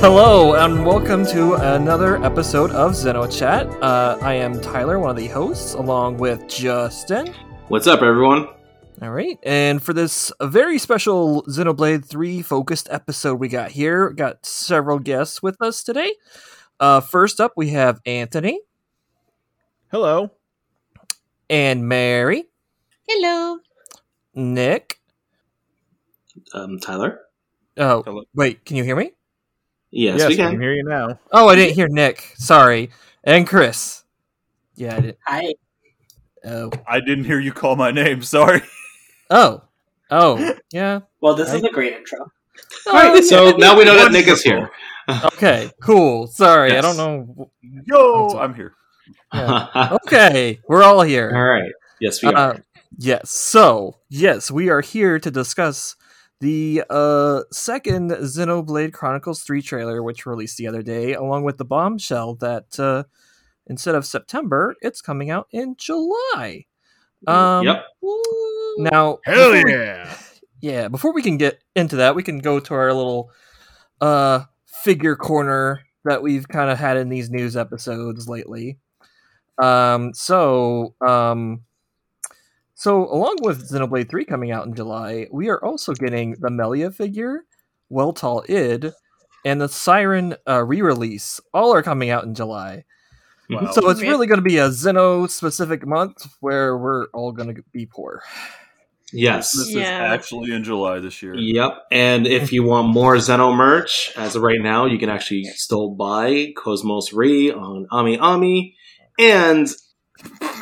Hello, and welcome to another episode of XenoChat. Uh, I am Tyler, one of the hosts, along with Justin. What's up, everyone? All right, and for this very special Xenoblade 3 focused episode we got here, got several guests with us today. Uh, first up, we have Anthony Hello. and Mary, Hello. Nick. Um, Tyler? Oh, Hello. wait, can you hear me? Yes, yes, we I can. can hear you now. Oh, I didn't hear Nick. Sorry. And Chris. Yeah, I did. Hi. Oh. I didn't hear you call my name. Sorry. Oh. Oh. Yeah. Well, this I- is a great intro. All right, so now we know that Nick is here. Okay, cool. Sorry, I don't know. Yo, I'm here. All Okay, we're all here. All right. Yes, we are. Uh, yes. So, yes, we are here to discuss the uh, second Xenoblade Chronicles 3 trailer, which released the other day, along with the bombshell that uh, instead of September, it's coming out in July. Um, yep. Now, Hell before we- yeah. yeah, before we can get into that, we can go to our little uh, figure corner that we've kind of had in these news episodes lately. Um, so, um, so along with Xenoblade 3 coming out in July, we are also getting the Melia figure, Weltall Id, and the Siren uh, re-release. All are coming out in July. Wow. So it's really going to be a Xeno specific month where we're all going to be poor. Yes. this Yeah. is actually in July this year. Yep. And if you want more Xeno merch, as of right now, you can actually still buy KOS-MOS Re on AmiAmi. And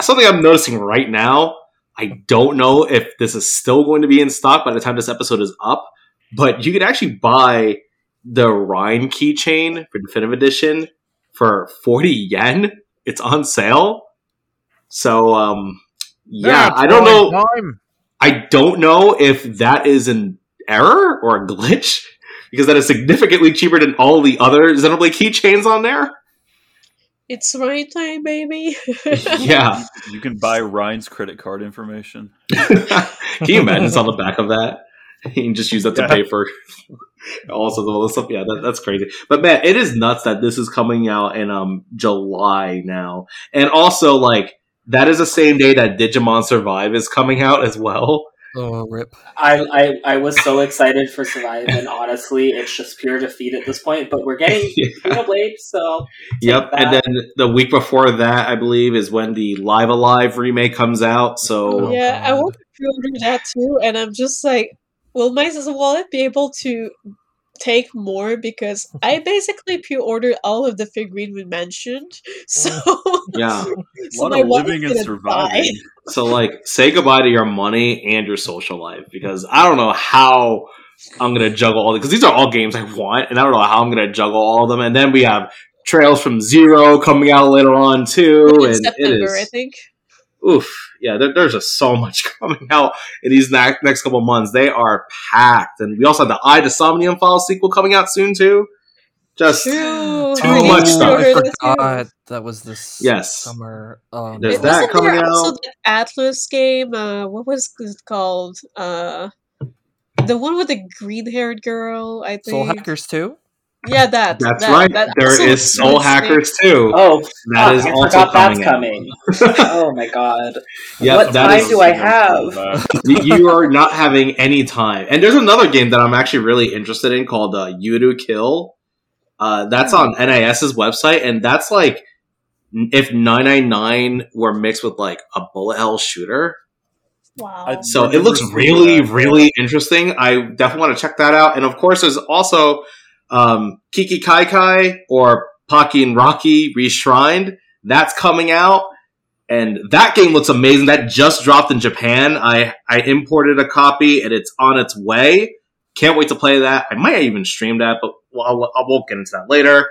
something I'm noticing right now, I don't know if this is still going to be in stock by the time this episode is up, but you could actually buy the Reyn keychain for Definitive Edition for 40 yen. It's on sale. So, um, yeah, I don't know. Time. I don't know if that is an error or a glitch because that is significantly cheaper than all the other Xenoblade keychains on there. It's right time, baby. Yeah. You can buy Reyn's credit card information. Can you imagine it's on the back of that? You can just use that to Yeah. pay for also all this stuff. Yeah, that, that's crazy. But man, it is nuts that this is coming out in um July now. And also like that is the same day that Digimon Survive is coming out as well. Oh, rip. I, I I was so excited for Survive, and honestly, it's just pure defeat at this point. But we're getting Xenoblade, so Yep, and then the week before that, I believe, is when the Live A Live remake comes out. So Oh, yeah, I want to pre-order that too, and I'm just like, will my wallet be able to take more? Because I basically pre-ordered all of the figurine we mentioned, mm. so yeah, A so lot my of living and gonna surviving. die. so like say goodbye to your money and your social life because I don't know how I'm gonna juggle all because these are all games I want, and I don't know how I'm gonna juggle all of them. And then we have Trails from Zero coming out later on too, In and it September, I think. oof, yeah. There, there's just so much coming out in these next next couple months. They are packed, and we also have the AI: The Somnium File sequel coming out soon too. Just True. too I much stuff. I that forgot that was this Yes. summer. Um, There's Wait, that wasn't coming there also out. that Atlus game? Uh, what was it called? Uh, the one with the green-haired girl. I think. Soul Hackers 2. Yeah, that. That's that- right. that there also is looks Soul interesting. Hackers too. oh, that fuck, is I also forgot that's coming. coming. oh my god, Yep, what that time is- do I have? you, you are not having any time. And there's another game that I'm actually really interested in called uh, Yurukill. Uh, that's on NIS's website, and that's like if 999 were mixed with like a bullet hell shooter. Wow. So it looks really, really interesting. I definitely want to check that out. And of course, there's also um, Kiki Kai Kai or Pocky and Rocky Reshrined. That's coming out. And that game looks amazing. That just dropped in Japan. I, I imported a copy and it's on its way. Can't wait to play that. I might even stream that, but I'll, I won't get into that later.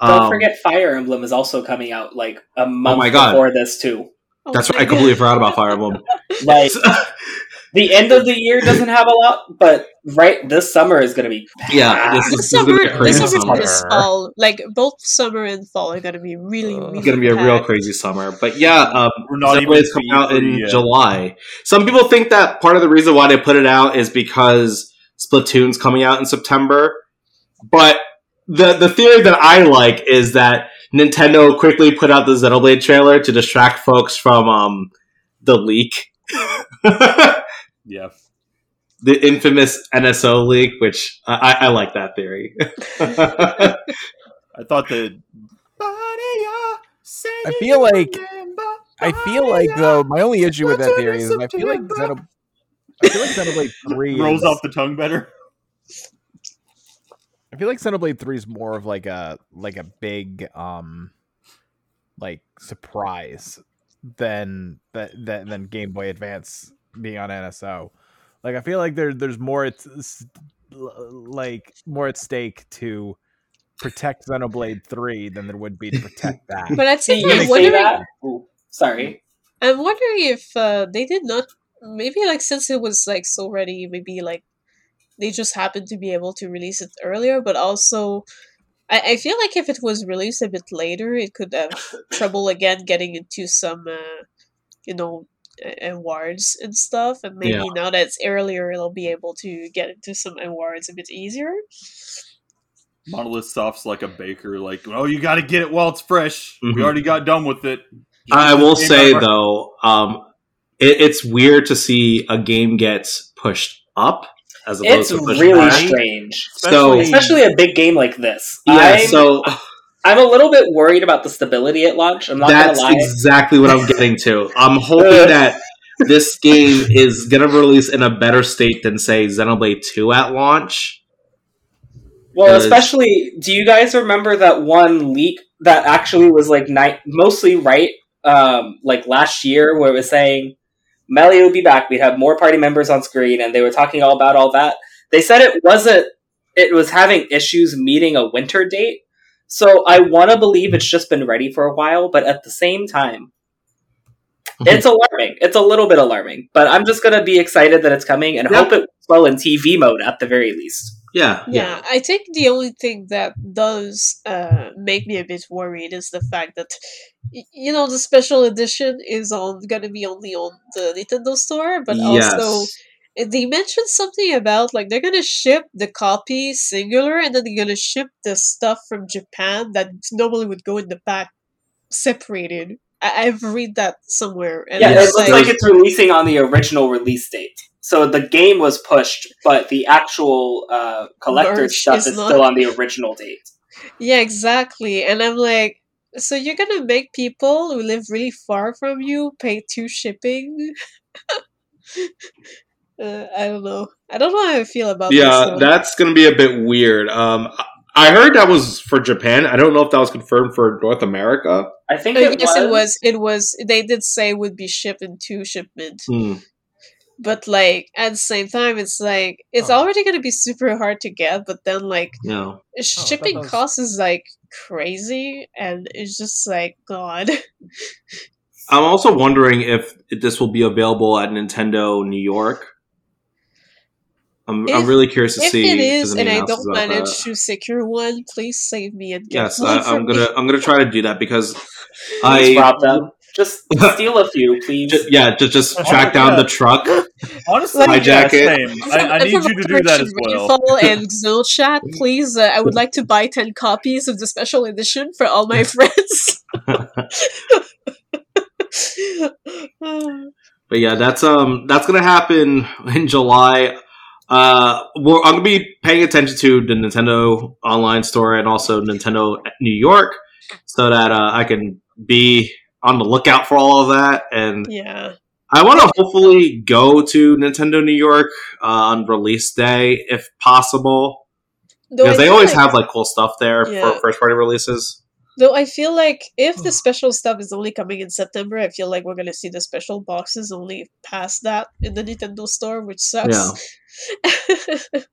Don't Um, forget, Fire Emblem is also coming out like a month my God. before this too. Oh That's my right. I completely forgot about Fire Emblem. Like the end of the year doesn't have a lot, but right this summer is going to be yeah, packed. this, The is, this is gonna summer, be a the crazy summer, summer. this fall, like both summer and fall are gonna be really, Uh, really. It's gonna be a real crazy summer. But yeah, um, We're not even Xenoblade coming out in yet. July. Some people think that part of the reason why they put it out is because Splatoon's coming out in September. But the the theory that I like is that Nintendo quickly put out the Xenoblade trailer to distract folks from um the leak. Yeah. the infamous NSO leak, which I, I, I like that theory. I thought that. I feel like I feel like though my only issue with that theory is I feel like Xenoblade, I feel like Xenoblade Three rolls off the tongue better. I feel like Xenoblade Three is more of like a like a big um like surprise than that than, than Game Boy Advance being on NSO. Like I feel like there there's more it's, it's like more at stake to protect Xenoblade Three than there would be to protect that. But I See, think you I'm say wondering. that? Ooh, sorry. I'm wondering if uh, they did not. Maybe like since it was like so ready, maybe like they just happened to be able to release it earlier. But also, I, I feel like if it was released a bit later, it could have trouble again getting into some, uh, you know, awards and stuff. And maybe Yeah. now that it's earlier, it'll be able to get into some awards a bit easier. Monolith Soft's like a baker. Like, oh, you got to get it while it's fresh. Mhm. We already got done with it. I will say over. though, um, it, it's weird to see a game gets pushed up as opposed It's to pushed really back. strange, So especially a big game like this. yeah, I'm, so I'm a little bit worried about the stability at launch. I'm not that's gonna lie. exactly what I'm getting to. I'm hoping that this game is gonna release in a better state than say Xenoblade Two at launch. Well, Because- especially, do you guys remember that one leak that actually was like ni- mostly right, um, like last year, where it was saying Melia would be back, we'd have more party members on screen, and they were talking all about all that. They said it wasn't, it was having issues meeting a winter date. So I want to believe it's just been ready for a while, but at the same time, it's alarming. It's a little bit alarming, but I'm just gonna be excited that it's coming and Yeah. hope it works well in TV mode at the very least. Yeah, Yeah, I think the only thing that does uh, make me a bit worried is the fact that you know the special edition is on gonna be only on the Nintendo store, but also Yes. uh, they mentioned something about like they're gonna ship the copy singular and then they're gonna ship the stuff from Japan that normally would go in the pack separated. I- I've read that somewhere, and Yeah, it looks like, like it's releasing on the original release date. So the game was pushed, but the actual uh, collector stuff is is not- still on the original date. Yeah, exactly. And I'm like, so you're gonna make people who live really far from you pay two shipping? uh, I don't know. I don't know how I feel about yeah, though. that's gonna be a bit weird. Um, I heard that was for Japan. I don't know if that was confirmed for North America. I think it yes, was. it was. It was. They did say it would be shipped in two shipment, Hmm. but like at the same time, it's like it's Oh. already gonna be super hard to get. But then like No. shipping that was- costs is like crazy, and it's just like God. I'm also wondering if this will be available at Nintendo New York. I'm, I'm really curious to if see. it if is there's any and I don't manage that. to secure one, please save me and get Yes, one I, I'm me. gonna I'm gonna try to do that because I Rob them. Just steal a few, please. ju- yeah just just Oh, track down yeah. the truck. Honestly, Hijack yeah, it. same. I, I need you to do that as well. Rainfall and Xenochat, please. Uh, I would like to buy ten copies of the special edition for all my friends. But yeah, that's um that's gonna happen in July. Uh, we're, I'm gonna be paying attention to the Nintendo online store and also Nintendo New York, so that uh, I can be on the lookout for all of that. And yeah, I want to hopefully go to Nintendo New York uh, on release day if possible, though because they always like- have like cool stuff there Yeah. for first party releases. Though I feel like if the special stuff is only coming in September, I feel like we're gonna see the special boxes only past that in the Nintendo store, which sucks.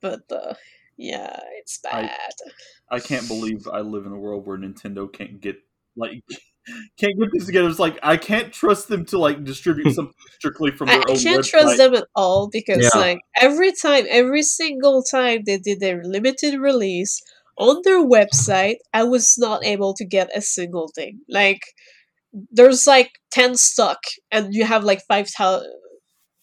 but uh, yeah, it's bad. I can't believe I live in a world where Nintendo can't get like can't get this together. It's like I can't trust them to like distribute something strictly from I, their I own I can't website. trust them at all because Yeah. like every time, every single time they did their limited release on their website, I was not able to get a single thing. Like there's like ten stock, and you have like five thousand.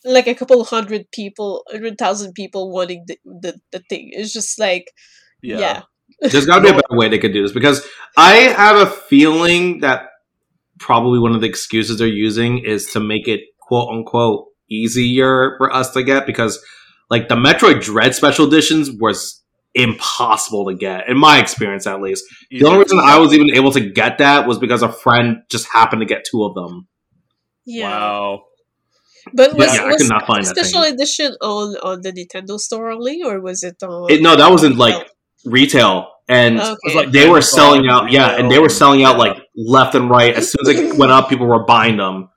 like a couple hundred people, hundred thousand people wanting the, the the thing. It's just like Yeah. yeah, There's got to be a better way they could do this because I have a feeling that probably one of the excuses they're using is to make it quote unquote easier for us to get because like the Metroid Dread special editions was impossible to get in my experience at least. The only reason I was even able to get that was because a friend just happened to get two of them. yeah. Wow. But was, Yeah, I could not find special thing. edition on on the Nintendo store only, or was it on? It, no, that wasn't like retail and Okay. like they were selling out yeah and they were selling out like left and right as soon as it went up people were buying them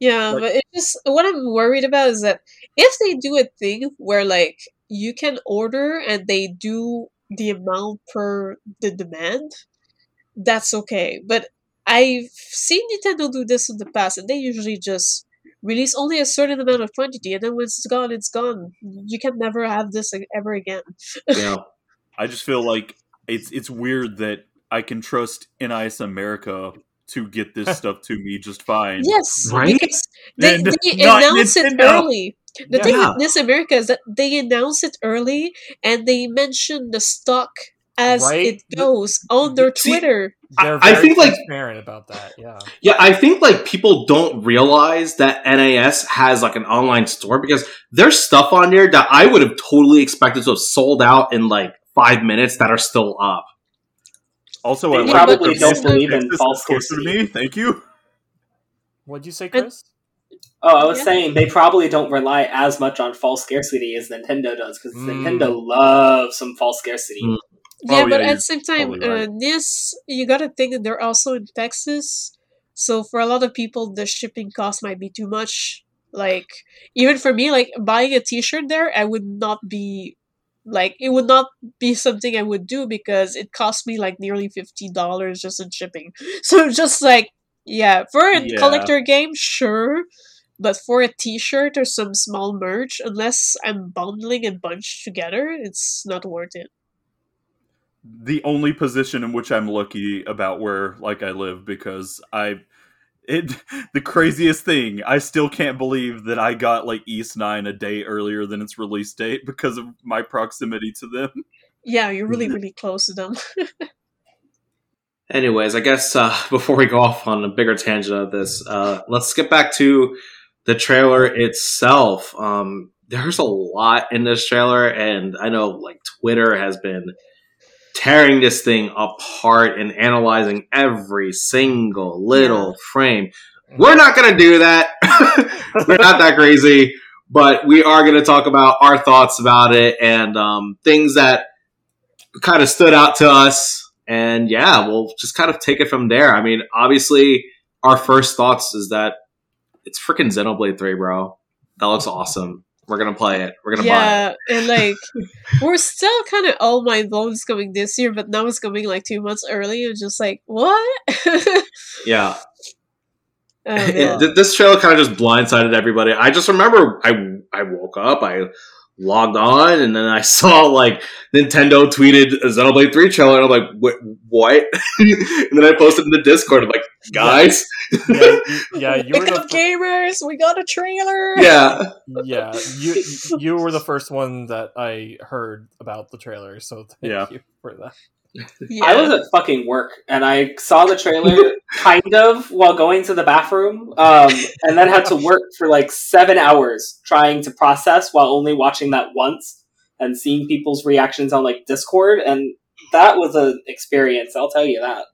Yeah, Like- but it just what I'm worried about is that if they do a thing where like you can order and they do the amount per the demand, that's okay. But I've seen Nintendo do this in the past, and they usually just release only a certain amount of quantity, and then when it's gone, it's gone. You can never have this ever again. you know I just feel like it's it's weird that I can trust NIS America to get this uh, stuff to me just fine. Yes, Right? they, And they not announce it early. The thing with NIS America is that they announce it early and they mention the stock as Right? it goes on their See, Twitter. They're I very think, like- transparent about that. Yeah. yeah i think like people don't realize that nas has like an online store because there's stuff on there that i would have totally expected to have sold out in like five minutes that are still up Also, I like probably don't believe in false closer to me. Thank you. What'd you say, And- Chris? Oh, I was Yeah. saying they probably don't rely as much on false scarcity as Nintendo does because Mm. Nintendo loves some false scarcity. Mm. Yeah, Oh, but yeah, at the same time, totally right. uh, NIS, you gotta think that they're also in Texas. So for a lot of people, the shipping cost might be too much. Like, even for me, like buying a t shirt there, I would not be. Like it would not be something I would do because it cost me like nearly fifty dollars just in shipping. So just like yeah, for a Yeah. collector game, sure, but for a T-shirt or some small merch, unless I'm bundling and bunched together, it's not worth it. the only position in which I'm lucky about where like I live because I it the craziest thing I still can't believe that I got like Ys 9 a day earlier than its release date because of my proximity to them. Yeah, you're really really close to them. Anyways, I guess uh, before we go off on a bigger tangent of this, uh, let's get back to the trailer itself. Um, there's a lot in this trailer, and I know like Twitter has been tearing this thing apart and analyzing every single little frame. We're not going to do that. We're not that crazy, but we are going to talk about our thoughts about it and um, things that kind of stood out to us. And yeah, we'll just kind of take it from there. I mean, obviously, our first thoughts is that it's freaking Xenoblade 3, bro. That looks awesome. We're going to play it. We're going to buy it. yeah, and like we're still kind of oh, all my bones coming this year, but now it's coming like two months early. and just like what? Yeah. Oh, It- this trailer kind of just blindsided everybody. I just remember I I woke up, I logged on, and then I saw like Nintendo tweeted a Xenoblade 3 trailer, and I'm like, what? what? and then I posted in the Discord, I'm like, guys, Yeah, y- yeah, you were Wake the up, gamers! We got a trailer. yeah. yeah, you you were the first one that I heard about the trailer, so thank Yeah. you for that. yeah. I was at fucking work and I saw the trailer kind of while going to the bathroom, um, and then had to work for like seven hours trying to process while only watching that once and seeing people's reactions on like Discord, and that was an experience. I'll tell you that.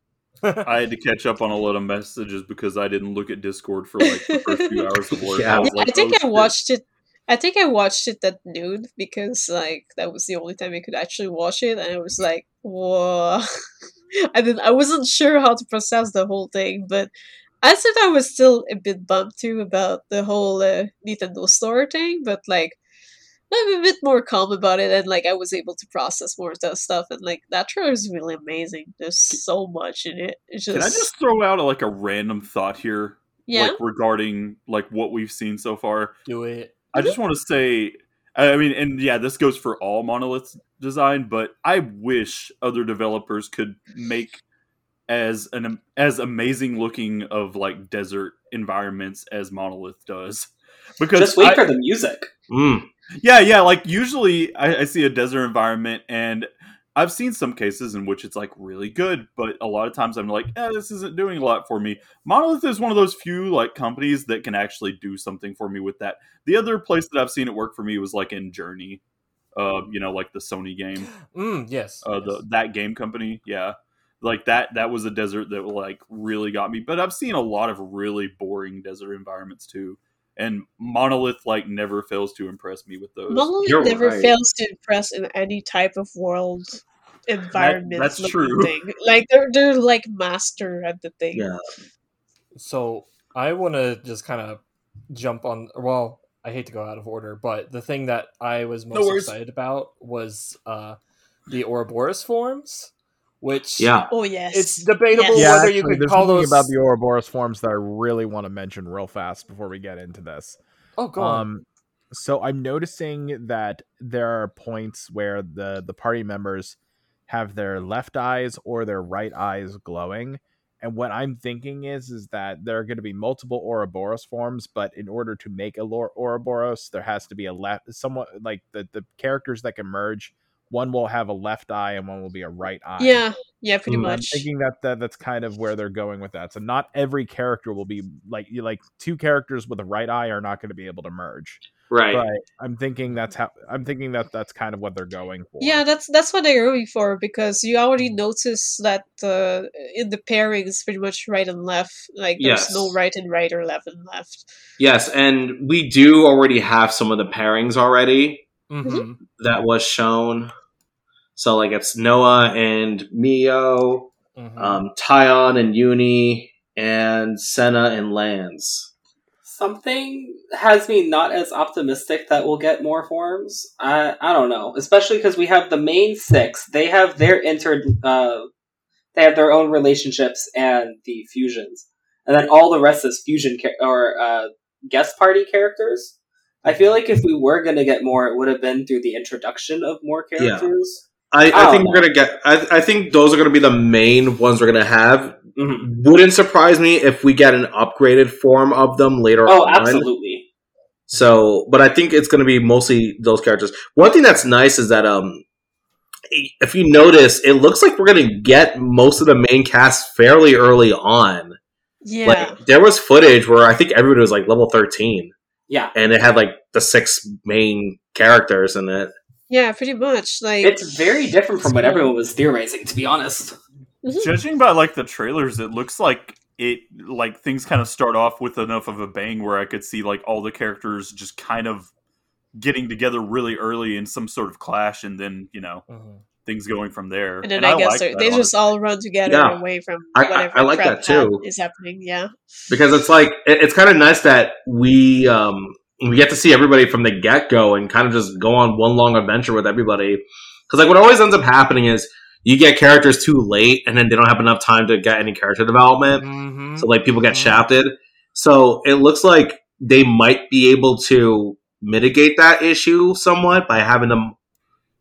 I had to catch up on a lot of messages because I didn't look at Discord for like the first few hours of work. Yeah. was Yeah, like, I think oh, I watched it. I think I watched it at noon because like that was the only time I could actually watch it, and I was like, "Whoa!" I didn't. I wasn't sure how to process the whole thing, but I said I was still a bit bummed too about the whole uh, Nintendo Store thing. But like, I'm a bit more calm about it, and like I was able to process more of that stuff. And like that trailer is really amazing. There's so much in it. It's just, Can I just throw out like a random thought here, yeah. like regarding like what we've seen so far? Do it. I just want to say, I mean, and yeah, this goes for all monolith design, but I wish other developers could make as an as amazing looking of like desert environments as monolith does. because Just wait I- for the music. Mm. Yeah, yeah. Like usually, I, I see a desert environment, and I've seen some cases in which it's like really good, but a lot of times I'm like, eh, this isn't doing a lot for me. Monolith is one of those few like companies that can actually do something for me with that. The other place that I've seen it work for me was like in Journey, uh, you know, like the Sony game, Mm, yes. uh, the that game company, yeah. Like that, that was a desert that like really got me. But I've seen a lot of really boring desert environments too, and Monolith like never fails to impress me with those. Monolith You're never right. fails to impress in any type of world environment. that's true. Thing. Like they're they're like master at the thing. Yeah. So I want to just kind of jump on. Well, I hate to go out of order, but the thing that I was most worries. excited about was uh, the Ouroboros forms, which Yeah. Oh yes. it's debatable Yes. Yeah, whether actually, you could there's call something those. about the Ouroboros forms that I really want to mention real fast before we get into this. oh, go on. Um, so I'm noticing that there are points where the the party members have their left eyes or their right eyes glowing. And what I'm thinking is is that there are going to be multiple Ouroboros forms, but in order to make a Lor- Ouroboros, there has to be a left somewhat like the the characters that can merge. One will have a left eye and one will be a right eye. yeah, yeah, pretty Mm, I'm I'm thinking that, that that's kind of where they're going with that. So not every character will be like you like two characters with a right eye are not going to be able to merge. Right. But I'm thinking that's how I'm thinking that that's kind of what they're going for. Yeah, that's that's what they're going for because you already notice that uh, in the pairings, pretty much right and left. Like there's Yes. no right and right or left and left. Yes, and we do already have some of the pairings already Mhm. that was shown. So like it's Noah and Mio, Mhm. um, Taion and Eunie, and Sena and Lanz. Something has me not as optimistic that we'll get more forms. I I don't know, especially because we have the main six. They have their inter uh, they have their own relationships and the fusions, and then all the rest is fusion cha- or uh, guest party characters. I feel like if we were gonna get more, it would have been through the introduction of more Yeah. Characters. I, I Oh, think no. we're gonna get. I, I think those are gonna be the main ones we're gonna have. Mhm. Wouldn't surprise me if we get an upgraded form of them later Oh, on. absolutely. So, but I think it's going to be mostly those characters. One thing that's nice is that um, if you notice, it looks like we're going to get most of the main cast fairly early on. Yeah, Like there was footage where I think everybody was like level thirteen, Yeah, and it had like the six main characters in it. Yeah, pretty much. Like it's very different from what everyone was theorizing. To be honest. Mhm. Judging by like the trailers, it looks like it like things kind of start off with enough of a bang where I could see like all the characters just kind of getting together really early in some sort of clash, and then you know Mhm. things going from there. and then I, guess like they're- that, they just all run together Yeah. away from I- I- whatever I like crap that too. is happening. Yeah, because it's like it, it's kind of nice that we um we get to see everybody from the get go and kind of just go on one long adventure with everybody. Because like what always ends up happening is you get characters too late and then they don't have enough time to get any character development, Mhm. so like people get Mhm. shafted. So it looks like they might be able to mitigate that issue somewhat by having them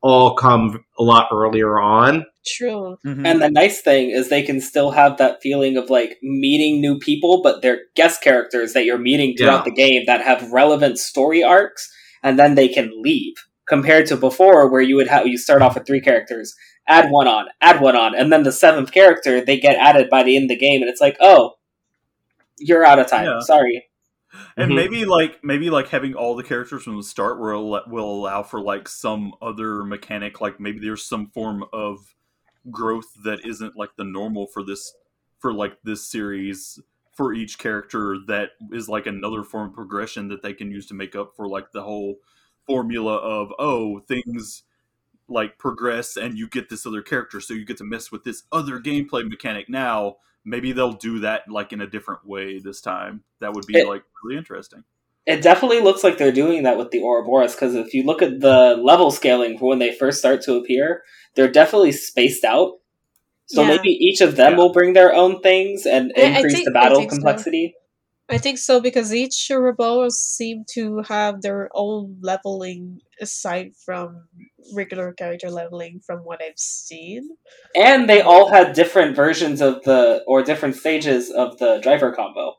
all come a lot earlier on. true. Mhm. And the nice thing is they can still have that feeling of like meeting new people, but they're guest characters that you're meeting throughout Yeah. the game that have relevant story arcs, and then they can leave. Compared to before, where you would have you start off with three characters, add one on, add one on, and then the seventh character they get added by the end of the game, and it's like, oh, you're out of time. Yeah. Sorry. And Mhm. maybe like maybe like having all the characters from the start will will allow for like some other mechanic like maybe there's some form of growth that isn't like the normal for this for like this series for each character that is like another form of progression that they can use to make up for like the whole formula of oh things like progress and you get this other character so you get to mess with this other gameplay mechanic now maybe they'll do that like in a different way this time that would be It- like really interesting It definitely looks like they're doing that with the Ouroboros because if you look at the level scaling for when they first start to appear, they're definitely spaced out. So Yeah. maybe each of them Yeah. will bring their own things and I- I increase think- the battle complexity. so. I think so because each Ouroboros seem to have their own leveling aside from regular character leveling from what I've seen. And they all had different versions of the or different stages of the driver combo.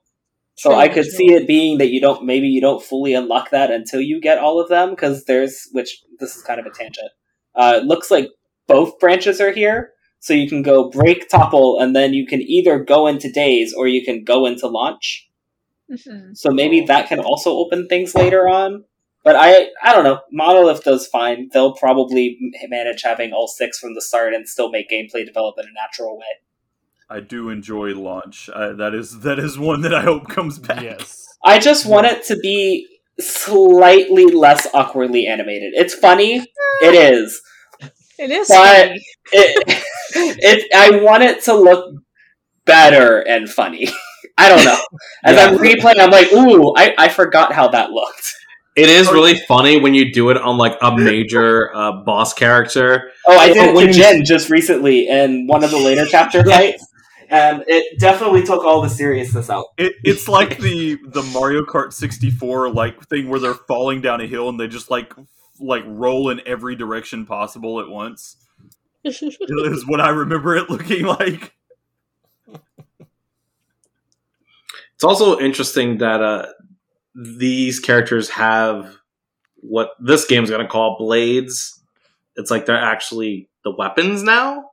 So True, I could true. see it being that you don't maybe you don't fully unlock that until you get all of them because there's which this is kind of a tangent. Uh, it looks like both branches are here, so you can go break topple and then you can either go into daze or you can go into launch. Mhm. So maybe that can also open things later on. But I I don't know. Monolith does fine. They'll probably manage having all six from the start and still make gameplay develop in a natural way. I do enjoy launch. Uh, that is that is one that I hope comes back. Yes. I just want it to be slightly less awkwardly animated. It's funny, it is. It is But- funny. It, it I want it to look better and funny. I don't know. As Yeah. I'm replaying, I'm like, ooh, I, I forgot how that looked. It is really funny when you do it on like a major uh, boss character. Oh, I Oh, did it when to you- Jen just recently in one of the later chapter fights, and it definitely took all the seriousness out. It, it's like the the Mario Kart 64 like thing where they're falling down a hill and they just like like roll in every direction possible at once. Is what I remember it looking like. It's also interesting that uh, these characters have what this game's going to call blades. It's like they're actually the weapons now.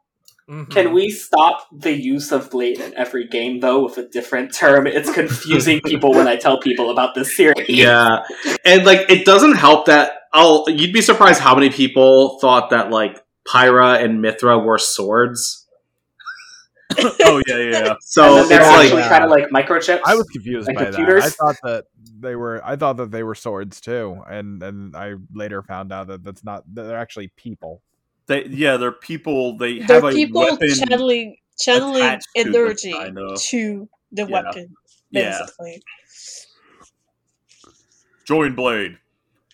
Mhm. Can we stop the use of blade in every game though with a different term? It's confusing people when I tell people about this series. Yeah, and like it doesn't help that I'll. You'd be surprised how many people thought that like Pyra and Mythra were swords. oh yeah, yeah, yeah. So and then it's they're like actually kind of like microchips. I was confused by computers? that. I thought that they were. I thought that they were swords too, and and I later found out that that's not. that They're actually people. They yeah, they're people. They They're have people weapon. channeling channeling attached to energy kind of. to the Yeah. weapon, Yeah, basically. join blade.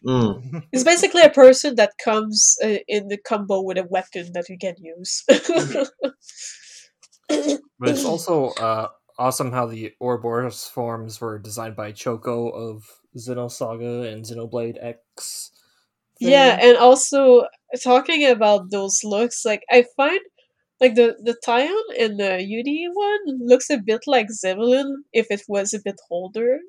mm. It's basically a person that comes uh, in the combo with a weapon that you can use. But it's also uh, awesome how the Ouroboros forms were designed by Choco of Xenosaga and Xenoblade X. yeah, and also talking about those looks, like I find like the the Taion and the Eunie one looks a bit like Zebulon if it was a bit older.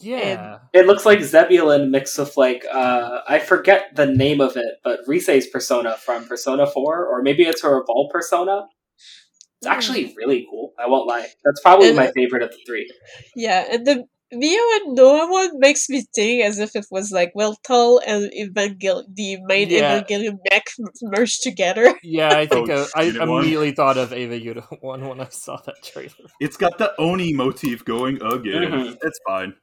yeah. It looks like Zebulon mixed with like uh I forget the name of it, but Rise's persona from Persona 4, or maybe it's her Evolve persona. It's actually really cool. I won't lie. That's probably And- my favorite of the three. Yeah, and the Mio and Noah one makes me think as if it was like Weltall and Evangel- the main Yeah. Evangelion mech merged together. Yeah, I think Oh, uh, I one? immediately thought of Eva Unit one when I saw that trailer. It's got the Oni motif going again. Mhm. It's fine.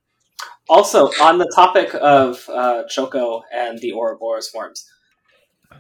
Also, on the topic of uh, Choco and the Ouroboros forms,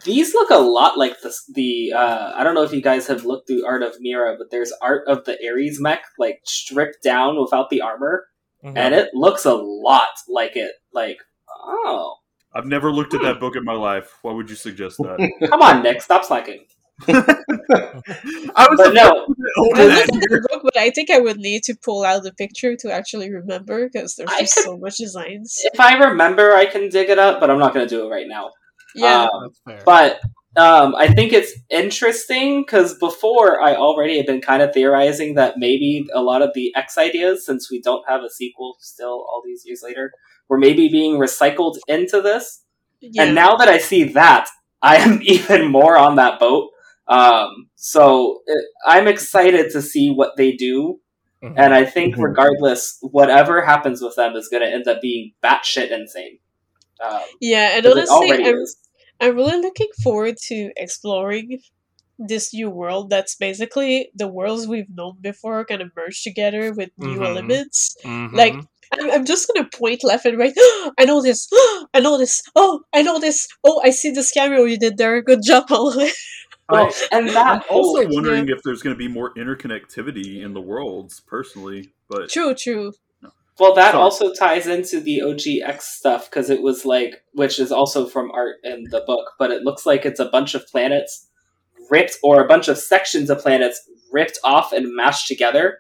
these look a lot like the the. Uh, I don't know if you guys have looked through art of Mira, but there's art of the Ares mech like stripped down without the armor, Mhm. and it looks a lot like it. Like, oh, I've never looked at that book in my life. Why would you suggest that? come on, Nick, stop slacking. I was But no, I that. looked at the book, but I think I would need to pull out the picture to actually remember because there's I just could- so much designs. if I remember, I can dig it up, but I'm not going to do it right now. Yeah, Um, That's fair. But um, I think it's interesting because before I already had been kind of theorizing that maybe a lot of the X ideas, since we don't have a sequel still all these years later, were maybe being recycled into this. yeah. And now that I see that, I am even more on that boat. Um, so uh, I'm excited to see what they do. Mhm. And I think, Mhm. regardless, whatever happens with them is going to end up being batshit insane. Um, yeah, and 'cause it honestly, already I'm, is. I'm really looking forward to exploring this new world that's basically the worlds we've known before kind of merged together with new Mhm. elements. Mhm. like, I'm, I'm just gonna point left and right. I know this. I know this. Oh, I know this. Oh, I see this cameo you did there. Good job, Oliver. Well, and I'm that also whole- wondering if there's going to be more interconnectivity in the worlds, personally. But true, true. Well, that Sorry. also ties into the OGX stuff because it was like, which is also from art in the book, but it looks like it's a bunch of planets ripped, or a bunch of sections of planets ripped off and mashed together.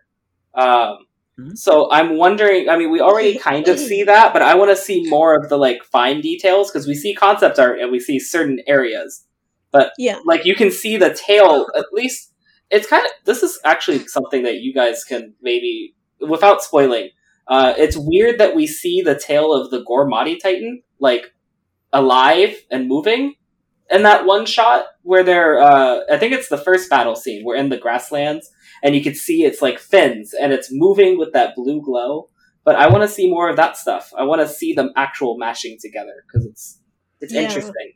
Um, Mhm. So I'm wondering. I mean, we already kind of see that, but I want to see more of the like fine details because we see concept art and we see certain areas, but Yeah. like you can see the tail at least. It's kind of this is actually something that you guys can maybe without spoiling, uh, it's weird that we see the tail of the Gormott Titan like alive and moving in that one shot where they're. Uh, I think it's the first battle scene. We're in the grasslands and you can see it's like fins and it's moving with that blue glow. But I want to see more of that stuff. I want to see them actual mashing together because it's it's Yeah. interesting.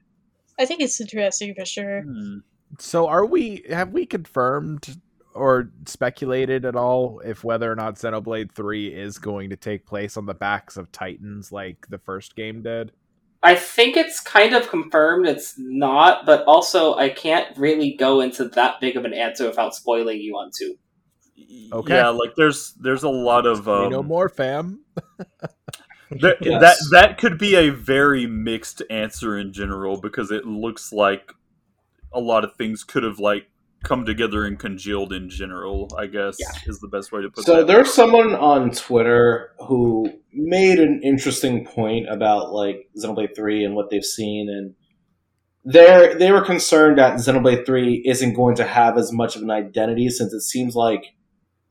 I think it's interesting for sure. Hmm. So are we have we confirmed or speculated at all if whether or not Xenoblade 3 is going to take place on the backs of Titans like the first game did? I think it's kind of confirmed it's not, but also I can't really go into that big of an answer without spoiling you on two. Okay. Yeah, like there's there's a lot of we um, know more, fam. That, Yes. that that could be a very mixed answer in general because it looks like a lot of things could have like come together and congealed in general. I guess Yeah. is the best way to put it. So that. there's someone on Twitter who made an interesting point about like Xenoblade 3 and what they've seen and they they were concerned that Xenoblade 3 isn't going to have as much of an identity since it seems like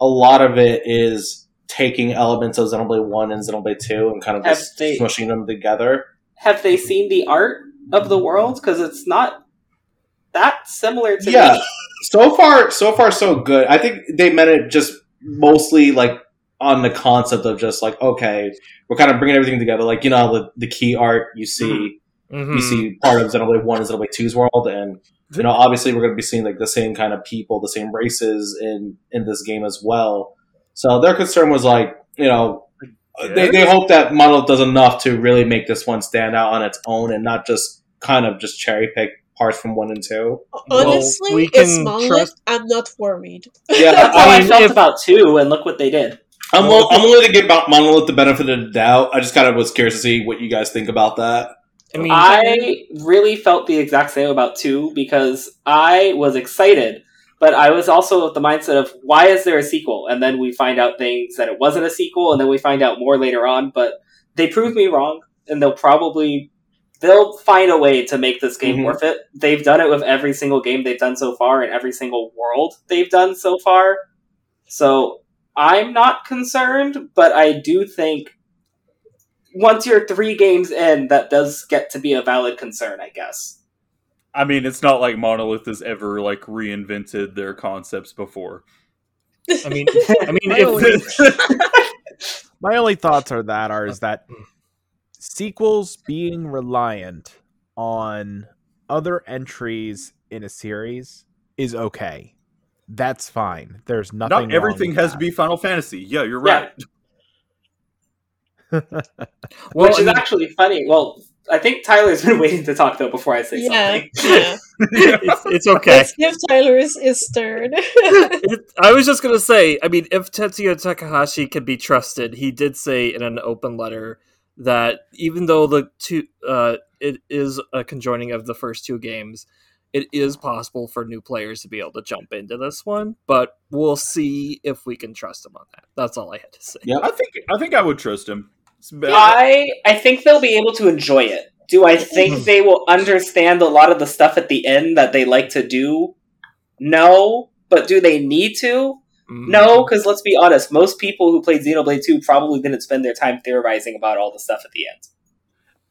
a lot of it is taking elements of Xenoblade 1 and Xenoblade 2 and kind of Have just they- smushing them together. Have they seen the art of the world? Because it's not that similar to Yeah. me. So far so far so good. I think they meant it just mostly like on the concept of just like okay, we're kind of bringing everything together like you know the, the key art you see Mhm. you see part of Xenoblade One and Xenoblade 2's world, and you know, obviously, we're going to be seeing like the same kind of people, the same races in in this game as well. So their concern was like, you know, they, they hope that Monolith does enough to really make this one stand out on its own and not just kind of just cherry pick parts from one and two. Well, Honestly, we it's can monolith. trust- I'm not worried. Yeah, That's how I I, felt if- about two, and look what they did. I'm, will, I'm willing to give Monolith the benefit of the doubt. I just kind of was curious to see what you guys think about that. I mean, I really felt the exact same about two because I was excited, but I was also with the mindset of why is there a sequel? And then we find out things that it wasn't a sequel, and then we find out more later on. But they proved me wrong, and they'll probably they'll find a way to make this game Mhm. worth it. They've done it with every single game they've done so far, and every single world they've done so far. So I'm not concerned, but I do think once you're three games in, that does get to be a valid concern, I guess. I mean, it's not like Monolith has ever like reinvented their concepts before. I mean, I mean, My only- My only thoughts are that are is that sequels being reliant on other entries in a series is okay. That's fine. There's nothing. not wrong everything with has that. to be Final Fantasy. Yeah, you're Yeah. right. well, Which is mean, actually funny. Well, I think Tyler's been waiting to talk though before I say yeah, something. yeah. it's, it's okay. Let's give Tyler his, his turn. I was just gonna say, I mean, if Tetsuya Takahashi can be trusted, he did say in an open letter that even though the two, uh, it is a conjoining of the first two games, it is possible for new players to be able to jump into this one. But we'll see if we can trust him on that. That's all I had to say. Yeah, I think I think I would trust him. I I think they'll be able to enjoy it. Do I think they will understand a lot of the stuff at the end that they like to do? No, but do they need to? Mm. No, because let's be honest, most people who played Xenoblade 2 probably didn't spend their time theorizing about all the stuff at the end.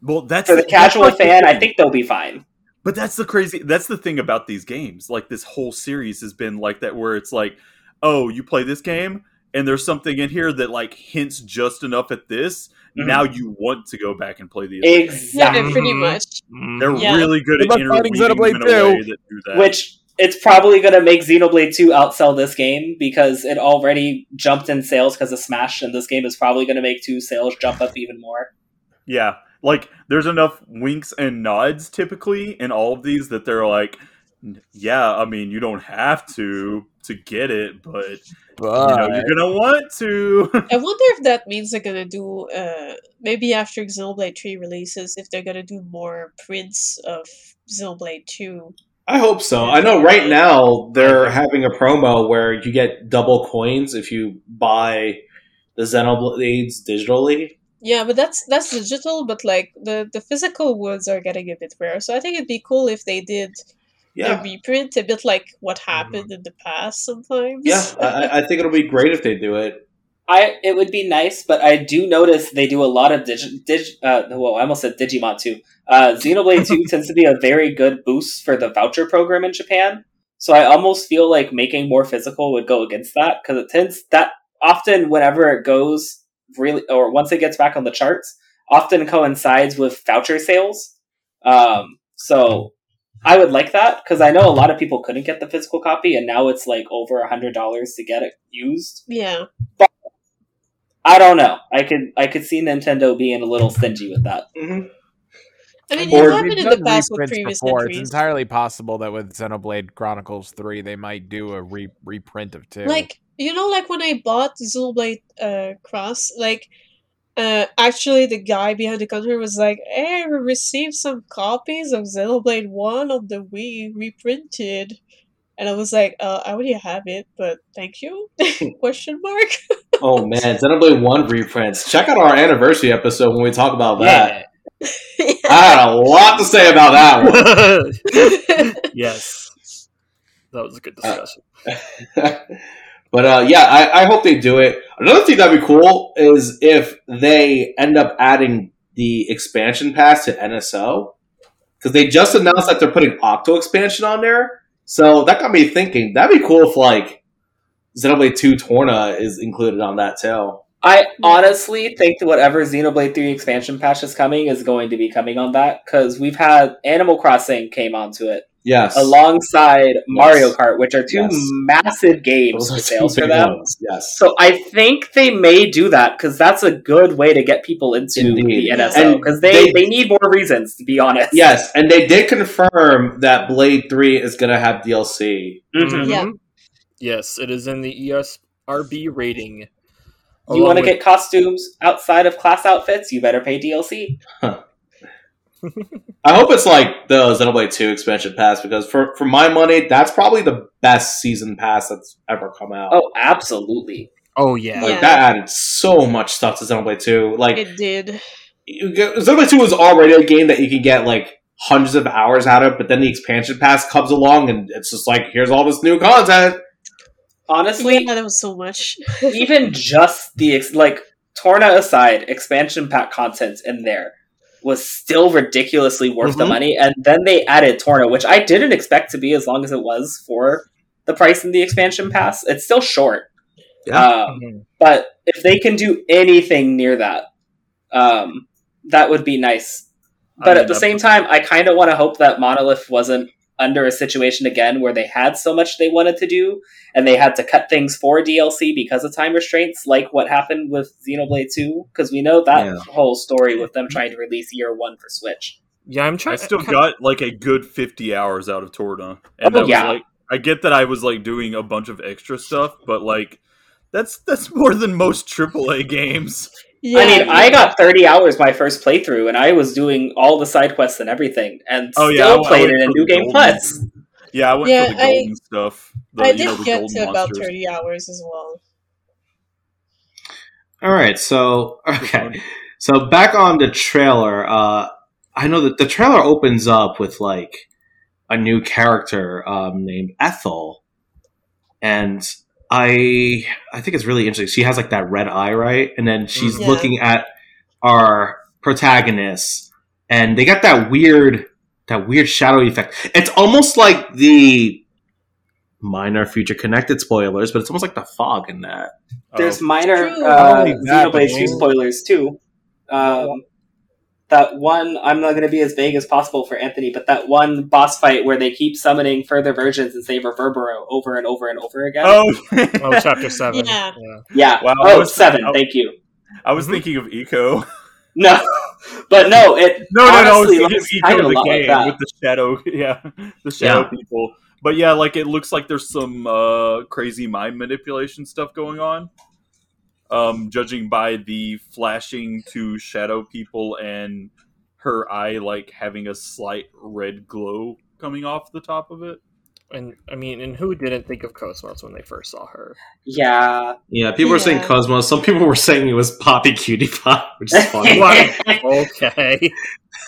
well, that's For the that's casual like the fan, I think they'll be fine. But that's the crazy. That's the thing about these games. Like this whole series has been like that, where it's like, oh, you play this game, and there's something in here that like hints just enough at this. Mhm. Now you want to go back and play the other. Exactly. yeah, pretty Mhm. much. They're Yeah. really good Good at luck fighting interweaving in Xenoblade a 2. way that do that. Which it's probably going to make Xenoblade 2 outsell this game because it already jumped in sales because of Smash, and this game is probably going to make 2 sales jump up even more. yeah, like there's enough winks and nods typically in all of these that they're like, yeah, I mean, you don't have to to get it, but you know, you're gonna want to. I wonder if that means they're gonna do uh maybe after Xenoblade 3 releases, if they're gonna do more prints of Xenoblade 2. I hope so. I know right now they're having a promo where you get double coins if you buy the Xenoblades digitally. Yeah, but that's that's digital, but like the the physical woods are getting a bit rare. So I think it'd be cool if they did Yeah, a reprint, a bit like what mm-hmm. happened in the past sometimes. yeah. I- I think it'll be great if they do it. I it would be nice, but I do notice they do a lot of dig. dig uh, well, I almost said Digimon too. Uh, Xenoblade Two tends to be a very good boost for the voucher program in Japan. So I almost feel like making more physical would go against that because it tends that often whenever it goes really or once it gets back on the charts, often coincides with voucher sales. Um, so I would like that because I know a lot of people couldn't get the physical copy, and now it's like over a hundred dollars to get it used. Yeah. I don't know. I could I could see Nintendo being a little stingy with that. hmm I mean, Or it happened in the past with previous before. It's entirely possible that with Xenoblade Chronicles Three, they might do a re- reprint of two. Like you know, like when I bought Xenoblade uh, Cross, like uh, actually the guy behind the counter was like, "Hey, we received some copies of Xenoblade One on the Wii reprinted," and I was like, uh, "I already have it, but thank you?" Question mark. Oh man, Xenoblade One reprints. Check out our anniversary episode when we talk about that. I had a lot to say about that one. yes. That was a good Uh, discussion. but uh, yeah, I, I hope they do it. Another thing that'd be cool is if they end up adding the expansion pass to NSO because they just announced that they're putting Octo expansion on there. So that got me thinking that'd be cool if like Xenoblade Two Torna is included on that too. I honestly think that whatever Xenoblade 3 expansion patch is coming is going to be coming on that because we've had Animal Crossing came onto it Yes, alongside Mario Kart, which are two Yes. massive games for sales for them. ones. Yes. So I think they may do that because that's a good way to get people into Indeed. the NSO because they, they- they need more reasons to be honest. Yes, and they did confirm that Blade Three is going to have DLC. Mhm. Yeah. Yes, it is in the ESRB rating. You want to with- get costumes outside of class outfits? You better pay DLC. I hope it's like the Xenoblade 2 expansion pass because for for my money, that's probably the best season pass that's ever come out. Oh, absolutely. Oh yeah. like Yeah. that added so much stuff to Xenoblade 2. Like it did. you get, Xenoblade 2 was already a game that you can get like hundreds of hours out of, but then the expansion pass comes along and it's just like here's all this new content. Honestly, Yeah, that was so much. even just the ex- like Torna aside, expansion pack content in there was still ridiculously worth the Mhm. money, and then they added Torna, which I didn't expect to be as long as it was for the price in the expansion pass. It's still short, Yeah. um, Mhm. but if they can do anything near that, um, that would be nice. But I at the same time, I kind of want to hope that Monolith wasn't under a situation again where they had so much they wanted to do and they had to cut things for DLC because of time restraints, like what happened with Xenoblade 2. Because we know that Yeah. whole story with them trying to release year one for Switch. Yeah, I'm trying. I still kind- got like a good fifty hours out of Torna, and Oh, that was yeah. like I get that I was like doing a bunch of extra stuff, but like that's that's more than most AAA games. Yeah, I mean, I got 30 hours my first playthrough and I was doing all the side quests and everything and Oh, still yeah, I- I played went it in New Game golden- Plus. Yeah, I went Yeah, for the I- golden stuff. The, I you did know, the get golden to about thirty hours as well. All right, so okay, so back on the trailer. Uh, I know that the trailer opens up with like a new character um, named Ethel, and I I think it's really interesting. She has like that red eye, right? And then she's Yeah. looking at our protagonist, and they got that weird that weird shadow effect. It's almost like the minor future connected spoilers, but it's almost like the fog in that. There's Oh, minor True. uh, Not only that, but Xenoblade 2 spoilers too. Um, that one, I'm not going to be as vague as possible for Anthony, but that one boss fight where they keep summoning further versions and say Reverbero over and over and over again. oh, Oh, chapter seven. Yeah. yeah. Wow, I oh, seven. Thank you. I was Mhm. thinking of Ico. No, but no, it No, no, no. I was honestly thinking of kind Ico of the lot like game with the shadow. Yeah, the shadow Yeah. people. But yeah, like it looks like there's some uh, crazy mind manipulation stuff going on. Um, judging by the flashing to shadow people and her eye like having a slight red glow coming off the top of it. And I mean, and who didn't think of KOS-MOS when they first saw her? Yeah. Yeah, people were saying KOS-MOS. Some people were saying it was Poppy Cutie Pie, which is funny. Okay.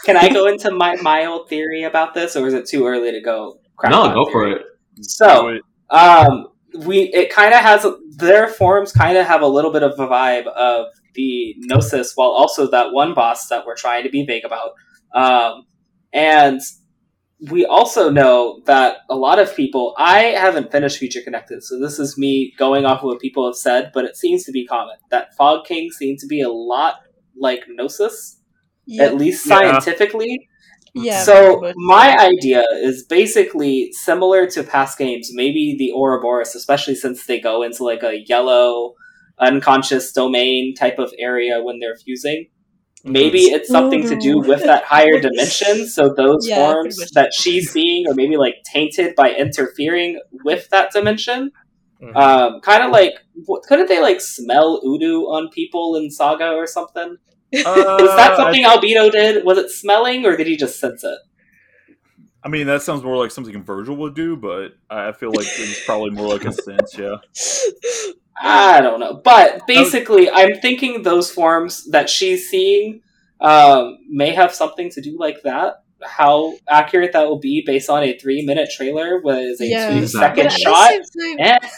Can I go into my my old theory about this, or is it too early to go? no, on go for it. So, it. Um, we it kind of has their forms kind of have a little bit of a vibe of the gnosis while also that one boss that we're trying to be vague about. Um, and we also know that a lot of people i haven't finished future connected so this is me going off of what people have said but it seems to be common. That fog king seems to be a lot like gnosis at least scientifically. yeah. So my idea is basically similar to past games, maybe the Ouroboros, especially since they go into like a yellow unconscious domain type of area when they're fusing. Maybe it's something to do with that higher dimension, so those Yeah, forms that she's seeing are maybe like tainted by interfering with that dimension. Mhm. Um, kind of like, couldn't they like smell U-DO on people in Saga or something? Is Uh, that something Albedo did? Was it smelling or did he just sense it? I mean, that sounds more like something Virgil would do, but I I feel like it's probably more like a sense. Yeah. I don't know. But basically, I'm thinking those forms that she's seeing um, may have something to do like that. How accurate that will be based on a three minute trailer was a Yeah. two Exactly. second But shot. same time- Eh,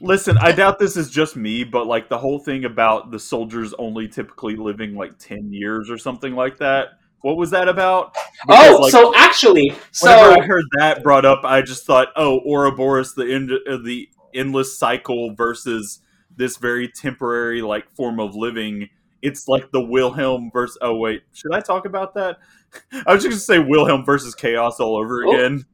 Listen, I doubt this is just me, but like the whole thing about the soldiers only typically living like ten years or something like that. What was that about? Because, oh, like, so actually, so whenever I heard that brought up, I just thought, oh, Ouroboros, the end, uh, the endless cycle versus this very temporary like form of living. It's like the Wilhelm versus. Oh wait, should I talk about that? I was just gonna say Wilhelm versus Chaos all over Oh. again,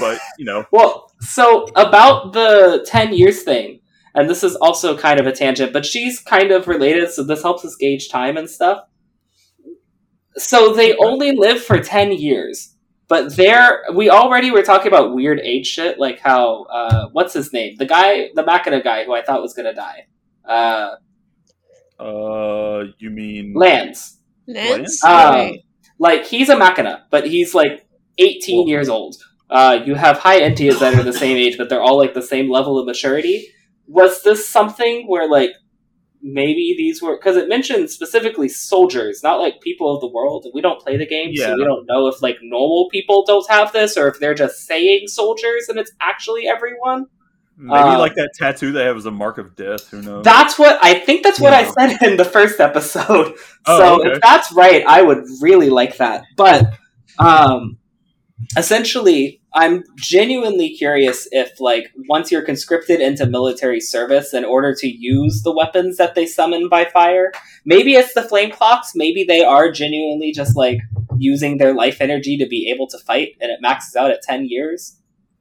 but you know, Well, so about the 10 years thing, and this is also kind of a tangent, but she's kind of related, so this helps us gauge time and stuff. So they only live for 10 years, but they're, we already were talking about weird age shit, like how, uh, what's his name? The guy, the Machina guy who I thought was gonna die. Uh, uh, you mean Lanz? Lanz. Lanz? Um, Right. like he's a machina, but he's like 18 Well- years old. Uh, you have high Entias that are the same age, but they're all like the same level of maturity. Was this something where like maybe these were because it mentioned specifically soldiers, not like people of the world. We don't play the game, Yeah. so we don't know if like normal people don't have this or if they're just saying soldiers and it's actually everyone. maybe uh, like that tattoo they have as a mark of death? Who knows? That's what I think. That's what Yeah. I said in the first episode. Oh, so okay. if that's right, I would really like that. But um, essentially, I'm genuinely curious if, like, once you're conscripted into military service, in order to use the weapons that they summon by fire, maybe it's the flame clocks. Maybe they are genuinely just like using their life energy to be able to fight, and it maxes out at ten years.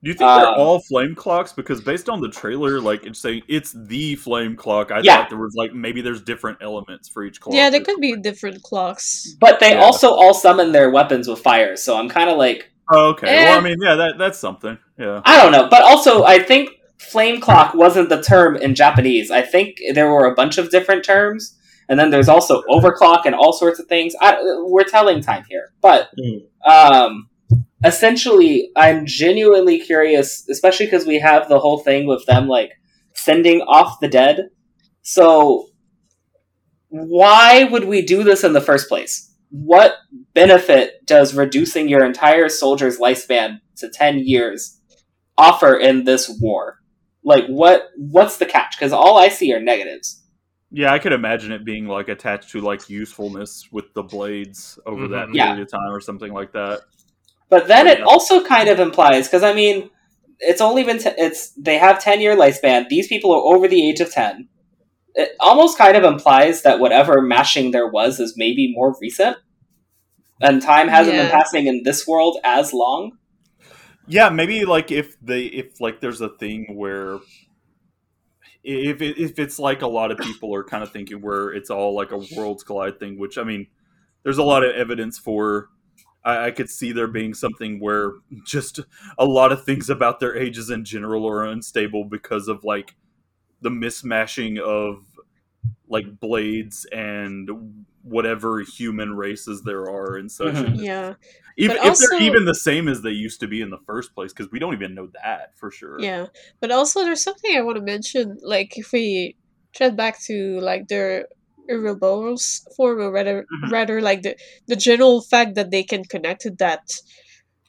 Do you think they're Um, all flame clocks? Because based on the trailer, like it's saying it's the flame clock. I Yeah. thought there was like maybe there's different elements for each clock. Yeah, there could be different clocks. But they Yeah. also all summon their weapons with fire, so I'm kind of like. Oh, okay. Eh. Well, I mean, yeah, that that's something. Yeah. I don't know, but also I think flame clock wasn't the term in Japanese. I think there were a bunch of different terms, and then there's also overclock and all sorts of things. I, we're telling time here, but Mm. um, essentially, I'm genuinely curious, especially because we have the whole thing with them like sending off the dead. So, why would we do this in the first place? What benefit does reducing your entire soldier's lifespan to 10 years offer in this war? Like what what's the catch? Cuz all I see are negatives. Yeah, I could imagine it being like attached to like usefulness with the blades over that Mhm. period Yeah. of time or something like that. But then it Yeah. also kind of implies cuz I mean it's only been t- it's they have 10 year lifespan. These people are over the age of 10. It almost kind of implies that whatever mashing there was is maybe more recent. And time hasn't been passing in this world as long. Yeah, maybe like if they if like there's a thing where if it, if it's like a lot of people are kind of thinking where it's all like a worlds collide thing, which I mean, there's a lot of evidence for. I, I could see there being something where just a lot of things about their ages in general are unstable because of like the mismashing of like blades and whatever human races there are and such. Mhm. Yeah, even But if they're even the same as they used to be in the first place, because we don't even know that for sure. yeah. But also, there's something I want to mention. Like, if we tread back to like their Ouroboros form, or rather, Mhm. Mm-hmm. rather like the the general fact that they can connect to that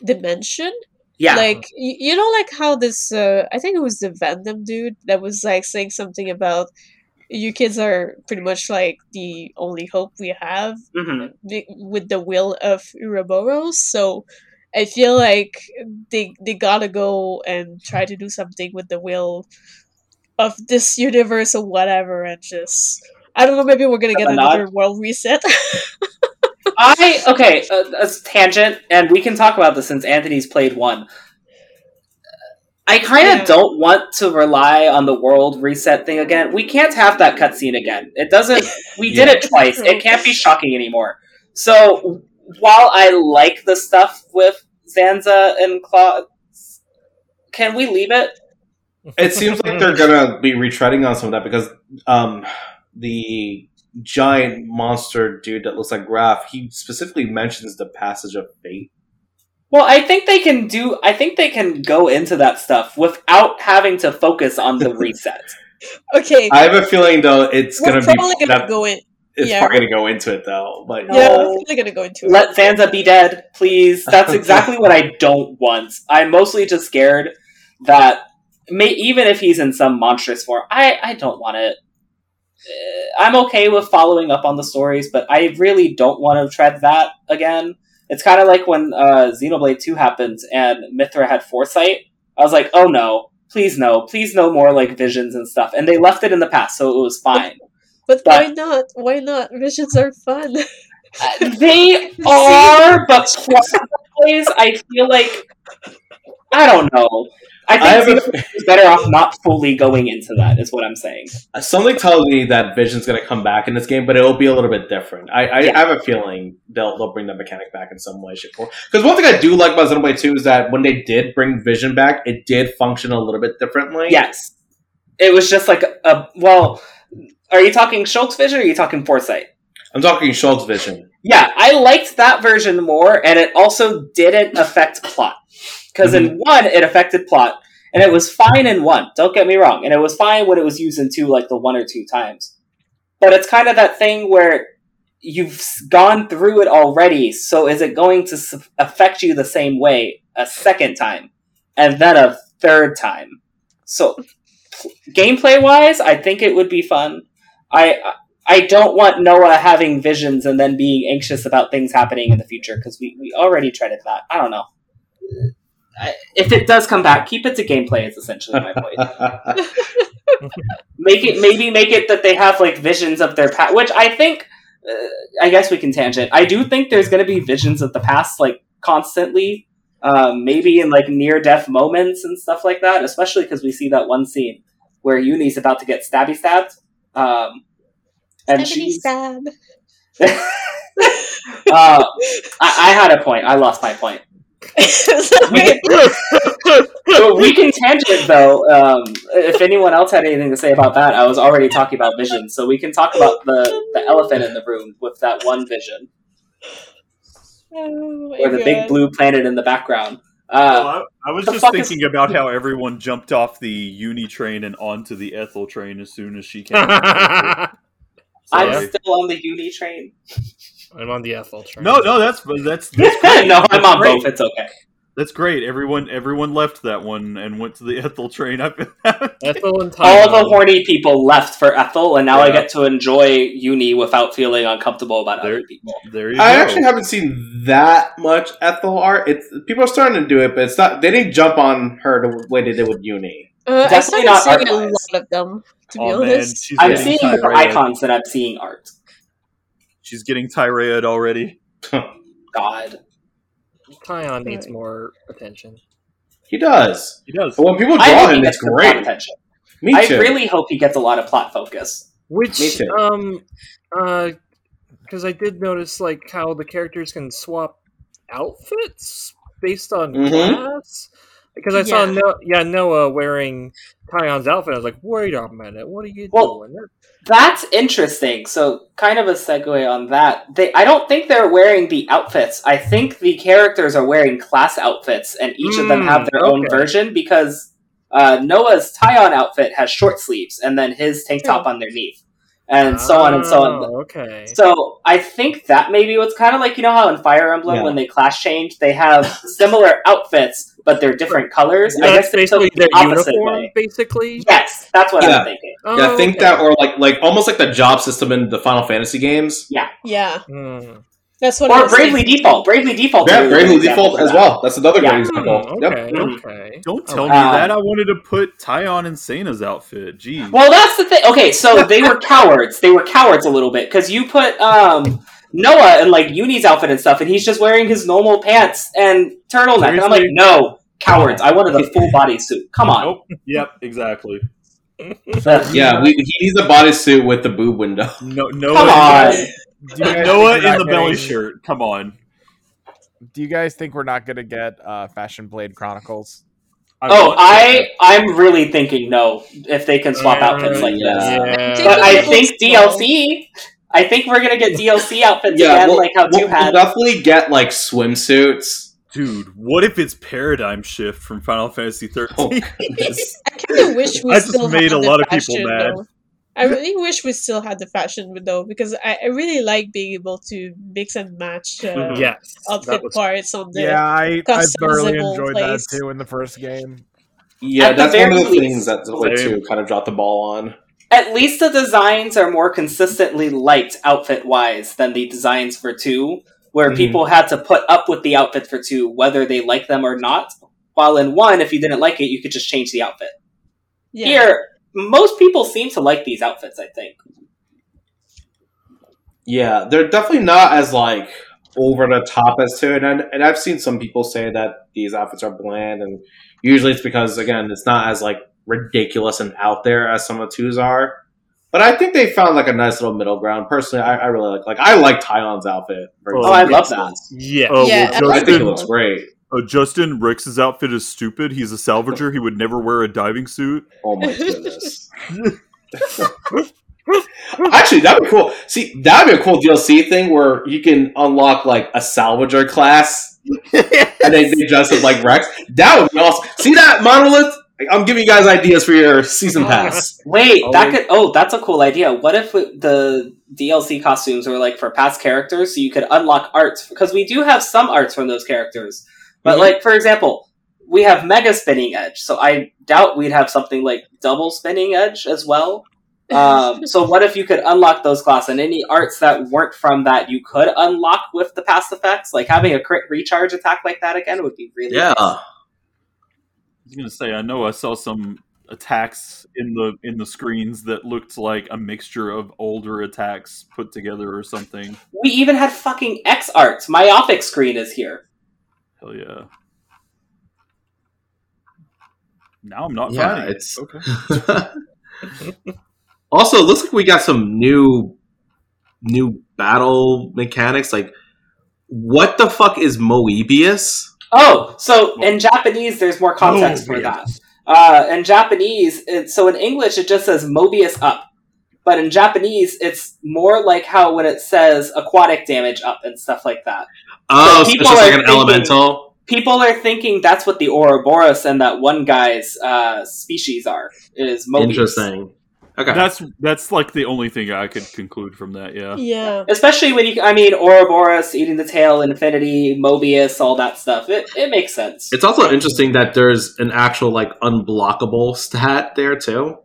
dimension. Yeah. Like you, you know, like how this uh, I think it was the Vandham dude that was like saying something about you kids are pretty much like the only hope we have Mhm. with the will of Ouroboros. So I feel like they they gotta go and try to do something with the will of this universe or whatever, and just I don't know. Maybe we're gonna get a another world reset. I okay, uh, a tangent, and we can talk about this since Anthony's played one. I kind of Yeah. don't want to rely on the world reset thing again. We can't have that cutscene again. It doesn't. We did it twice. It can't be shocking anymore. So while I like the stuff with Zanza and Klaus, can we leave it? It seems like they're gonna be retreading on some of that because um, the giant monster dude that looks like Grahf, he specifically mentions the passage of fate. Well, I think they can do. I think they can go into that stuff without having to focus on the reset. okay, I have a feeling though it's we're gonna be probably gonna that- go in. it's yeah. probably gonna go into it though. But Yeah, we're probably gonna go into it. Let Zanza be dead, please. That's exactly what I don't want. I'm mostly just scared that may, even if he's in some monstrous form, I, I don't want it. Uh, I'm okay with following up on the stories, but I really don't want to tread that again. It's kind of like when uh, Xenoblade 2 happened and Mythra had foresight. I was like, oh no, please no, please no more like visions and stuff. And they left it in the past, so it was fine. But But- why not? Why not? Visions are fun. Uh, they are, but plot-wise, I feel like I don't know. I I think have a, it's better off not fully going into that. Is what I'm saying. Uh, something tells me that Vision's gonna come back in this game, but it'll be a little bit different. I, I, Yeah. I have a feeling they'll they'll bring the mechanic back in some way, shape, or because one thing I do like about Xenoblade Two is that when they did bring Vision back, it did function a little bit differently. Yes, it was just like a, a well. Are you talking Shulk's vision or are you talking foresight? I'm talking Shulk's Vision. Yeah, I liked that version more, and it also didn't affect plot. Because in mm-hmm. one, it affected plot, and it was fine in one. Don't get me wrong, and it was fine when it was used in two, like the one or two times. But it's kind of that thing where you've gone through it already, so is it going to affect you the same way a second time, and then a third time? So, pl- gameplay wise, I think it would be fun. I I don't want Noah having visions and then being anxious about things happening in the future because we, we already treaded that. I don't know. I, if it does come back, keep it to gameplay. Is essentially my point. make it maybe make it that they have like visions of their past, which I think. Uh, I guess we can tangent. I do think there's going to be visions of the past like constantly, um, maybe in like near death moments and stuff like that. Especially because we see that one scene where Eunie's about to get stabby stabbed. Um, and Ebony she's stab. uh, I, I had a point. I lost my point. Sorry. We can tangent though. Um, if anyone else had anything to say about that, I was already talking about vision, so we can talk about the, the elephant in the room with that one vision, Oh or the big blue planet in the background. Well, Uh, I, I was just fuck is- thinking about how everyone jumped off the Eunie train and onto the Ethel train as soon as she came. I'm still on the Eunie train. I'm on the Ethel train. No, no, that's that's, that's great. no, I'm That's on great. both. It's okay. That's great. Everyone, everyone left that one and went to the Ethel train. I've been Ethel and All Taiwan. the horny people left for Ethel, and now I get to enjoy Eunie without feeling uncomfortable about There- other people. there you I go. actually haven't seen that much Ethel art. It's people are starting to do it, but it's not. They didn't jump on her the way they did with Eunie. Uh, I Definitely started not seeing a art-wise. lot of them. To be oh man, honest, she's I'm seeing more tirade. icons that I'm seeing art. She's getting tirade already. God. Taion needs more attention. he does, He does. but when people I draw hope he him, gets it's some plot great. attention. Me too. I too. really hope he gets a lot of plot focus. Which, um, uh, because I did notice like how the characters can swap outfits based on Mhm. class. Because I saw Yeah. no, yeah Noah wearing Taion's outfit. I was like, wait a minute, what are you Well, doing? That's interesting. So, kind of a segue on that. They, I don't think they're wearing the outfits. I think the characters are wearing class outfits, and each of them Mm, have their own version because uh, Noah's Taion outfit has short sleeves, and then his tank top underneath, and so on and so on. Oh, Okay. So I think that maybe what's kind of like you know how in Fire Emblem Yeah. when they class change they have similar outfits, but they're different colors. I That's guess they took basically the their opposite uniform, way. basically. Yes, that's what Yeah. I'm thinking. Yeah, I Oh, think okay. that, or like like almost like the job system in the Final Fantasy games. Yeah, Hmm. that's what. I Or was Bravely thinking. Default. Bravely Default. Yeah, really Bravely Default as well. That's another Yeah. great example. Hmm, Yep. okay, Mhm. okay. Don't tell like me that. I wanted to put Taion in Sena's outfit. Geez. Well, that's the thing. Okay, so they were cowards. They were cowards a little bit because you put um Noah in like Eunie's outfit and stuff, and he's just wearing his normal pants and turtleneck, and I'm like, no, cowards. I wanted a full bodysuit. Come on. Nope. Yep. Exactly. Yeah, we, he needs a bodysuit with the boob window. No. Noah. Come on. Do you Noah think in the belly shirt. Come on. Do you guys think we're not going to get uh, Fashion Blade Chronicles? Oh, want- I I'm really thinking no if they can swap outfits like yeah. this. Yeah. But I think DLC. I think we're gonna get DLC outfits Yeah, again, we'll, like how we'll, two had. we'll definitely get like swimsuits. Dude, what if it's Paradigm Shift from Final Fantasy 13? Oh. I kind of wish we I just still made had a the lot of people mad. though. I really wish we still had the fashion though, because I, I really like being able to mix and match uh, Mhm. Yes. outfit was- parts on the. Yeah, I, I thoroughly enjoyed place. that too in the first game. Yeah, At that's one of the least- things that Zoe Same. 2 kind of dropped the ball on. At least the designs are more consistently liked outfit wise than the designs for two, where Mhm. people had to put up with the outfit for two, whether they like them or not. While in one, if you didn't like it, you could just change the outfit. Yeah. Here, most people seem to like these outfits. I think. Yeah, they're definitely not as like over the top as two, and and I've seen some people say that these outfits are bland, and usually it's because again it's not as like ridiculous and out there as some of the twos are. But I think they found like a nice little middle ground. Personally, I, I really like like I like Taion's outfit. Oh, Oh, I example. love that. Yeah. Oh, Yeah, well, I I think it looks great. uh, Justin Rex's outfit is stupid. He's a salvager. He would never wear a diving suit. Oh my goodness. Actually, that'd be cool. See, that'd be a cool DLC thing where you can unlock like a salvager class and then they dress up like Rex. That would be awesome. See that monolith? I'm giving you guys ideas for your season pass. Wait, Oh, that could. Oh, that's a cool idea. What if the DLC costumes were like for past characters, so you could unlock arts? Because we do have some arts from those characters. But Mhm. like, for example, we have Mega Spinning Edge, so I doubt we'd have something like Double Spinning Edge as well. Um, so what if you could unlock those class and any arts that weren't from that you could unlock with the past effects? Like having a crit recharge attack like that again would be really Yeah. nice. I was gonna say, I know I saw some attacks in the in the screens that looked like a mixture of older attacks put together or something. We even had fucking X arts. My Myopic screen is here. Hell yeah! Now I'm not. Yeah, finding it. it's- okay. also, it looks like we got some new new battle mechanics. Like, what the fuck is Moebius? Oh, so in Japanese, there's more context Oh, for that. Uh, in Japanese, it, so in English, it just says Moebius up. But in Japanese, it's more like how when it says aquatic damage up and stuff like that. Oh, so it's people just like are an thinking- elemental. People are thinking that's what the Ouroboros and that one guy's uh, species are, is Moebius. Interesting. Okay. That's that's like the only thing I could conclude from that. Yeah. Yeah. Especially when you, I mean, Ouroboros, Eating the Tail, Infinity, Mobius, all that stuff. It, it makes sense. It's also interesting that there's an actual like unblockable stat there too.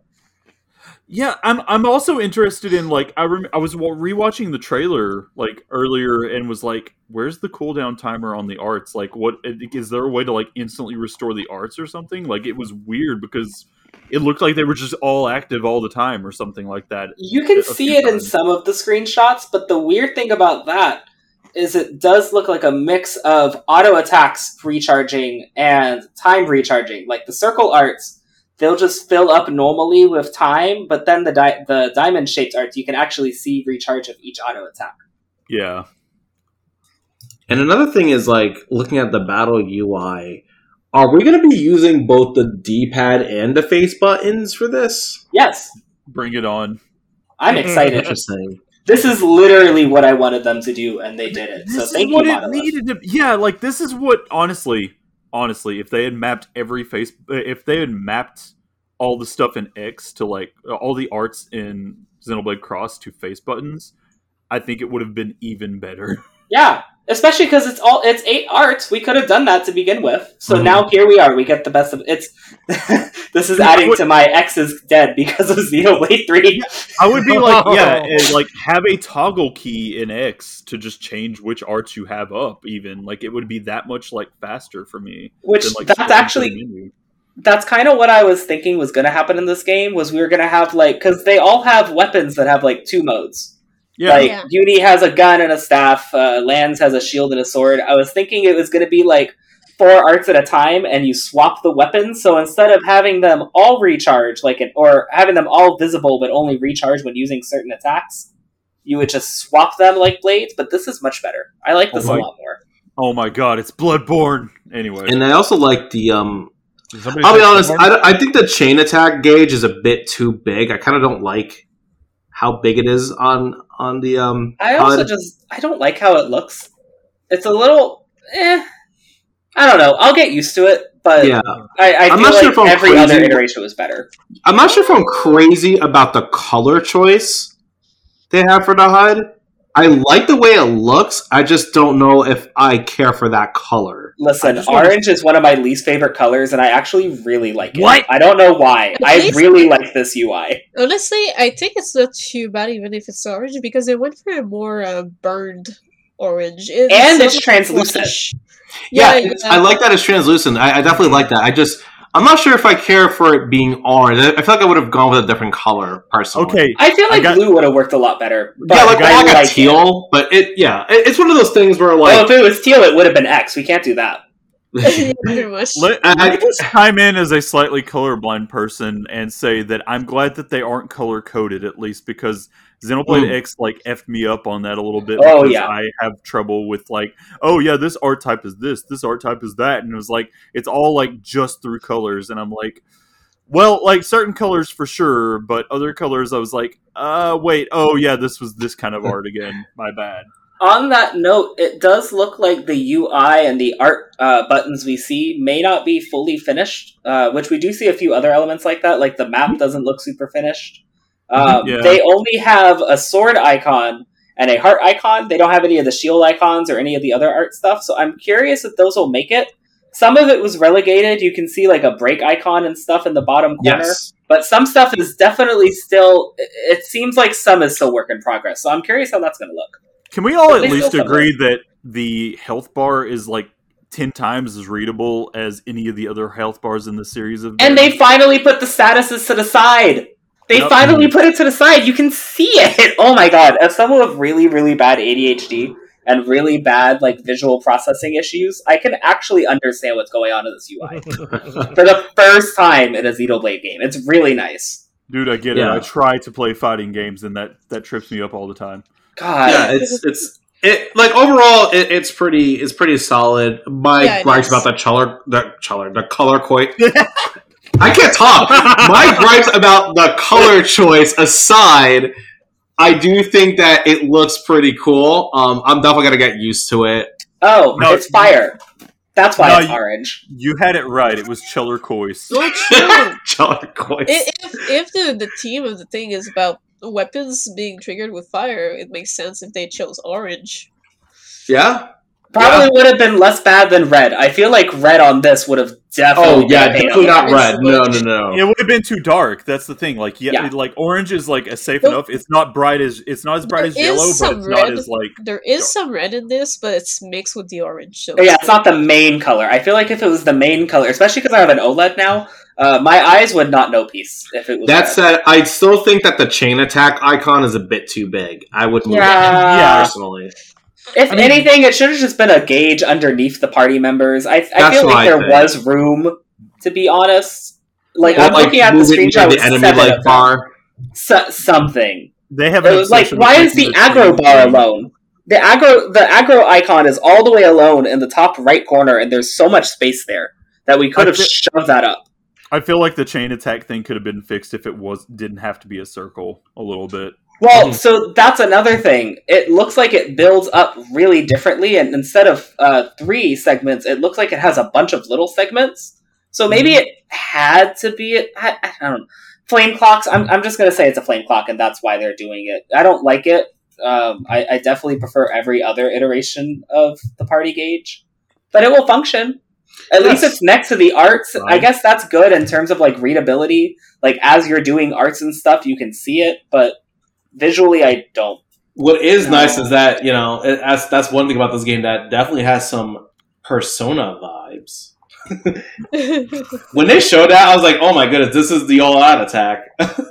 Yeah, I'm. I'm also interested in like I rem- I was rewatching the trailer like earlier and was like, "Where's the cooldown timer on the arts? Like, what is there a way to like instantly restore the arts or something? Like, it was weird because it looked like they were just all active all the time or something like that. You can a see few it in some of the screenshots, but the weird thing about that is it does look like a mix of auto attacks recharging and time recharging. Like the circle arts, they'll just fill up normally with time, but then the di- the diamond shaped arts, you can actually see recharge of each auto attack. Yeah, And another thing is like looking at the battle UI. Are we going to be using both the D-pad and the face buttons for this? Yes, bring it on. I'm excited. Interesting. this is literally what I wanted them to do, and they did it. This so is thank what you, it Monolith. needed to. Yeah, like this is what honestly, honestly, if they had mapped every face, if they had mapped all the stuff in X to like all the arts in Xenoblade Cross to face buttons, I think it would have been even better. Yeah, especially because it's all it's eight arts. We could have done that to begin with. So Mhm. now here we are. We get the best of it's. this is adding to my ex is dead because of Xenoblade Three. I would be like, yeah, eh, like have a toggle key in X to just change which arts you have up. Even like it would be that much like faster for me. Which than, like, that's actually that's kind of what I was thinking was going to happen in this game. Was we were going to have like because they all have weapons that have like two modes. Yeah. Like Yeah. Eunie has a gun and a staff. Uh, Lanz has a shield and a sword. I was thinking it was going to be like four arts at a time, and you swap the weapons. So instead of having them all recharge, like an, or having them all visible but only recharge when using certain attacks, you would just swap them like blades. But this is much better. I like this Oh a lot more. oh my god, it's Bloodborne. Anyway, And I also like the um. I'll be honest. I, I think the chain attack gauge is a bit too big. I kind of don't like how big it is on on the um. I also HUD. just I don't like how it looks. It's a little eh. I don't know. I'll get used to it, but yeah. I, I I'm feel not sure like if I'm every other iteration was better. I'm not sure if I'm crazy about the color choice they have for the HUD. I like the way it looks. I just don't know if I care for that color. Listen, I just wanna- orange is one of my least favorite colors, and I actually really like it. What? I don't know why. At I least- really like this UI. Honestly, I think it's not too bad even if it's orange because they went for a more uh, burned orange. It- And so it's translucent. flesh. Yeah, Yeah, it's- I like that it's translucent. I, I definitely like that. I just I'm not sure if I care for it being orange. I, I feel like I would have gone with a different color personally. okay, I feel I like got- blue would have worked a lot better. But yeah, like, I like a like teal, but it yeah, it, it's one of those things where It. like Well, if it was teal, it would have been X. We can't do that. Yeah, pretty much. let, I- let me just chime in as a slightly colorblind person and say that I'm glad that they aren't color coded at least because Xenoblade Mm. X like effed me up on that a little bit. Oh, because yeah. I have trouble with like, oh yeah, this art type is this, this art type is that, and it was like it's all like just through colors, and I'm like, well, like certain colors for sure, but other colors I was like, uh, wait, oh yeah, this was this kind of art again. My bad. On that note, it does look like the UI and the art uh, buttons we see may not be fully finished, uh, which we do see a few other elements like that. Like the map doesn't look super finished. Um, Yeah. They only have a sword icon and a heart icon. They don't have any of the shield icons or any of the other art stuff. So I'm curious if those will make it. Some of it was relegated. You can see like a break icon and stuff in the bottom corner. yes. But some stuff is definitely still. It seems like some is still work in progress. So I'm curious how that's going to look. Can we all But at least agree that the health bar is like ten times as readable as any of the other health bars in the series of And they finally put the statuses to the side. They Yep. finally put it to the side. You can see it. Oh my god! As someone with really, really bad ADHD and really bad like visual processing issues, I can actually understand what's going on in this UI for the first time in a Xenoblade game. It's really nice. Dude, I get Yeah. it. I try to play fighting games, and that that trips me up all the time. God, yeah, it's it's it like overall it, it's pretty it's pretty solid. My Yeah, gripes about the color the color the color coi I can't talk. My gripes about the color choice aside, I do think that it looks pretty cool. Um, I'm definitely gonna get used to it. oh, No, it's fire. That's why No, it's orange. You had it right. It was Cheller Cois. So true. color coi. If if the the theme of the thing is about weapons being triggered with fire, it makes sense if they chose orange. Yeah. Probably would have been less bad than red. I feel like red on this would have definitely. Oh yeah, been a pain definitely not red. No, no, no. It would have been too dark. That's the thing. Like, yeah, Yeah. like orange is like a safe Nope. enough. It's not bright as it's not as bright There as yellow, but some it's not as like There is some red in this, but it's mixed with the orange. So Oh, yeah, it's not the main color. I feel like if it was the main color, especially because I have an OLED now, uh, my eyes would not know peace if it was. That red. said, I still think that the chain attack icon is a bit too big. I would move Yeah. it personally. If I mean- anything, it should have just been a gauge underneath the party members. I, I feel like I there think. was room, to be honest. Like Or, I'm looking at the move it near screenshot with the enemy seven like of them. bar. So- something. they have. It an was like, why is the making aggro bar alone? The aggro, the aggro icon is all the way alone in the top right corner, and there's so much space there that we could I have thi- shoved that up. I feel like the chain attack thing could have been fixed if it was didn't have to be a circle a little bit. Well, Mhm. so that's another thing. It looks like it builds up really differently, and instead of uh, three segments, it looks like it has a bunch of little segments. So maybe it had to be. I, I don't know. Flame clocks. I'm, I'm just gonna say it's a flame clock, and that's why they're doing it. I don't like it, Um, I, I definitely prefer every other iteration of the party gauge, but it will function. At least it's next to the arts. I guess that's good in terms of like readability. Like as you're doing arts and stuff, you can see it, but visually, I don't. What is No. nice is that you know it, that's that's one thing about this game that definitely has some Persona vibes. When they showed that, I was like, "Oh my goodness, this is the all-out attack."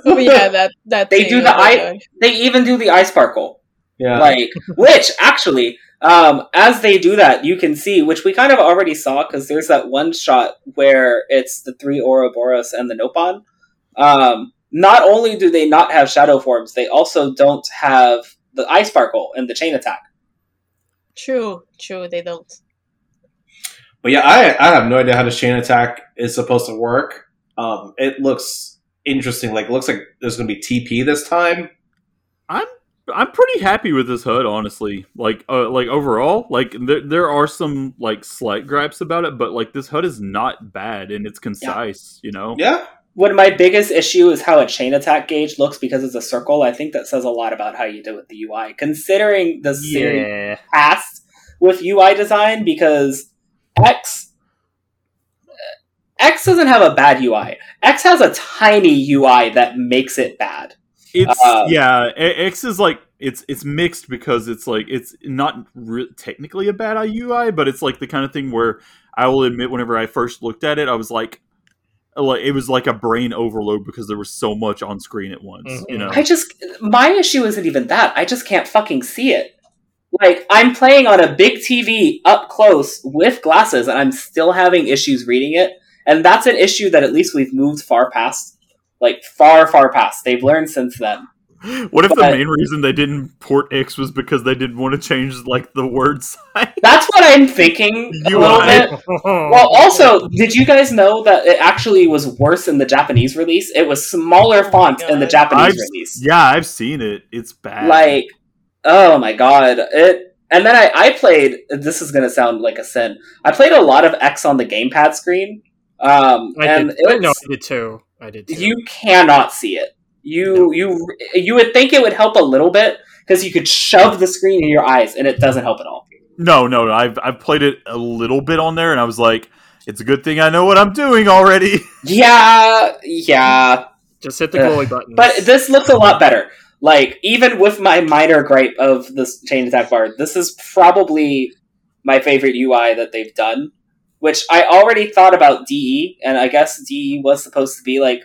oh yeah, that that They do oh the my eye- God. They even do the eye sparkle. yeah, like which actually um as they do that you can see which we kind of already saw because there's that one shot where it's the three Ouroboros and the Nopon um not only do they not have shadow forms they also don't have the eye sparkle and the chain attack True, true. They don't. but yeah, I I have no idea how the chain attack is supposed to work. Um, it looks interesting. Like, it looks like there's going to be TP this time. I'm I'm pretty happy with this HUD, honestly. Like, uh, like overall, like there there are some like slight gripes about it, but like this HUD is not bad and it's concise. You know, Yeah, what my biggest issue is how a chain attack gauge looks because it's a circle i think that says a lot about how you do with the ui considering the series past with UI design because X X doesn't have a bad UI. X has a tiny UI that makes it bad. It's Um, yeah. A- X is like it's it's mixed because it's like it's not re- technically a bad UI, but it's like the kind of thing where I will admit, whenever I first looked at it, I was like, like it was like a brain overload because there was so much on screen at once. You Mhm. know, I just my issue isn't even that. I just can't fucking see it. Like I'm playing on a big TV up close with glasses and I'm still having issues reading it. And that's an issue that at least we've moved far past. Like far, far past. They've learned since then. what if the main reason they didn't port X was because they didn't want to change like the word sign? That's what I'm thinking a UI. little bit. Well, also, did you guys know that it actually was worse in the Japanese release? It was smaller Oh font in the Japanese I've- release. Yeah, I've seen it. It's bad. Like, oh my god! It. And then I, I played. This is gonna sound like a sin. I played a lot of X on the gamepad screen, um, I and did. it no, was, I did too. I did too. you cannot see it. You No. you you would think it would help a little bit because you could shove the screen in your eyes, and it doesn't help at all. no, no, I've I've played it a little bit on there, and I was like, it's a good thing I know what I'm doing already. Yeah, yeah. Just hit the Ugh. goalie button. But this looks a lot better. Like, even with my minor gripe of this chain attack bar, this is probably my favorite UI that they've done. Which I already thought about DE, and I guess DE was supposed to be like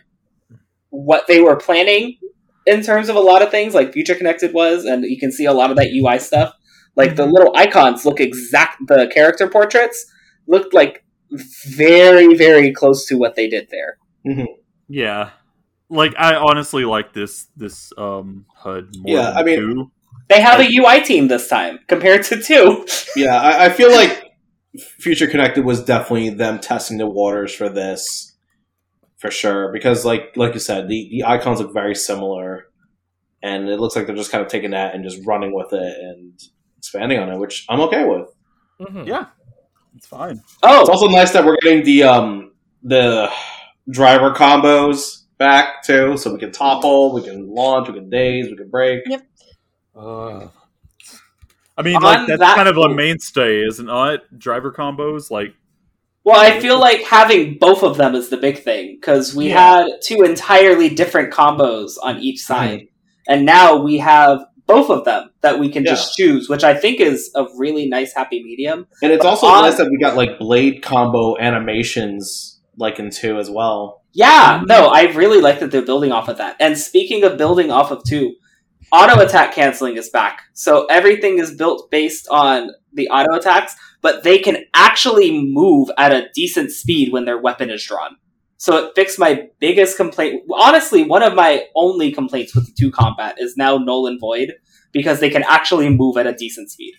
what they were planning in terms of a lot of things, like Future Connected was, and you can see a lot of that UI stuff. Like the little icons look exact, the character portraits looked like very, very close to what they did there. yeah, like I honestly like this this um HUD more. Yeah, than I mean- two. They have a UI team this time compared to two. yeah. I, I feel like Future Connected was definitely them testing the waters for this, for sure. Because, like like you said, the the icons look very similar, and it looks like they're just kind of taking that and just running with it and expanding on it, which I'm okay with. Mhm. yeah, it's fine. Oh, It's also nice that we're getting the um the driver combos back too, so we can topple, we can launch, we can daze, we can break. Yep. Uh, I mean, On like that's that kind of a mainstay, isn't it? Driver combos, like well, I feel like having both of them is the big thing because we Yeah. had two entirely different combos on each mm-hmm. side, and now we have both of them that we can just choose, which I think is a really nice happy medium. And it's also On- nice that we got like blade combo animations like in two as well. Yeah, mm-hmm. no, I really like that they're building off of that. And speaking of building off of two, auto attack canceling is back. So everything is built based on the auto attacks, but they can actually move at a decent speed when their weapon is drawn. So it fixed my biggest complaint. Honestly, one of my only complaints with the two combat is now null and void because they can actually move at a decent speed.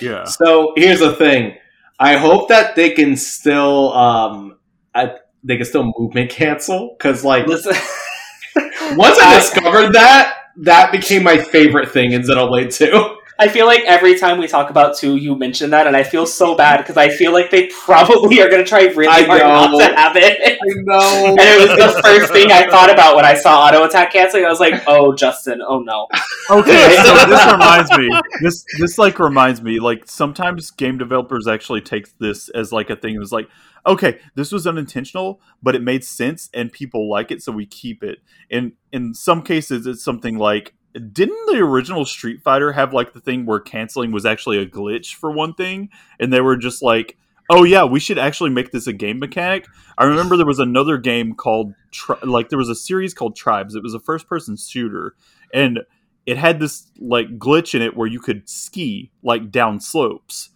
yeah, So here's the thing. I hope that they can still um I, they can still movement cancel because like Listen, once I I- discovered that, that became my favorite thing in Xenoblade 2. I feel like every time we talk about two, you mention that, and I feel so bad because I feel like they probably are going to try really I hard not to have it. I know. And it was the first thing I thought about when I saw auto attack canceling. I was like, "Oh, Justin, oh no." Okay, so this reminds me. This this like reminds me. Like sometimes game developers actually take this as like a thing. It was like, okay, this was unintentional, but it made sense and people like it, so we keep it. And in some cases, it's something like, didn't the original Street Fighter have like the thing where canceling was actually a glitch for one thing, and they were just like. Oh yeah, we should actually make this a game mechanic. I remember there was another game called Tri- like there was a series called Tribes. It was a first person shooter and it had this like glitch in it where you could ski like down slopes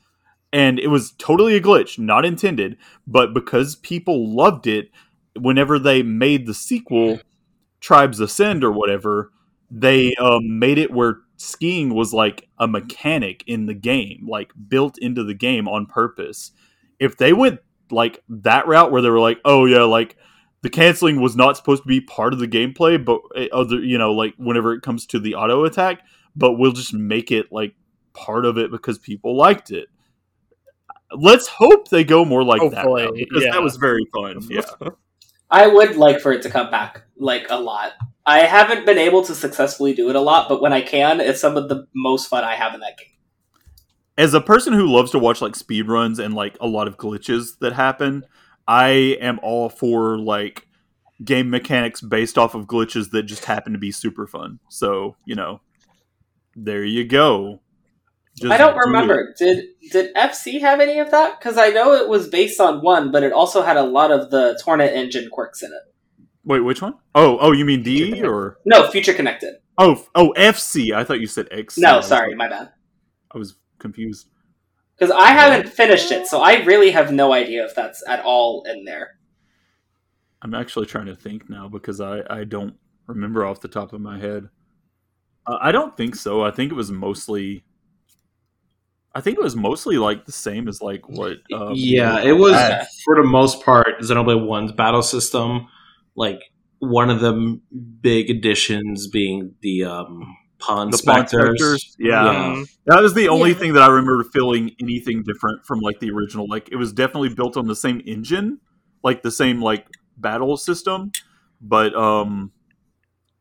and it was totally a glitch not intended but because people loved it whenever they made the sequel tribes ascend or whatever they um, made it where skiing was like a mechanic in the game like built into the game on purpose if they went like that route where they were like oh yeah like the canceling was not supposed to be part of the gameplay, but uh, other you know like whenever it comes to the auto attack, but we'll just make it like part of it because people liked it. Let's hope they go more like that Hopefully, now, because yeah. that was very fun. Yeah, I would like for it to come back like a lot. I haven't been able to successfully do it a lot, but when I can, it's some of the most fun I have in that game. as a person who loves to watch like speed runs and like a lot of glitches that happen, I am all for like game mechanics based off of glitches that just happen to be super fun. So you know, there you go. Just I don't do it. remember. Did did FC have any of that? Because I know it was based on one, but it also had a lot of the Torrent engine quirks in it. Wait, which one? Oh, oh, you mean D or No, Future Connected. oh, oh, FC? I thought you said X. No, sorry, like- my bad. I was confused. Because I haven't finished it, so I really have no idea if that's at all in there. I'm actually trying to think now because I I don't remember off the top of my head. Uh, I don't think so. I think it was mostly. I think it was mostly like the same as like what. Um, yeah, it was Okay. for the most part Xenoblade One's battle system. Like one of the m- big additions being the um, pawn the Ponspectors. specters. Yeah. Yeah. that was the only Yeah. thing that I remember feeling anything different from like the original. Like it was definitely built on the same engine, like the same like battle system, but um,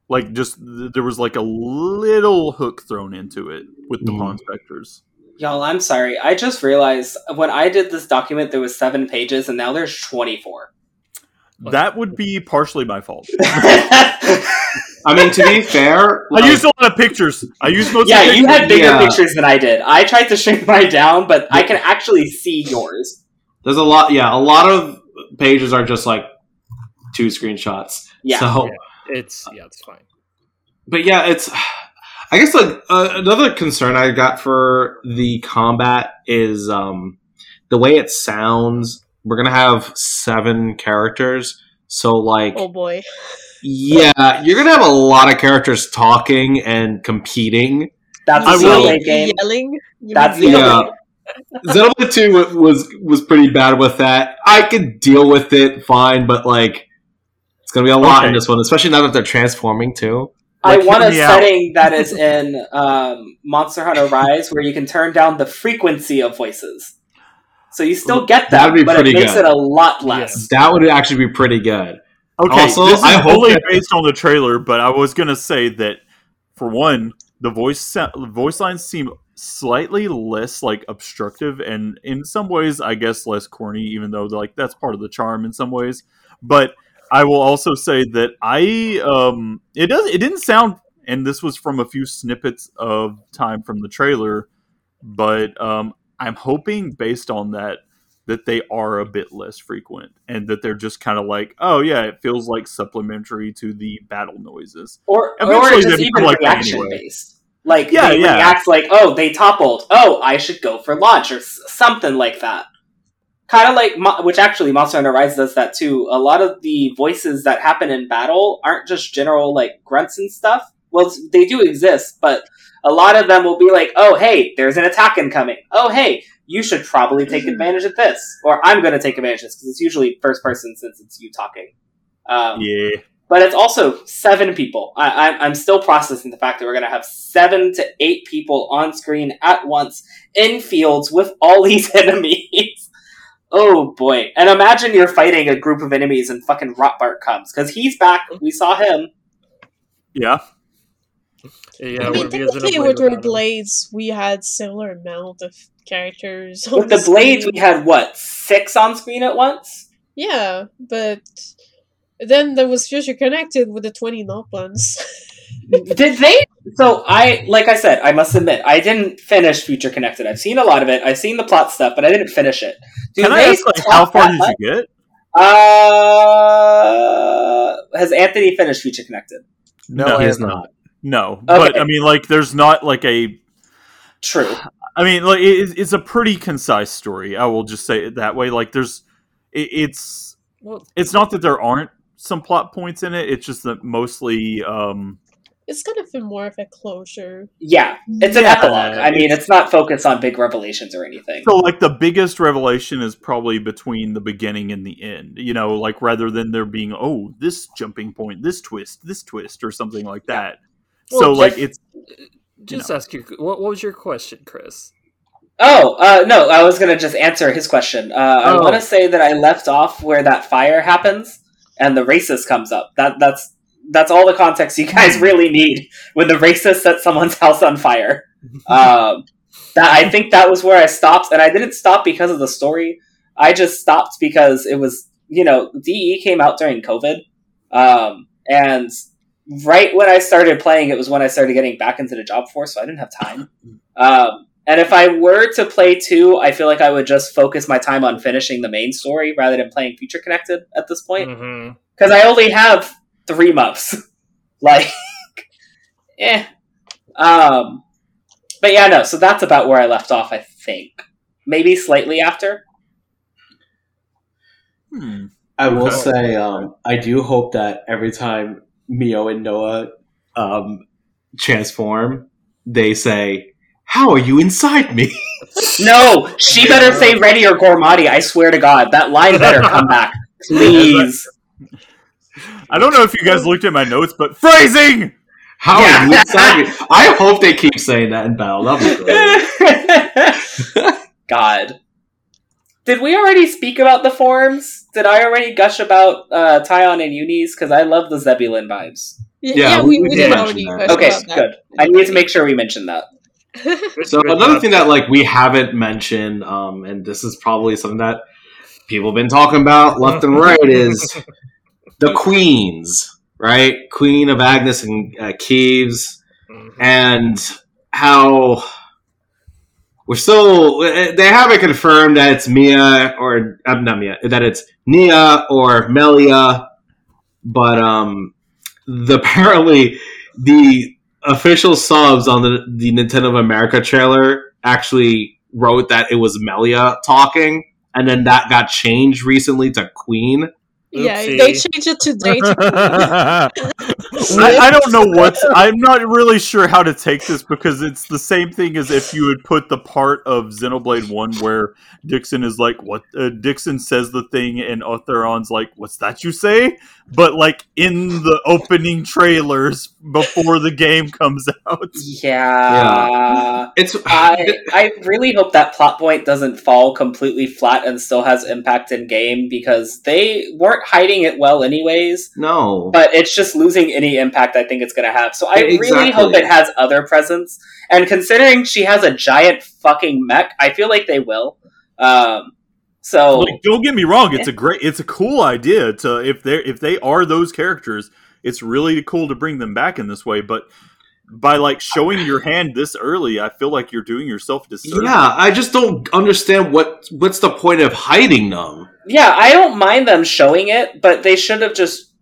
like just th- there was like a little hook thrown into it with the Mhm. Ponspectors. Y'all, I'm sorry. I just realized when I did this document, there was seven pages, and now there's 24. That would be partially my fault. I mean, to be fair, I used a lot of pictures. I used most. yeah, of the you had bigger Yeah. pictures than I did. I tried to shrink mine down, but I can actually see yours. there's a lot. Yeah, a lot of pages are just like two screenshots. Yeah. So, It's yeah, it's fine. but yeah, it's. I guess like uh, another concern I got for the combat is um, the way it sounds. We're gonna have seven characters, so like Oh boy. Yeah, you're gonna have a lot of characters talking and competing. That's I a will- Xenoblade game. Yelling. You That's mean the Yeah. Xenoblade Two was was pretty bad with that. I could deal with it fine, but like it's gonna be a lot in this one, especially now that they're transforming too. I want a me out. setting that is in um, Monster Hunter Rise where you can turn down the frequency of voices. So you still get that, That'd be but it makes good. it a lot less. That would actually be pretty good. Okay, Also, this is I hope only that- based on the trailer, but I was gonna say that for one, the voice sa- voice lines seem slightly less like obstructive, and in some ways, I guess less corny. Even though like that's part of the charm in some ways. But I will also say that I um it does it didn't sound, and this was from a few snippets of time from the trailer, but um I'm hoping based on that that they are a bit less frequent and that they're just kind of like, oh yeah, it feels like supplementary to the battle noises. Or, or Eventually just even like reaction anyway. based. Like, Yeah, they yeah. react like, oh, they toppled. Oh, I should go for launch, or s- something like that. Kind of like, Mo- which actually Monster Hunter Rise does that too. A lot of the voices that happen in battle aren't just general, like, grunts and stuff. Well, they do exist, but a lot of them will be like, oh, hey, there's an attack incoming. Oh, hey, you should probably take advantage of this. Or I'm going to take advantage of this, because it's usually first person since it's you talking. Um, Yeah. but it's also seven people. I, I'm still processing the fact that we're going to have seven to eight people on screen at once in fields with all these enemies. oh boy! And imagine you're fighting a group of enemies and fucking Rotbart comes because he's back. We saw him. Yeah. Yeah, I mean, if he has technically, with blade our him? blades, we had similar amount of characters. With the blades, we had what six on screen at once. yeah, but then there was Future Connected with the twenty not buns. Did they? So I, like I said, I must admit, I didn't finish Future Connected. I've seen a lot of it. I've seen the plot stuff, but I didn't finish it. Do Can I ask, like, how far did much? you get? Uh, has Anthony finished Future Connected? No, No, he have is not. No, but I mean, like, there's not like a. True. I mean, like, it, it's a pretty concise story. I will just say it that way. Like, there's, it, it's, Well, it's not that there aren't some plot points in it. It's just that mostly, um, it's kind of been more of a closure. Yeah, it's an Yeah, epilogue. I mean, it's- it's not focused on big revelations or anything. so like the biggest revelation is probably between the beginning and the end. You know, like rather than there being oh this jumping point, this twist, this twist, or something like that. So Well, like it's just ask you, what, what was your question, Chris? Oh, uh, no, I was gonna just answer his question. Uh, I Oh. want to say that I left off where that fire happens and the racist comes up. That that's that's all the context you guys really need when the racist set someone's house on fire. Um, that I think that was where I stopped, and I didn't stop because of the story. I just stopped because it was you know DE came out during COVID, um, and right when I started playing, it was when I started getting back into the job force, so I didn't have time. Um, and if I were to play two, I feel like I would just focus my time on finishing the main story rather than playing Future Connected at this point Mm-hmm. because I only have three months. like, eh. Um, but yeah, no. So that's about where I left off. I think maybe slightly after. hmm. I will Okay. say, um, I do hope that every time Mio and Noah um, transform, they say, "How are you inside me?" No, she better say ready or Gormati. I swear to God, that line better come back, please. I don't know if you guys looked at my notes, but phrasing. How Yeah. are you inside me? I hope they keep saying that in battle. That'd be great. God. Did we already speak about the forms? Did I already gush about uh, Taion and Eunie? Because I love the Zebulon vibes. Yeah, Yeah, we- we, we we did did mention already. that. Okay, about that. good. I need to make sure we mention that. So another thing that like we haven't mentioned, um, and this is probably something that people have been talking about left and right, is the queens, right? Queen of Agnus and uh, Keves, and how we're still they haven't confirmed that it's Mia or uh, not Mia that it's Nia or Melia, but um, the apparently the official subs on the the Nintendo of America trailer actually wrote that it was Melia talking, and then that got changed recently to Queen. Yeah, they change it. To- I, I don't know what I'm not really sure how to take this because it's the same thing as if you would put the part of Xenoblade One where Dickson is like, "What?" Uh, Dickson says the thing, and Otharon's like, "What's that you say?" But like in the opening trailers before the game comes out. Yeah. It's I I really hope that plot point doesn't fall completely flat and still has impact in game because they weren't hiding it well anyways. no. But it's just losing any impact I think it's going to have. So I really hope it has other presence. And considering she has a giant fucking mech, I feel like they will. Um, so Like, don't get me wrong; it's a great, it's a cool idea to if they are if they are those characters, it's really cool to bring them back in this way. But by like showing your hand this early, I feel like you're doing yourself a disservice. yeah, I just don't understand what what's the point of hiding them. yeah, I don't mind them showing it, but they should have just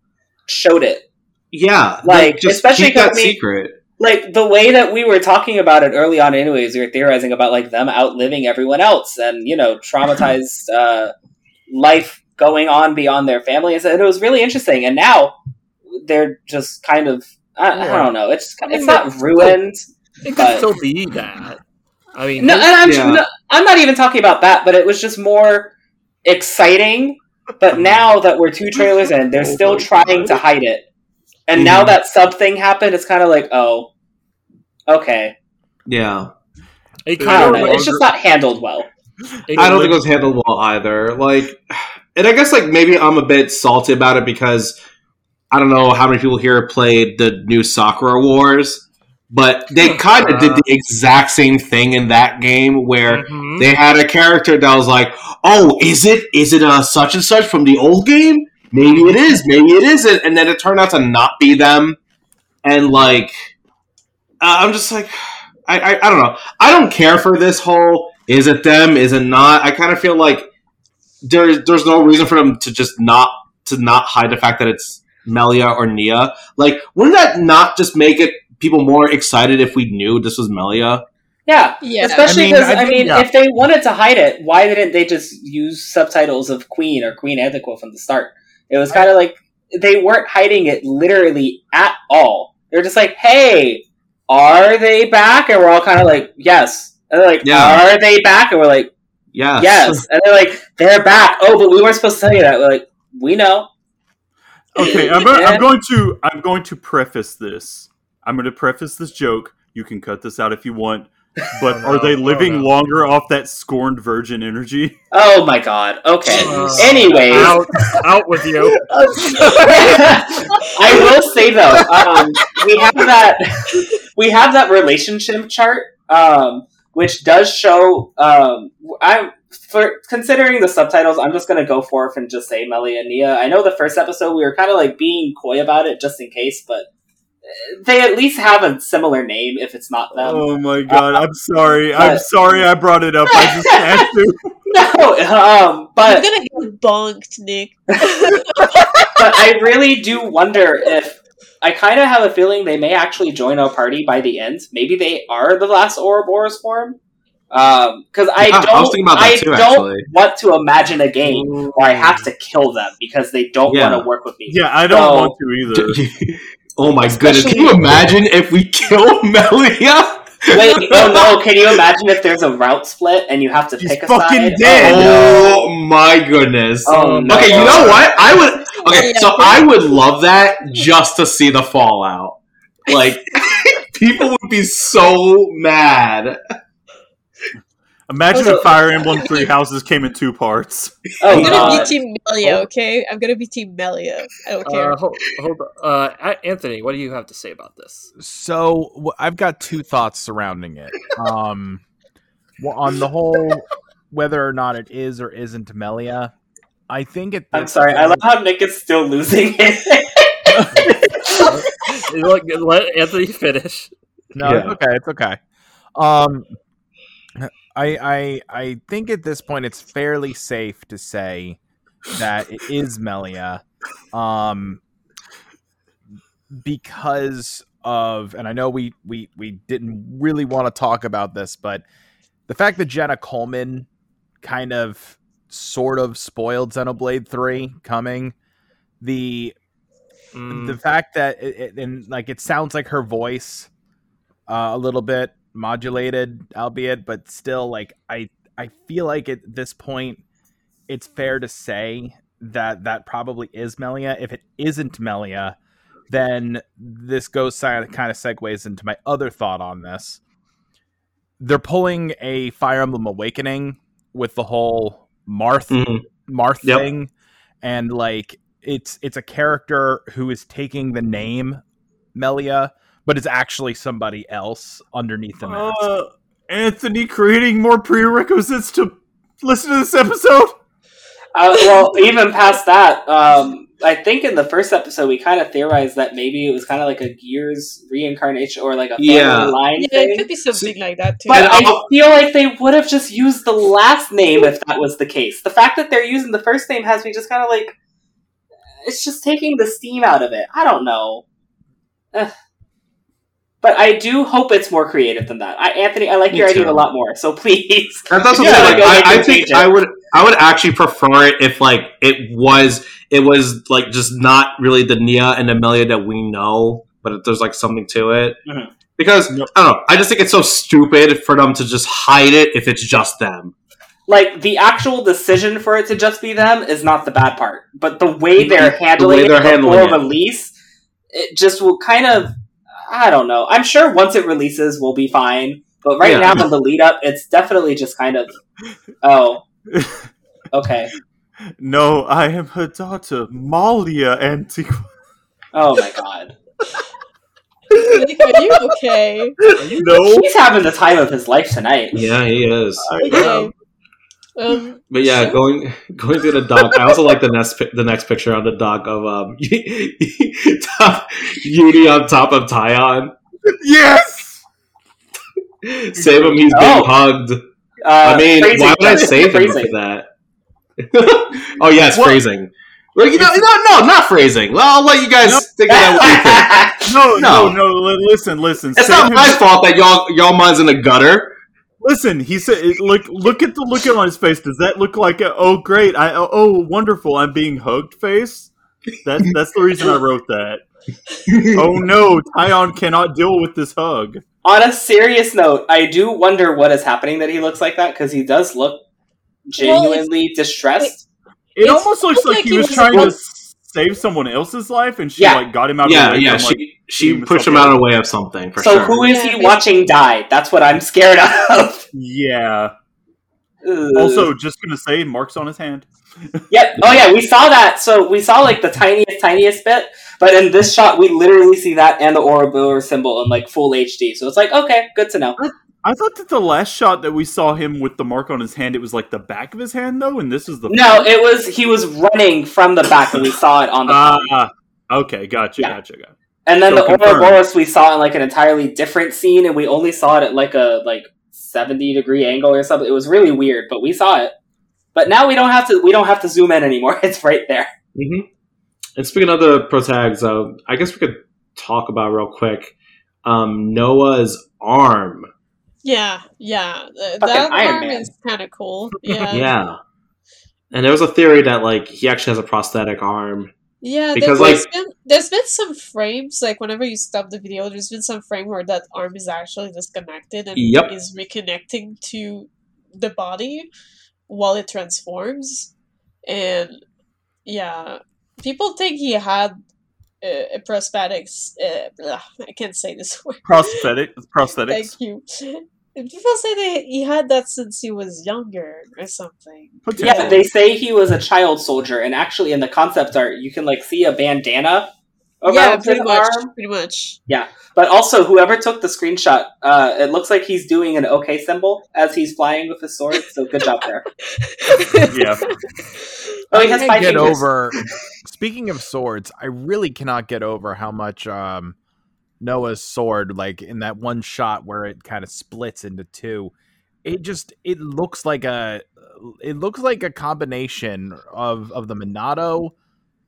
showed it. Yeah, Like, just especially keep that 'cause I mean- secret. Like the way that we were talking about it early on anyways we were theorizing about like them outliving everyone else and you know traumatized uh, life going on beyond their families and it was really interesting. And now they're just kind of i, I don't know. It's I mean, it's not ruined It could But- still be that. I mean, no, and I'm, Yeah. no, I'm not even talking about that but it was just more exciting. But now that we're two trailers in they're Oh still trying to hide it And now Mhm. that sub thing happened, it's kind of like, oh, okay. Yeah. It I kind don't of know. It's just not handled well. I don't think it was handled well either. Like, and I guess like maybe I'm a bit salty about it because I don't know how many people here played the new Sakura Wars, but they kind of did the exact same thing in that game where Mhm. they had a character that was like, "Oh, is it is it a such and such from the old game? Maybe it is, maybe it isn't," and then it turned out to not be them, and like, uh, I'm just like, I, I I don't know. I don't care for this whole is it them, is it not. I kind of feel like there's there's no reason for them to just not to not hide the fact that it's Melia or Nia. Like, wouldn't that not just make it people more excited if we knew this was Melia? Yeah. Yeah. Especially I mean, because, I I mean, yeah. if they wanted to hide it, why didn't they just use subtitles of Queen or Queen Antiqua from the start? It was kind of like they weren't hiding it literally at all. They're just like, hey, are they back? And we're all kind of like, yes. And they're like, Yeah. are they back? And we're like, Yes. yes. And they're like, they're back. Oh, but we weren't supposed to tell you that. We're like, we know. Okay, I'm, go- Yeah. I'm going to I'm going to preface this. I'm going to preface this joke. You can cut this out if you want. But Oh, are they living Oh, no. longer off that scorned virgin energy? Oh my god. Okay. Uh, Anyways. out, out with you. I will say though, um, we have that we have that relationship chart, um, which does show. Um, I'm for considering the subtitles. I'm just gonna go forth and just say Melly and Nia. I know the first episode we were kind of like being coy about it just in case, but they at least have a similar name if it's not them. oh my god! I'm sorry. I'm sorry. I brought it up. I just had to. No, um, I'm but gonna get bonked, Nick. but I really do wonder if I kind of have a feeling they may actually join our party by the end. Maybe they are the last Ouroboros form. Because I Yeah, don't, I about that I too, don't actually. want to imagine a game where I have to kill them because they don't Yeah. want to work with me. Yeah, I don't So- want to either. oh my goodness! Can you imagine if we kill Melia? Wait, oh no! Can you imagine if there's a route split and you have to She's pick a fucking side? dead. Oh, Oh my goodness! Oh, no. Okay, you know what? I would. Okay, so I would love that just to see the fallout. Like, people would be so mad. Imagine Also- if Fire Emblem Three Houses came in two parts. oh I'm gonna god! be Team Melia, Oh. okay? I'm gonna be Team Melia. I don't care. Uh, hold, hold on. Uh, Anthony, what do you have to say about this? So wh- I've got two thoughts surrounding it. Um, well, on the whole, whether or not it is or isn't Melia, I think it. I'm sorry. I love how Nick is still losing it. Look, Let Anthony finish. No, it's okay. It's okay. Um, I I I think at this point it's fairly safe to say that it is Melia, um, because of, and I know we we we didn't really want to talk about this, but the fact that Jenna Coleman kind of sort of spoiled Xenoblade Three coming, the Mm, the fact that it, it, and like it sounds like her voice uh, a little bit modulated albeit but still like i i feel like at this point it's fair to say that that probably is melia if it isn't melia then this goes kind of segues into my other thought on this they're pulling a fire emblem awakening with the whole marth Mhm. Marth Yep. thing, and like it's it's a character who is taking the name Melia, but it's actually somebody else underneath the mask. Uh, Anthony creating more prerequisites to listen to this episode. Uh, well, even past that, um, I think in the first episode we kind of theorized that maybe it was kind of like a Gears reincarnation or like a family Yeah. line yeah, thing. it could be something like that too. But I feel like they would have just used the last name if that was the case. The fact that they're using the first name has me just kind of like, it's just taking the steam out of it. I don't know. Ugh. But I do hope it's more creative than that. I, Anthony, I like Me your idea a lot more. So please, That's also Yeah, like, I, I think. I would I would actually prefer it if like it was it was like just not really the Nia and Amelia that we know, but if there's like something to it. Mhm. Because No. I don't know, I just think it's so stupid for them to just hide it if it's just them. like the actual decision for it to just be them is not the bad part, but the way they're The handling way they're it handling before it. release it just will kind of I don't know. I'm sure once it releases we'll be fine. But right Yeah. now in the lead up, it's definitely just kind of oh okay. No, I am her daughter, Malia Antiqua. Oh my god. Nick, are you okay? No, He's having the time of his life tonight. Yeah, he is. I Okay. Um, But yeah, So- going going to the doc. I also like the next the next picture on the doc of um top, Yuri on top of Taion. yes. Save him. He's being Oh. hugged. Uh, I mean, phrasing. why would I save him for that? oh yes, What? phrasing. Well, you know, no, no, not phrasing. Well, I'll let you guys No. think of that. what you think. No, no, No. no. Listen, listen. It's Save not him- my fault that y'all y'all minds in the gutter. Listen, he said, "Look, look at the look on his face. Does that look like a oh great? I oh, oh wonderful. I'm being hugged face. That's that's the reason I wrote that. Oh no, Taion cannot deal with this hug. On a serious note, I do wonder what is happening that he looks like that because he does look genuinely distressed. It It's almost looks like, like he he was was trying to about- s- save someone else's life, and she Yeah. like got him out. Yeah, of the way yeah. from, like, She she pushed him out of the way of something for so sure. who is Yeah, he watching die? That's what I'm scared of. yeah. Ugh. Also, just gonna say, marks on his hand. yep. Oh yeah, we saw that. So we saw like the tiniest, tiniest bit, but in this shot, we literally see that and the Ouroboros symbol in like full HD. So it's like, okay, good to know. I thought that the last shot that we saw him with the mark on his hand, it was like the back of his hand though, and this is the No, it was he was running from the back, and we saw it on the. Ah, okay, gotcha, Yeah. gotcha, gotcha. and then so the confirmed. Ouroboros we saw in like an entirely different scene, and we only saw it at like a like seventy degree angle or something. It was really weird, but we saw it. But now we don't have to. We don't have to zoom in anymore. It's right there. hmm And speaking of the pro tags, uh, I guess we could talk about real quick um, Noah's arm. Yeah, yeah. th- Fucking that Iron arm Man. is kind of cool. Yeah. Yeah. And there was a theory that like he actually has a prosthetic arm. Yeah, Because, there, has like- been there's been some frames like whenever you stop the video, there's been some frame where that arm is actually disconnected and Yep. is reconnecting to the body while it transforms, and yeah, people think he had uh, prosthetics. Uh, blah, I can't say this word. Prosthetic, prosthetics. Thank you. People say that he had that since he was younger or something. Yeah, they say he was a child soldier, and actually in the concept art, you can like see a bandana around yeah, his pretty much. arm. Pretty much. Yeah, but also, whoever took the screenshot, uh, it looks like he's doing an OK symbol as he's flying with his sword. So good job there. Yeah. Oh, he has five get fingers. over. Speaking of swords, I really cannot get over how much um, Noah's sword, like in that one shot where it kind of splits into two, it just it looks like a it looks like a combination of of the Monado,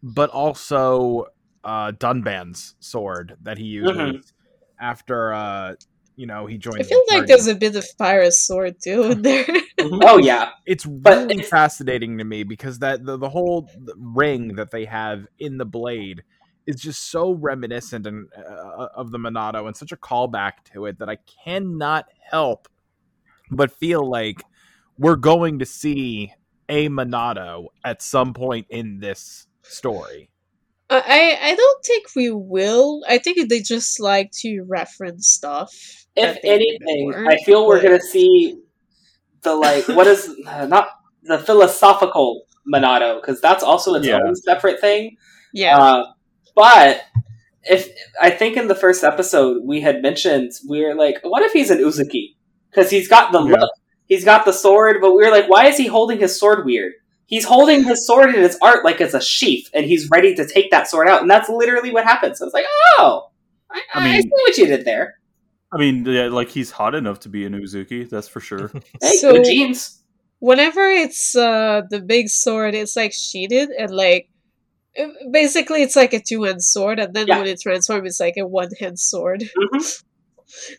but also uh, Dunban's sword that he uses Mhm. after uh, you know he joined. I feel the like party. there's a bit of Pyra's sword too in there. Oh yeah, it's But really it's- fascinating to me because that the, the whole ring that they have in the blade is just so reminiscent and uh, of the Monado and such a callback to it that I cannot help but feel like we're going to see a Monado at some point in this story. I I I don't think we will. I think they just like to reference stuff. if that they did anything, I feel we're but- gonna see the like what is uh, not the philosophical Monado because that's also its Yeah. own separate thing. Yeah, Uh, but if I think in the first episode we had mentioned we are like, what if he's an Uzuki? Because he's got the Yeah. look, he's got the sword, but we are like, why is he holding his sword weird? He's holding his sword in his art like it's a sheath, and he's ready to take that sword out, and that's literally what happens. So it's like, oh, I, I I, see what you did there. I mean, yeah, like he's hot enough to be an Uzuki, that's for sure. Hey, So- good jeans. whenever it's uh the big sword, it's like sheeted and like basically it's like a two hand sword, and then Yeah. when it transforms, it's like a one hand sword. Mhm.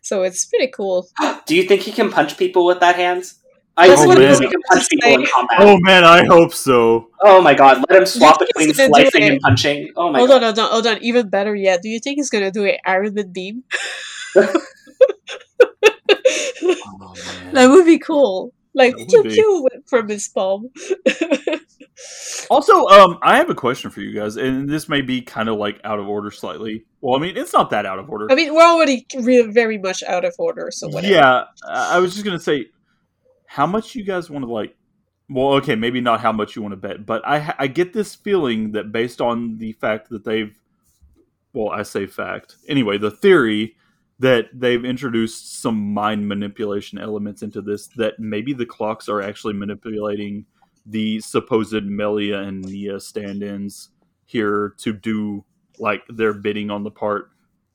So it's pretty cool. Do you think he can punch people with that hands? I That's hope what he I was can punch people in combat. oh man, I hope so. Oh my god, let him swap think between he's slicing and punching. Oh my hold god. Hold on, hold on, hold on. Even better yet, do you think he's gonna do an Iron Man beam? Oh, man. that would be cool. Like That would pew pew from his palm. Also, um, I have a question for you guys, and this may be kind of like out of order slightly. Well, I mean, it's not that out of order. I mean, we're already re- very much out of order, so whatever. Yeah, I I was just gonna say, how much you guys want to like. Well, okay, maybe not how much you want to bet, but I I get this feeling that based on the fact that they've, well, I say fact anyway, the theory that they've introduced some mind manipulation elements into this, that maybe the clocks are actually manipulating the supposed Melia and Nia stand-ins here to do like their bidding on the part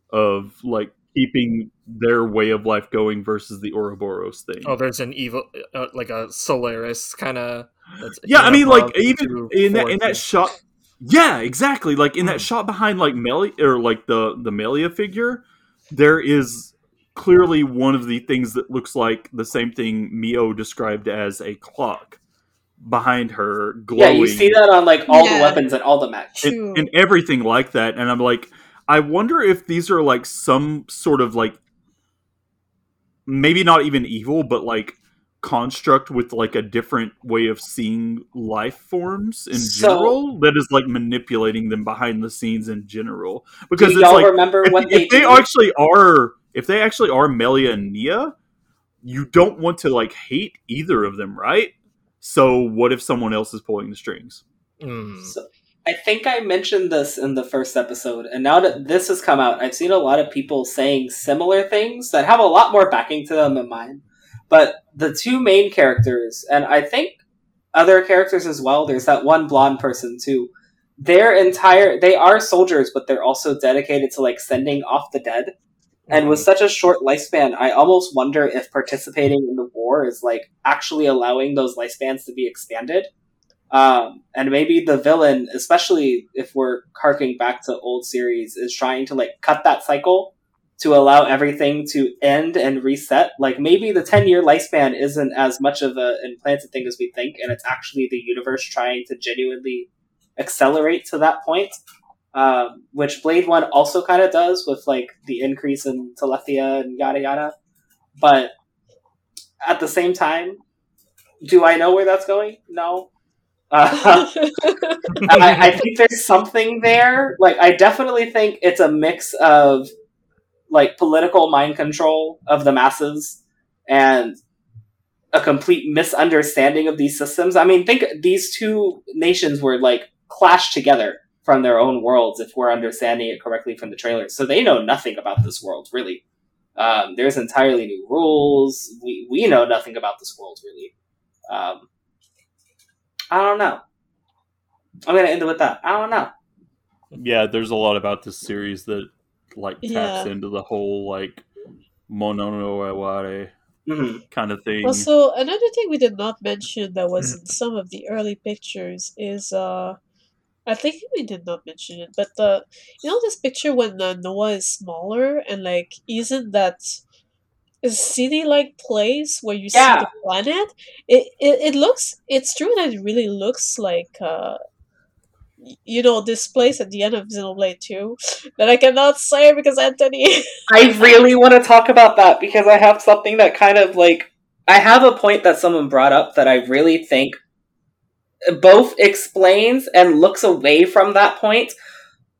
of like keeping their way of life going versus the Ouroboros thing. Oh, there's an evil, uh, like a Solaris kind of. yeah, I mean, like even in that in that shot. Yeah, exactly. Like in that shot behind like Melia or like the the Melia figure, there is clearly one of the things that looks like the same thing Mio described as a clock behind her Yeah, you see that on like all the weapons and all the mech. And, and everything like that and i'm like i wonder if these are like some sort of like maybe not even evil but like construct with like a different way of seeing life forms in So- general that is like manipulating them behind the scenes in general. Because Do y'all like remember if, what if they, they actually are if they actually are melia and nia you don't want to like hate either of them right? So what if someone else is pulling the strings? Mm. So, I think I mentioned this in the first episode, and now that this has come out, I've seen a lot of people saying similar things that have a lot more backing to them than mine. But the two main characters, and I think other characters as well, there's that one blonde person too. Their entire they are soldiers, but they're also dedicated to like sending off the dead. And with such a short lifespan, I almost wonder if participating in the war is like actually allowing those lifespans to be expanded. Um, and maybe the villain, especially if we're harking back to old series, is trying to like cut that cycle to allow everything to end and reset. Like maybe the 10 year lifespan isn't as much of an implanted thing as we think, and it's actually the universe trying to genuinely accelerate to that point. Um, which Blade 1 also kind of does with like the increase in Telethia and yada yada. But at the same time, do I know where that's going? No. Uh, I, I think there's something there. Like, I definitely think it's a mix of like political mind control of the masses and a complete misunderstanding of these systems. I mean, think these two nations were like clashed together from their own worlds, if we're understanding it correctly from the trailers. So they know nothing about this world, really. Um, there's entirely new rules. We we know nothing about this world, really. Um, I don't know. I'm gonna end it with that. I don't know. yeah there's a lot about this series that like taps Yeah. into the whole like mono no aware hmm kind of thing Also, another thing we did not mention that was in some of the early pictures is uh I think we did not mention it, but the you know this picture when uh, Noah is smaller and like isn't that city like place where you Yeah. see the planet. It, it it looks it's true that it really looks like uh you know this place at the end of Xenoblade 2 that I cannot say because Anthony I really want to talk about that because I have something that kind of like I have a point that someone brought up that I really think both explains and looks away from that point,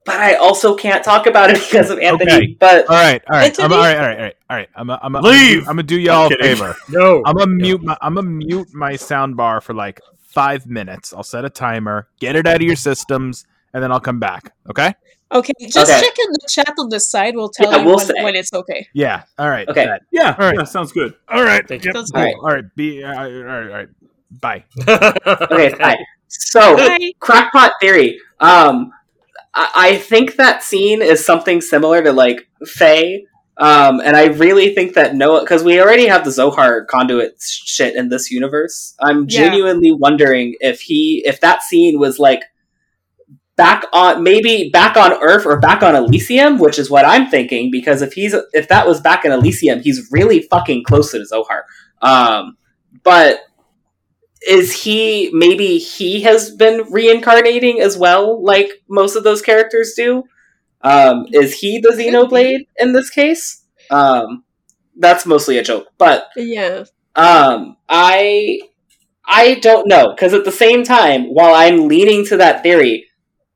but I also can't talk about it because of Anthony. Okay. But all right, all right, I'm, all right, all right, all right, all right. I'm, a, I'm, a, Leave! I'm gonna do y'all a favor. No. I'm gonna mute my, I'm gonna mute my sound bar for like five minutes. I'll set a timer, get it out of your systems, and then I'll come back. Okay? Okay, just Okay. check in the chat on the side. We'll tell Yeah, you we'll when, when it's okay. Yeah. All right. Okay. bet. yeah All right. yeah sounds good All right. Thank you. Sounds Cool. good. All right. Be. Uh, all right. All right. Bye. okay, fine. So Bye. crackpot theory. Um, I, I think that scene is something similar to like Faye. Um, and I really think that Noah, because we already have the Zohar conduit shit in this universe. I'm Yeah. genuinely wondering if he, if that scene was like back on, maybe back on Earth or back on Elysium, which is what I'm thinking. Because if he's, if that was back in Elysium, he's really fucking close to the Zohar. Um, but is he maybe he has been reincarnating as well like most of those characters do um is he the xenoblade in this case um that's mostly a joke but Yeah. um i I don't know because at the same time, while I'm leaning to that theory,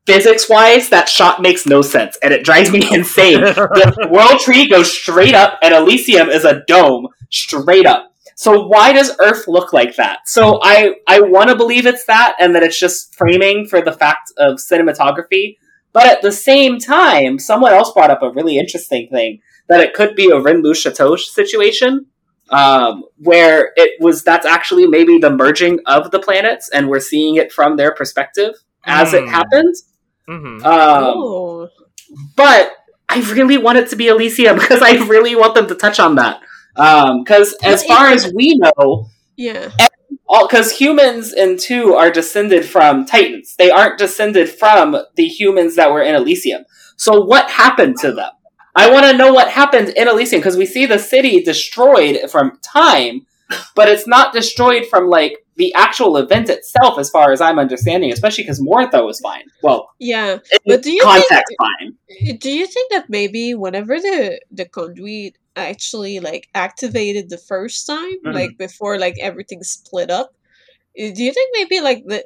physics wise, that shot makes no sense and it drives me insane. the World Tree goes straight up, and Elysium is a dome straight up. So why does Earth look like that? So I I want to believe it's that, and that it's just framing for the fact of cinematography. But at the same time, someone else brought up a really interesting thing that it could be a Renlu Chateau situation, um, where it was that's actually maybe the merging of the planets, and we're seeing it from their perspective as it Hmm. happens. Mhm. Um, but I really want it to be Elysium because I really want them to touch on that. Um, because as Well, far as we know, yeah. all because humans in two are descended from Titans. They aren't descended from the humans that were in Elysium. So what happened to them? I want to know what happened in Elysium because we see the city destroyed from time, but it's not destroyed from like the actual event itself, as far as I'm understanding. Especially because Morytha was fine. Well, Yeah. But do you context, fine. Do you think that maybe whenever the the conduit actually like activated the first time, Mhm. like before like everything split up, eh, do you think maybe like the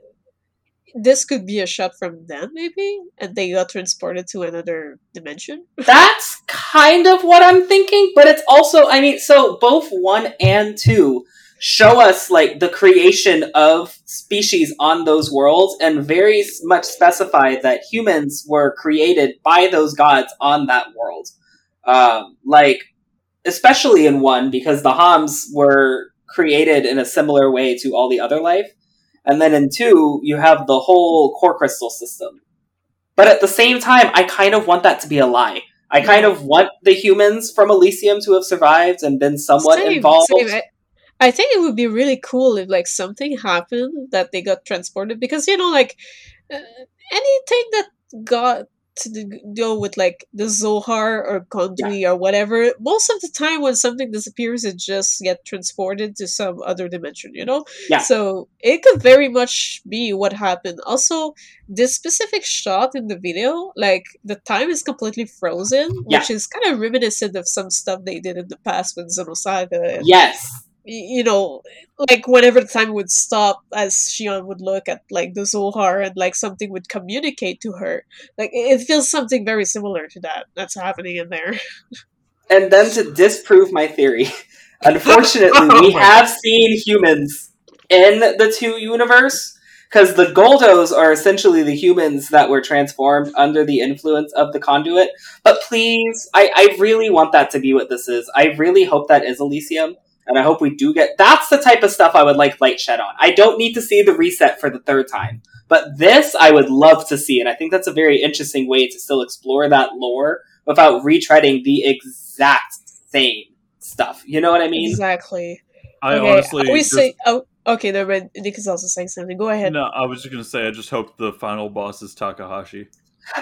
this could be a shot from them maybe and they got transported to another dimension? That's kind of what I'm thinking, but it's also, I mean, so both one and two show us like the creation of species on those worlds and very much specify that humans were created by those gods on that world. Um, like, especially in one, because the Homs were created in a similar way to all the other life. And then in two, you have the whole core crystal system. But at the same time, I kind of want that to be a lie. I kind of want the humans from Elysium to have survived and been somewhat Same, involved. same. I, I think it would be really cool if like something happened that they got transported because you know like uh, anything that got to deal with like the Zohar or conduit or whatever. Most of the time, when something disappears, it just get transported to some other dimension. You know. Yeah. So it could very much be what happened. Also, this specific shot in the video, like the time is completely frozen, Yeah. which is kind of reminiscent of some stuff they did in the past with Xenosaga. And, Yes. You know, like whenever the time would stop, as Shion would look at like the Zohar and like something would communicate to her. Like it feels something very similar to that that's happening in there. And then to disprove my theory, unfortunately, Oh we have seen humans in the two universe. Because the Goldos are essentially the humans that were transformed under the influence of the conduit. But please, I, I really want that to be what this is. I really hope that is Elysium. And I hope we do get. That's the type of stuff I would like light shed on. I don't need to see the reset for the third time. But this I would love to see. And I think that's a very interesting way to still explore that lore without retreading the exact same stuff. You know what I mean? exactly. I okay, honestly we just- say. Oh, okay. The red Nick is also saying something. Go ahead. no, I was just gonna say I just hope the final boss is Takahashi.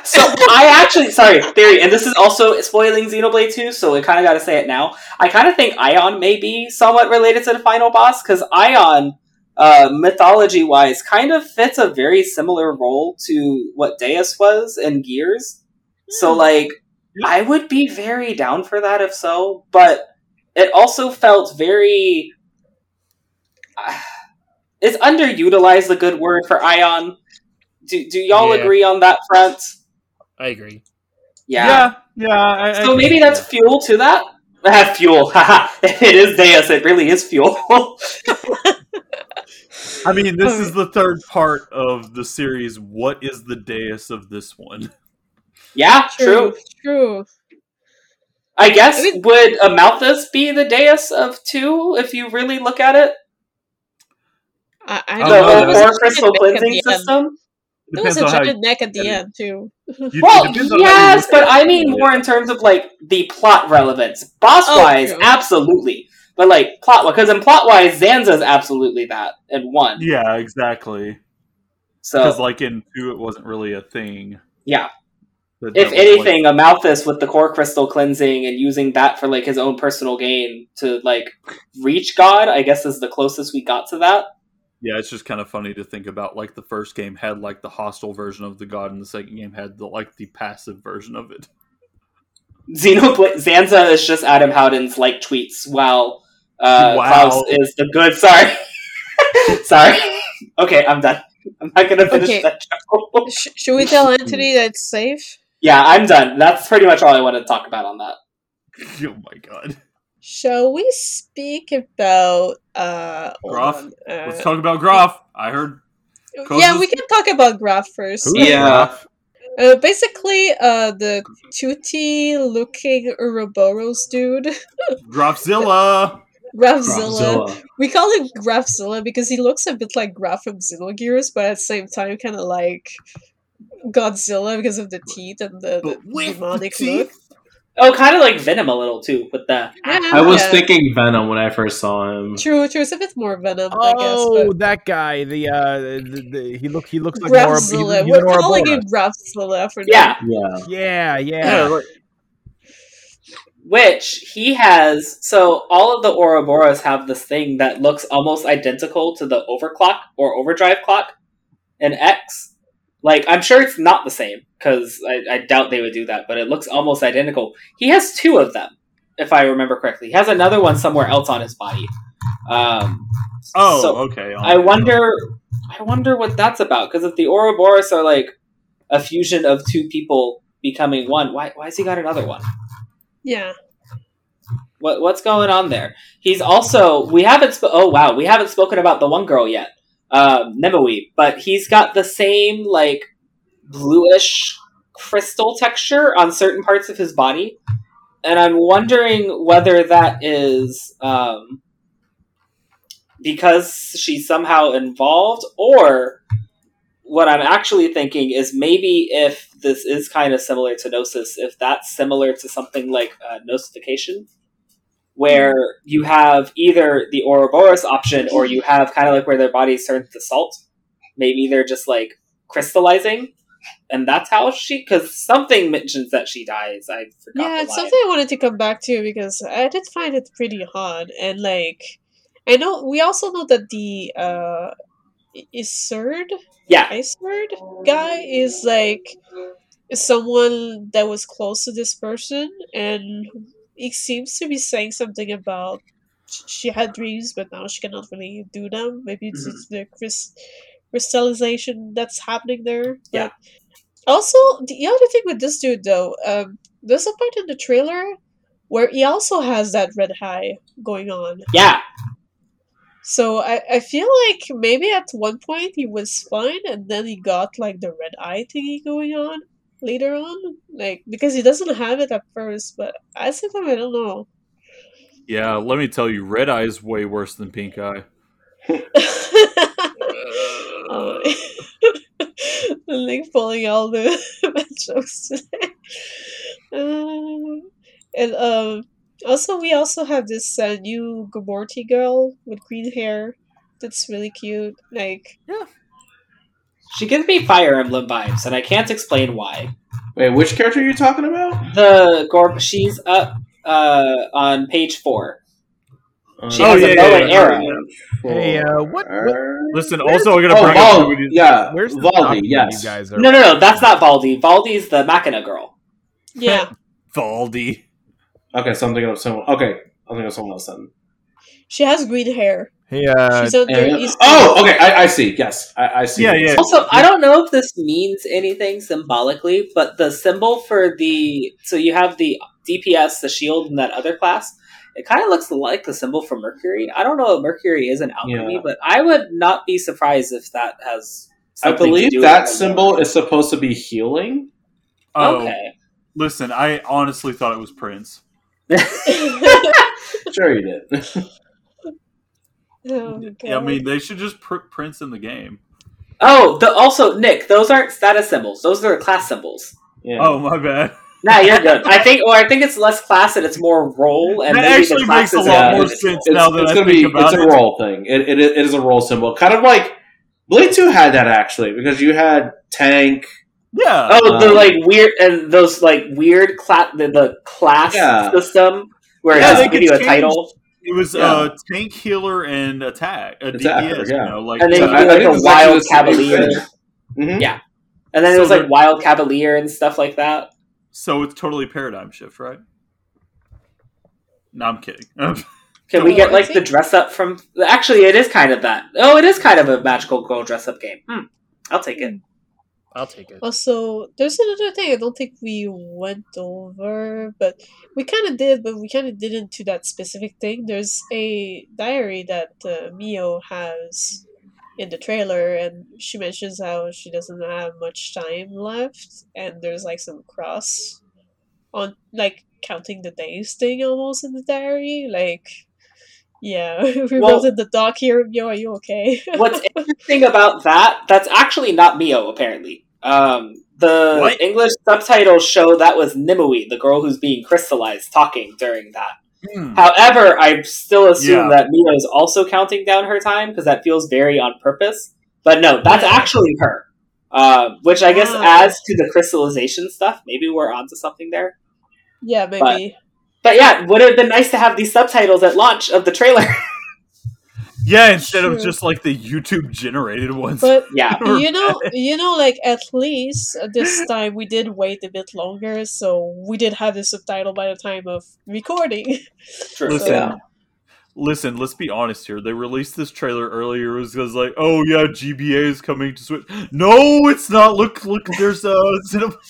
So I actually, sorry, theory, and this is also spoiling Xenoblade 2, so we kind of got to say it now. I kind of think Aion may be somewhat related to the final boss because Aion, uh, mythology wise, kind of fits a very similar role to what Deus was in Gears. So, Hmm. like, I would be very down for that if so, but it also felt very—it's underutilized a good word for Aion? Do, do y'all Yeah. agree on that front? I agree. Yeah. yeah. yeah I, I So can maybe that's that. fuel to that. Ah, fuel. It is Deus. It really is fuel. I mean, this is the third part of the series. What is the Deus of this one? yeah, true. True. True. I guess I mean- would Amalthus be the Deus of two if you really look at it? I, I Oh, the no, whole that was- core a crystal giant neck at cleansing the end. system. There was a on how neck at the you- end too. you- Well, it depends on how you yes, but I mean more in terms of like the plot relevance. Boss oh, wise, Oh, absolutely. But like plot because in plot wise, Zanza's absolutely that in one. Yeah, exactly. So Because like in two, it wasn't really a thing. yeah. But if that was, like- anything, Amalthus with the core crystal cleansing and using that for like his own personal gain to like reach God, I guess is the closest we got to that. Yeah, it's just kind of funny to think about. Like the first game had like the hostile version of the god, and the second game had the like the passive version of it. Xenoblade Zanza is just Adam Howden's like tweets, while uh, Wow. Klaus is the good. Sorry, Sorry. Okay, I'm done. I'm not gonna finish Okay. that. Sh- should we tell Anthony that it's safe? yeah, I'm done. That's pretty much all I want to talk about on that. Oh my god. Shall we speak about uh hold Grahf? on, uh, Let's talk about Grahf. I heard. Yeah, we can talk about Grahf first. Who is Yeah. Uh, basically, uh, the tooty-looking Ouroboros dude, Grahfzilla. Grahfzilla. Godzilla. We call him Grahfzilla because he looks a bit like Grahf from Xenogears, but at the same time, kind of like Godzilla because of the teeth and the, the But demonic the look. Teeth. Oh, kind of like Venom a little too, with the. Yeah, I was yeah. thinking Venom when I first saw him. True, true. It's a bit more Venom, I guess. Oh, But that guy. The uh, the, the, he look he looks like more. Grahfzilla. he's- he's We're an calling him Ouroboros. Grahfzilla for. Yeah, Yeah. Yeah, Yeah, yeah. which he has. So all of the Ouroboros have this thing that looks almost identical to the overclock or overdrive clock in X. Like I'm sure it's not the same because I, I doubt they would do that, but it looks almost identical. He has two of them, if I remember correctly. He has another one somewhere else on his body. Um, oh, so okay. I wonder, I wonder what that's about. Because if the Ouroboros are like a fusion of two people becoming one, why why has he got another one? Yeah. What what's going on there? He's also we haven't sp- oh wow we haven't spoken about the one girl yet, um, Nimue, but he's got the same like bluish crystal texture on certain parts of his body, and I'm wondering whether that is um, because she's somehow involved, or what I'm actually thinking is maybe if this is kind of similar to Gnosis, if that's similar to something like uh, Gnosification, where you have either the Ouroboros option or you have kind of like where their bodies turn to salt. Maybe they're just like crystallizing, and that's how she. Because something mentions that she dies. I forgot. Yeah, it's something I wanted to come back to because I did find it pretty hard, and like, I know we also know that the uh, Iserd, Yeah, Iserd guy is like someone that was close to this person, and he seems to be saying something about she had dreams, but now she cannot really do them. Maybe it's, Mhm. the crys- crystallization that's happening there. But Yeah. Also, the other thing with this dude, though, um, there's a part in the trailer where he also has that red eye going on. yeah. So I, I feel like maybe at one point he was fine, and then he got like the red eye thingy going on later on, like because he doesn't have it at first. But at the same time, I don't know. Yeah, let me tell you, red eye is way worse than pink eye. Oh. like pulling all the bad jokes today. Um, and um, also we also have this uh, new Gormotti girl with green hair. That's really cute. Like yeah. She gives me Fire Emblem vibes, and I can't explain why. Wait, which character are you talking about? The Gorb, she's up uh, on page four. She Oh, has yeah, a bow yeah, and yeah. arrow. Hey, uh, what- what- Listen, also, we're gonna Oh, bring Val, who it is. yeah, Where's the Valdi, yes. You guys are. No, no, no, that's not Valdi. Valdi's the Machina girl. yeah, Valdi. Okay, so I'm thinking of someone. Okay, I'm thinking of someone else then. she has green hair. Hey, uh, She's under And- East. oh, okay, I, I see. Yes, I, I see. Yeah, yeah. Also, I don't know if this means anything symbolically, but the symbol for the so you have the DPS, the shield, and that other class. It kind of looks like the symbol for Mercury. I don't know if Mercury is an alchemy, Yeah. but I would not be surprised if that has. I something to believe do that with symbol is supposed to be healing. Oh, Okay. listen, I honestly thought it was Prince. Sure, you did. oh, Yeah, I mean, they should just put Prince in the game. oh, the, also Nick, those aren't status symbols. Those are class symbols. yeah. Oh, my bad. Nah, you're good. I think, or I think it's less class and it's more role. And that maybe actually the makes a lot more sense it's, now that it's I gonna think be about it's a role thing. It, it, it is a role symbol, kind of like Blade Two had that actually because you had tank. Yeah. Oh, the Um, like weird and those like weird class the, the class Yeah. system where Yeah, it they just give you a change- title, It was Yeah. uh, tank, healer, and attack. A Attacker, DPS, yeah. you know, like and then So you I- do like a wild cavalier, thing. Mhm. Yeah. and then So it was like wild cavalier and stuff like that. So it's totally paradigm shift, right? No, I'm kidding. Can we get like the dress up from? Actually, it is kind of that. Oh, it is kind of a magical girl dress up game. Hmm. I'll take it. I'll take it. Also, there's another thing I don't think we went over, but we kind of did, but we kind of didn't to that specific thing. There's a diary that uh, Mio has in the trailer, and she mentions how she doesn't have much time left, and there's like some cross on like counting the days thing almost in the diary. Like, yeah, we Well- wrote in the doc here. Mio, are you okay? What's interesting about that? That's actually not Mio. Apparently, um, the What? English subtitles show that was Nimue, the girl who's being crystallized, talking during that. Hmm. However, I still assume Yeah. that Mio is also counting down her time because that feels very on purpose. But no, that's actually her. Uh, which I guess Ah. adds to the crystallization stuff. Maybe we're onto something there. yeah, maybe. But yeah, would have been nice to have these subtitles at launch of the trailer. Yeah, instead of just like the YouTube generated ones. But yeah, you know, you know, like at least uh, this time we did wait a bit longer, so we did have the subtitle by the time of recording. true. Listen, Yeah. listen. Let's be honest here. They released this trailer earlier. It was like, oh yeah, GBA is coming to Switch. No, it's not. Look, look. There's uh, Cinema-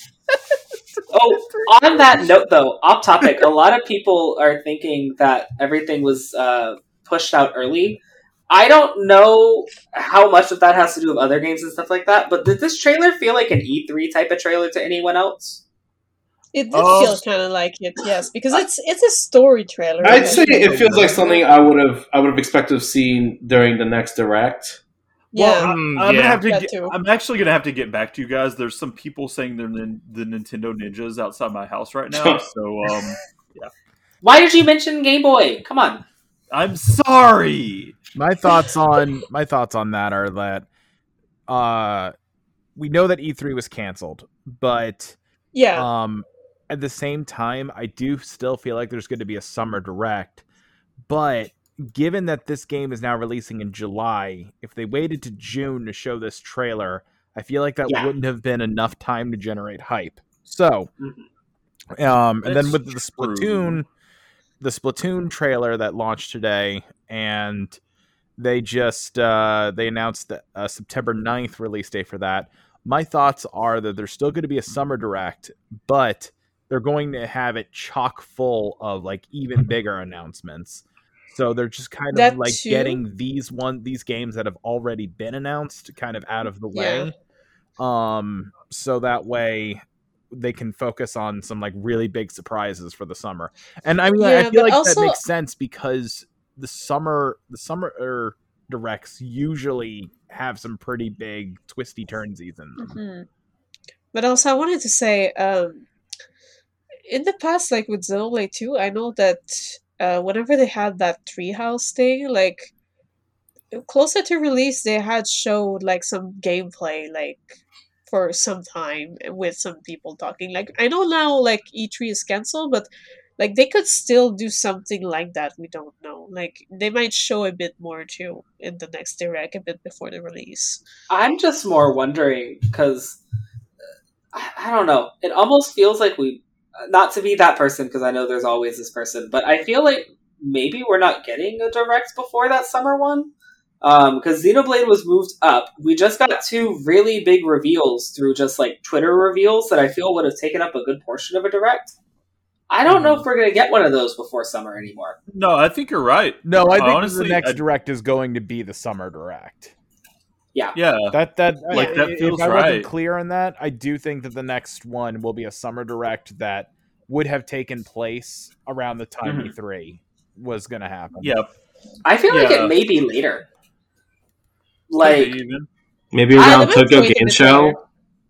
Oh, on that note, though, off topic, a lot of people are thinking that everything was uh, pushed out early. I don't know how much of that has to do with other games and stuff like that, but did this trailer feel like an E3 type of trailer to anyone else? It did Oh. feel kind of like it, yes, because it's it's a story trailer. I'd say it feels like something I would have I would have expected to have seen during the next direct. yeah, Well, I- Mm, I'm gonna have to. Get, too. I'm actually gonna have to get back to you guys. There's some people saying they're nin- the Nintendo Ninjas outside my house right now. so um, Why did you mention Game Boy? Come on. I'm sorry. My thoughts on my thoughts on that are that uh we know that E3 was canceled, but yeah, um at the same time I do still feel like there's going to be a summer direct. But given that this game is now releasing in July, if they waited to June to show this trailer, I feel like that Yeah. wouldn't have been enough time to generate hype. So, um, and then with the true. Splatoon, the Splatoon trailer that launched today, and they just uh, they announced the- a September 9th release date for that. My thoughts are that there's still going to be a summer direct, but they're going to have it chock full of like even bigger announcements. So they're just kind That of like too? getting these one these games that have already been announced kind of out of the Yeah. way. Um so that way they can focus on some like really big surprises for the summer. And I mean I feel like also- that makes sense because the summer the summer er, directs usually have some pretty big twisty turnsies them. Mhm. But also, I wanted to say, um, in the past, like with Xenoblade 2, I know that uh, whenever they had that treehouse thing, like closer to release, they had showed like some gameplay, like for some time with some people talking. Like I know now, like E3 is canceled, but like they could still do something like that. We don't know. Like they might show a bit more too in the next direct, a bit before the release. I'm just more wondering because uh, I, I don't know. It almost feels like we, uh, not to be that person because I know there's always this person, but I feel like maybe we're not getting a direct before that summer one. Um, because Xenoblade was moved up. We just got two really big reveals through just like Twitter reveals that I feel would have taken up a good portion of a direct. I don't know if we're going to get one of those before summer anymore. No, I think you're right. No, I think Honestly, the next I- direct is going to be the summer direct. Yeah, yeah. That that Like, I- that if feels I wasn't right. clear on that, I do think that the next one will be a summer direct that would have taken place around the time Mhm. E3 was going to happen. Yep. I feel like it may be later. Like, be. Maybe I- around they might Tokyo a Game Show. later.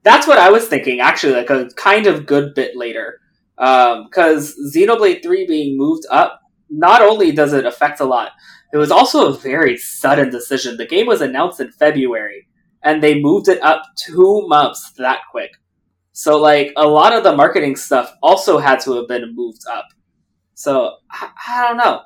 That's what I was thinking, actually, like a kind of good bit later. Because Xenoblade 3 being moved up, not only does it affect a lot, it was also a very sudden decision. The game was announced in February, and they moved it up two months that quick. So, like, a lot of the marketing stuff also had to have been moved up. So, I, I don't know.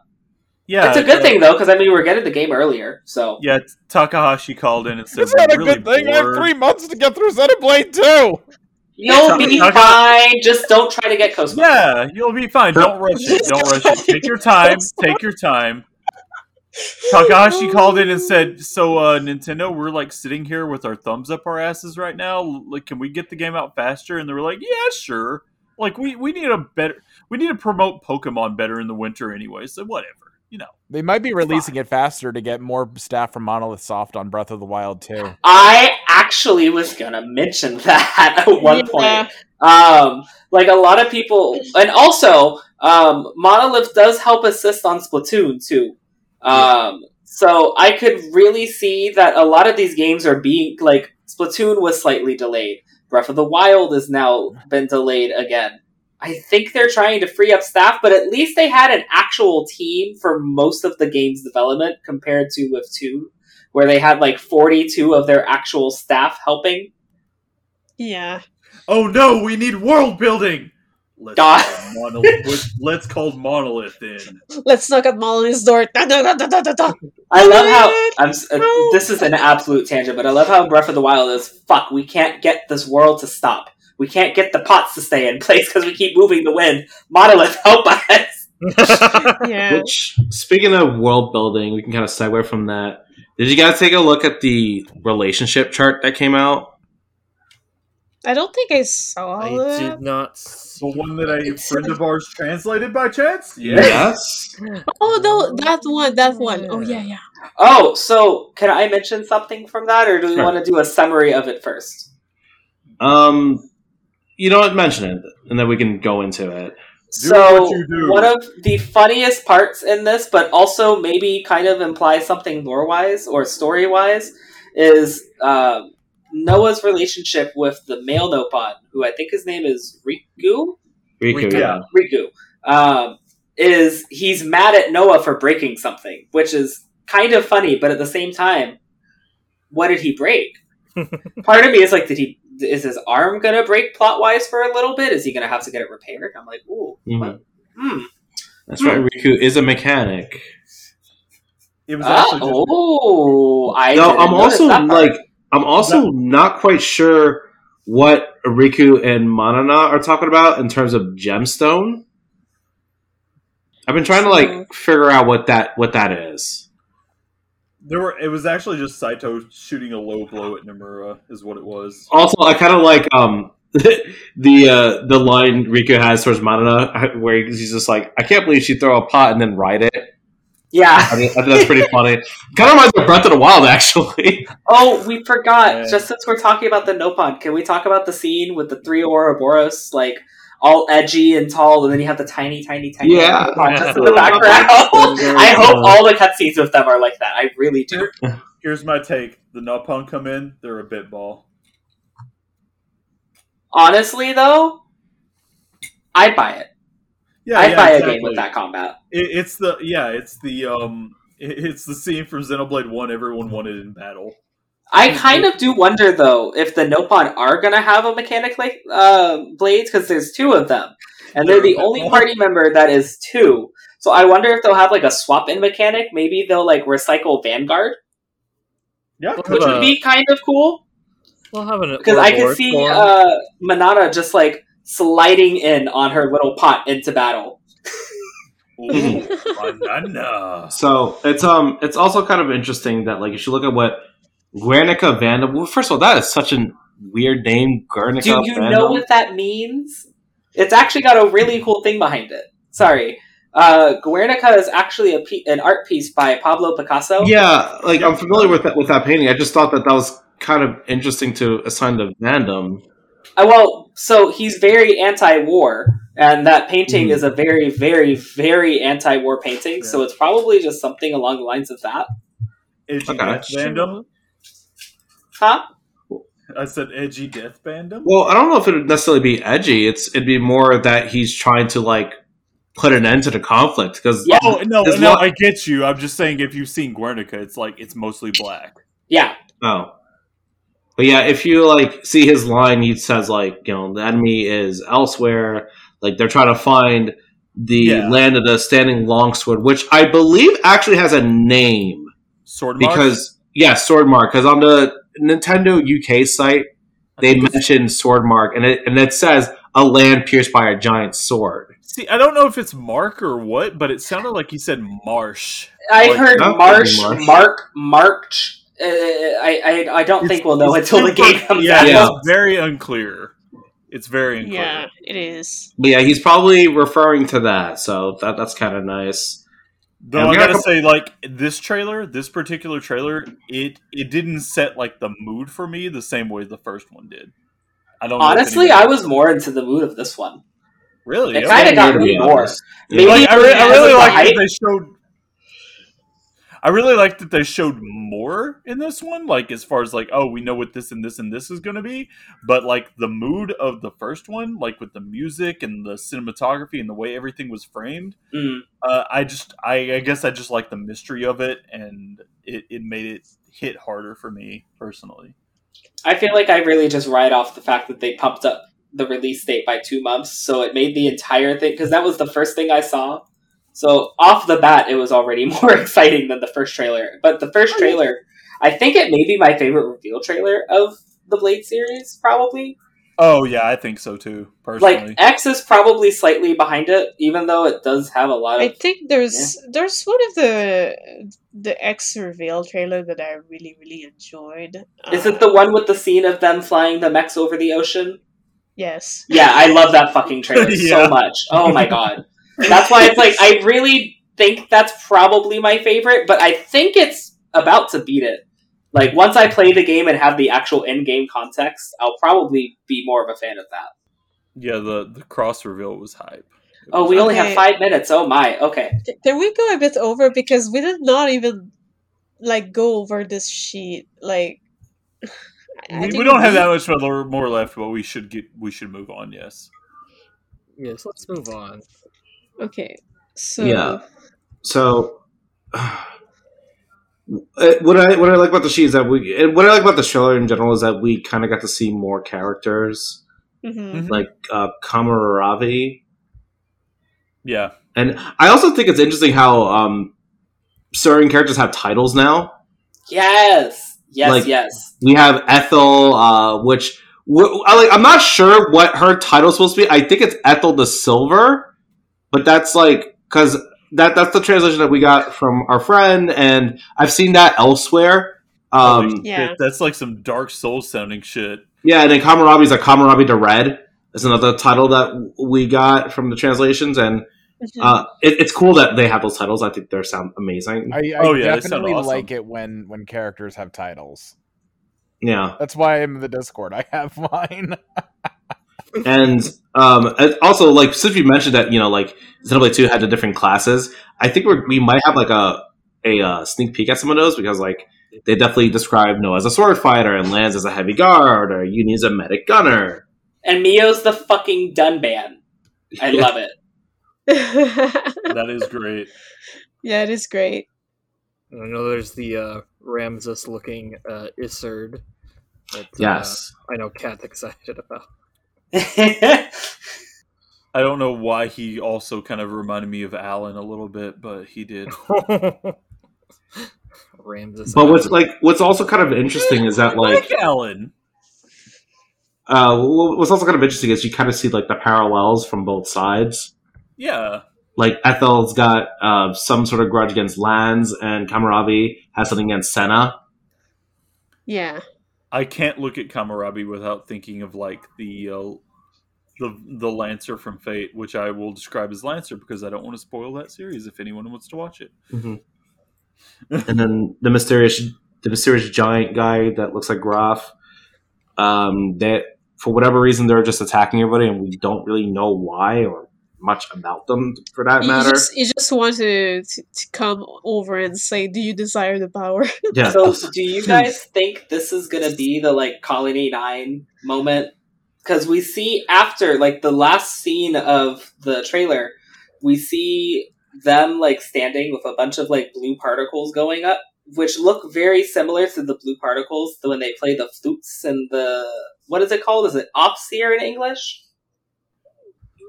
Yeah, it's a good uh, thing, though, because, I mean, we're getting the game earlier, so. Yeah, Takahashi called in and said, It's not a really good thing. I have three months to get through Xenoblade 2. You'll be Okay. fine, just don't try to get KOS-MOS. Yeah, you'll be fine. Don't rush it. Don't rush it. Take your time. Take your time. Takahashi called in and said, "So, uh, Nintendo, we're like sitting here with our thumbs up our asses right now. Like, can we get the game out faster?" And they were like, "Yeah, sure. Like, we we need a better, we need to promote Pokemon better in the winter anyway. So whatever, you know." They might be releasing it faster to get more staff from Monolith Soft on Breath of the Wild too. I actually was gonna mention that at one Yeah. point. Um, like a lot of people, and also um, Monolith does help assist on Splatoon too. Um, so I could really see that a lot of these games are being like Splatoon was slightly delayed. Breath of the Wild has now been delayed again. I think they're trying to free up staff, but at least they had an actual team for most of the game's development compared to with two, where they had like 42 of their actual staff helping. Yeah. Oh no, we need world building. Let's God. call monolith. let's call monolith in. Let's knock at Monolith's door. Da, da, da, da, da, da, da. I love how I'm. Uh, this is an absolute tangent, but I love how Breath of the Wild is fuck. We can't get this world to stop. We can't get the pots to stay in place because we keep moving the wind. Monolith, help us! Yeah. Which, speaking of world building, we can kind of segue from that. Did you guys take a look at the relationship chart that came out? I don't think I saw I that. did not. The one that a friend of ours translated by chance. Yes. Oh no, that one, that one. Oh yeah, yeah. Oh, so can I mention something from that, or do we Sure. want to do a summary of it first? Um, you know what? Mention it, and then we can go into it. so what you do. one of the funniest parts in this, but also maybe kind of implies something lore wise or story wise, is um, Noah's relationship with the male Nopon, who I think his name is Riku. Riku, Riku. yeah. Riku. Um, is he's mad at Noah for breaking something, which is kind of funny, but at the same time, what did he break? Part of me is like, did he? Is his arm gonna break plot wise for a little bit? Is he gonna have to get it repaired? I'm like, ooh, mm-hmm. what? Hmm. That's right. Hmm. Riku is a mechanic. It was actually just oh, I. no, didn't I'm also that part. like, I'm also not quite sure what Riku and Manana are talking about in terms of gemstone. I've been trying to like hmm. figure out what that what that is. There were. It was actually just Saito shooting a low blow at Nomura, is what it was. Also, I kind of like um the uh the line Riku has towards Manana where he's just like, I can't believe she throw a pot and then ride it. yeah. I, mean, I think that's pretty funny. kind of reminds me of Breath of the Wild, actually. Oh, we forgot. Yeah. Just since we're talking about the Nopon, can we talk about the scene with the three Ouroboros, like all edgy and tall, and then you have the tiny, tiny, tiny Yeah. Nopon in the background? I hope all the cutscenes with them are like that. I really do. Here's my take: the Nopon come in, they're a bit ball. Honestly, though, I'd buy it. Yeah, I'd yeah, buy exactly. a game with that combat. It, it's the yeah, it's the um, it- it's the scene from Xenoblade One. Everyone wanted in battle. I kind of do wonder though if the Nopon are gonna have a mechanic like uh, blades because there's two of them, and they're the only party member that is two. So I wonder if they'll have like a swap in mechanic. Maybe they'll like recycle Vanguard, Yeah, which would be kind of cool We'll have an because I could Ouroboros see form. uh, Manana just like sliding in on her little pot into battle. Ooh. So it's um it's also kind of interesting that like if you look at what Guernica Vandham. Well, first of all, that is such a weird name, Guernica. Do you Vandham. know what that means? It's actually got a really cool thing behind it. Sorry. Uh, Guernica is actually a pe- an art piece by Pablo Picasso. Yeah, like I'm familiar with that with that painting. I just thought that that was kind of interesting to assign to Vandham. Uh, well, so he's very anti-war, and that painting Mhm. is a very, very, very anti-war painting. So it's probably just something along the lines of that, Edgy Okay. death Vandham. Huh? I said edgy death Vandham. Well, I don't know if it would necessarily be edgy. It's it'd be more that he's trying to like put an end to the conflict because Yeah. Oh no, no, lo- I get you. I'm just saying if you've seen Guernica, it's like it's mostly black. Yeah, Oh. But yeah, if you like see his line, he says like, you know, the enemy is elsewhere. Like they're trying to find the Yeah. land of the standing longsword, which I believe actually has a name Sword Mark? because yeah, sword mark. Because on the Nintendo UK site, they think it's- mentioned Swordmark, and it and it says a land pierced by a giant sword. See, I don't know if it's Mark or what, but it sounded like he said Marsh. I Like, heard that could be Marsh, Marsh. Mark, March. Uh, I, I I don't think we'll know until the super- game comes yeah, out. Yeah. It's very unclear. It's very unclear. Yeah, it is. But yeah, he's probably referring to that, so that that's kind of nice. Though I got a gotta couple- say, like this trailer, this particular trailer, it it didn't set like the mood for me the same way the first one did. I don't. Honestly, anybody- I was more into the mood of this one. really. it kinda got me more. honest. Maybe like I, re- I really like they showed. I really like that they showed more in this one, like as far as like, oh, we know what this and this and this is going to be, but like the mood of the first one, like with the music and the cinematography and the way everything was framed, Mm. uh, I just, I, I guess I just like the mystery of it, and it, it made it hit harder for me personally. I feel like I really just ride off the fact that they pumped up the release date by two months, so it made the entire thing because that was the first thing I saw. So off the bat, it was already more exciting than the first trailer. But the first trailer, I think it may be my favorite reveal trailer of the Blade series, probably. Oh yeah, I think so too. Personally, Like X is probably slightly behind it, even though it does have a lot of. I think there's there's one of the the X reveal trailer that I really really enjoyed. Is Uh, it the one with the scene of them flying the mechs over the ocean? Yes. Yeah, I love that fucking trailer Yeah. so much. Oh my god. That's why it's like I really think that's probably my favorite, but I think it's about to beat it. Like once I play the game and have the actual in-game context, I'll probably be more of a fan of that. yeah, the the cross reveal was hype. It Oh, was we only have five minutes. Oh my. Okay. Th- Can we go a bit over because we did not even like go over this sheet like. I- I we, we don't have that much more more left, but we should get we should move on. Yes. Yes, let's move on. Okay, so Yeah. So, uh, what I what I like about the sheet is that we and what I like about the trailer in general is that we kind of got to see more characters mhm. like uh, Kamaravi, Yeah. and I also think it's interesting how um, certain characters have titles now. Yes. Yes, Like- yes. We have Ethel, uh, which wh- I like. I'm not sure what her title's supposed to be. I think it's Ethel the Silver, but that's like because that that's the translation that we got from our friend, and I've seen that elsewhere. Um, Yeah. that's like some Dark Souls sounding shit. yeah, and then Kamarabi's like Kamarabi to Red. Is another title that we got from the translations, and uh, it, it's cool that they have those titles. I think they sound amazing. I, I Oh, yeah, they sound definitely awesome. like it when when characters have titles. Yeah. That's why I'm in the Discord. I have mine. And um, also like since we mentioned that you know like Xenoblade Two had the different classes, I think we're, we might have like a a uh, sneak peek at some of those because like they definitely describe Noah as a sword fighter and Lanz as a heavy guard or Eunie as a medic gunner. And Mio's the fucking Dunban. I love it. That is great. yeah, it is great. I know there's the uh, Ramses looking uh, Iserd. That, uh, Yes, I know Kat's excited about. I don't know why he also kind of reminded me of Alan a little bit, but he did. Ramses. but what's like what's also kind of interesting is that like Alan. uh, what's also kind of interesting is you kind of see like the parallels from both sides. Yeah. Like Ethel's got uh, some sort of grudge against Lanz, and Kamarabi has something against Sena. Yeah. I can't look at Kamarabi without thinking of like the uh, the the Lancer from Fate, which I will describe as Lancer because I don't want to spoil that series if anyone wants to watch it. and then the mysterious the mysterious giant guy that looks like Graf. Um, that for whatever reason they're just attacking everybody, and we don't really know why or much about them for that You matter. just, you just want to, to, to come over and say, "Do you desire the power?" yeah. So, do you guys think this is gonna be the like Colony Nine moment? Because we see after like the last scene of the trailer, we see them like standing with a bunch of like blue particles going up, which look very similar to the blue particles when they play the flutes and the what is it called? Is it opseer in English?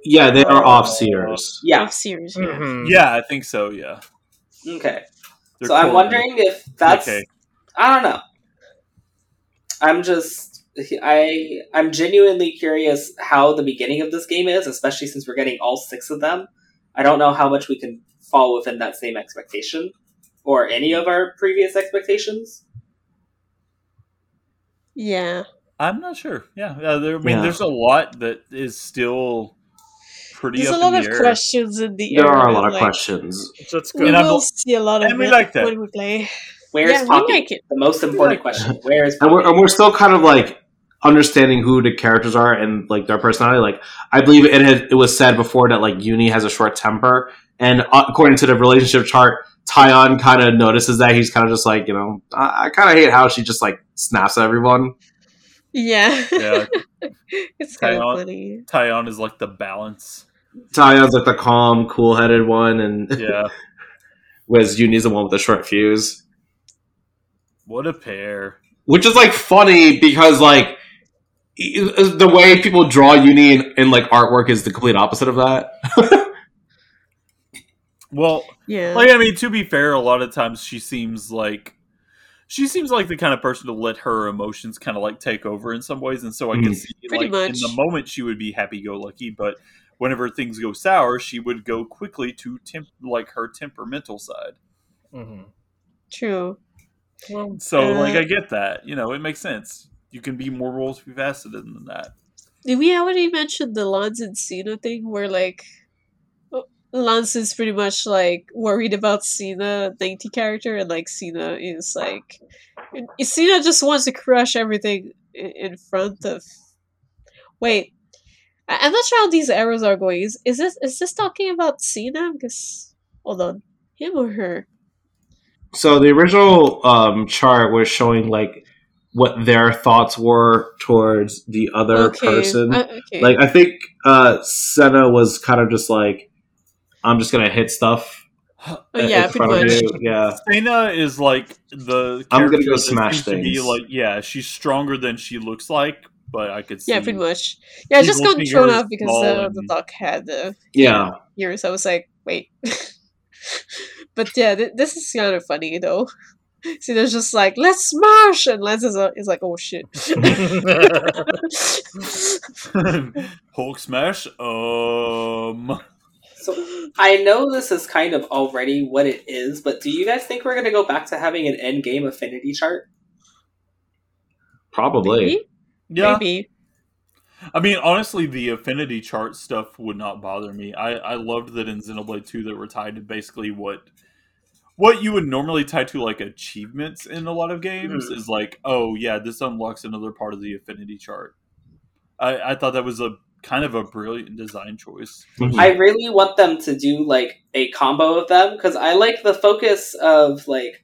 Yeah, they are off seers. Yeah. Off series. Yeah. Mhm. Yeah, I think so. Yeah. Okay. They're so I'm wondering if that's Okay. I don't know. I'm just I I'm genuinely curious how the beginning of this game is, especially since we're getting all six of them. I don't know how much we can fall within that same expectation or any of our previous expectations. Yeah. I'm not sure. Yeah, yeah there, I mean, Yeah. there's a lot that is still pretty. There's a lot in of air. questions in the There air. There are a lot of like, questions. That's We good. And I'm- will see a lot of and we like that. when we play. Where's Yeah, Poppi? like. The most important like question. Where is and we're, and we're still kind of like understanding who the characters are and like their personality. Like I believe it had, it was said before that like Eunie has a short temper, and uh, according to the relationship chart, Taion kind of notices that he's kind of just like you know I, I kind of hate how she just like snaps at everyone. Yeah. Yeah. it's kind of funny. Taion is like the balance. Taion's like the calm, cool headed one, and Yeah. whereas Eunie's the one with the short fuse, what a pair. which is like funny because like. The way people draw Eunie in, in like artwork is the complete opposite of that. Well, Yeah. like I mean, to be fair, a lot of times she seems like she seems like the kind of person to let her emotions kind of like take over in some ways, and so I can Mhm. see Pretty like much. in the moment she would be happy go lucky, but whenever things go sour, she would go quickly to temp like her temperamental side. Mhm. True. So like Uh, I get that, you know, it makes sense. You can be more multifaceted than that. Did we already mention the Lanz and Sena thing where like oh, Lanz is pretty much like worried about Sena, the 90 character, and like Sena is like Sena just wants to crush everything in front of. Wait, I- I'm not sure how these arrows are going. Is is this is this talking about Sena? Because hold on, him or her? So the original um, chart was showing like what their thoughts were towards the other person. uh, okay. Like I think uh, Sena was kind of just like, I'm just gonna hit stuff. oh, in yeah, front pretty of much. you. Yeah, Sena is like the I'm gonna go smash seems to be things. like yeah, she's stronger than she looks like, but I could see Yeah, pretty much. Yeah, I just got thrown off because small uh, the and- doc had the yeah. ears. I was like, wait. but yeah, th- this is kind of funny though. See, there's just like, let's smash! And Lanz is, uh, is like, oh shit. Hulk smash. Um, So I know this is kind of already what it is, but do you guys think we're going to go back to having an end game affinity chart? Probably. Maybe? Yeah. Maybe. I mean, honestly, the affinity chart stuff would not bother me. I, I loved that in Xenoblade 2 that were tied to basically what what you would normally tie to like achievements in a lot of games Hmm. is like, oh yeah, this unlocks another part of the affinity chart. I, I thought that was a kind of a brilliant design choice. Mhm. I really want them to do like a combo of them because I like the focus of like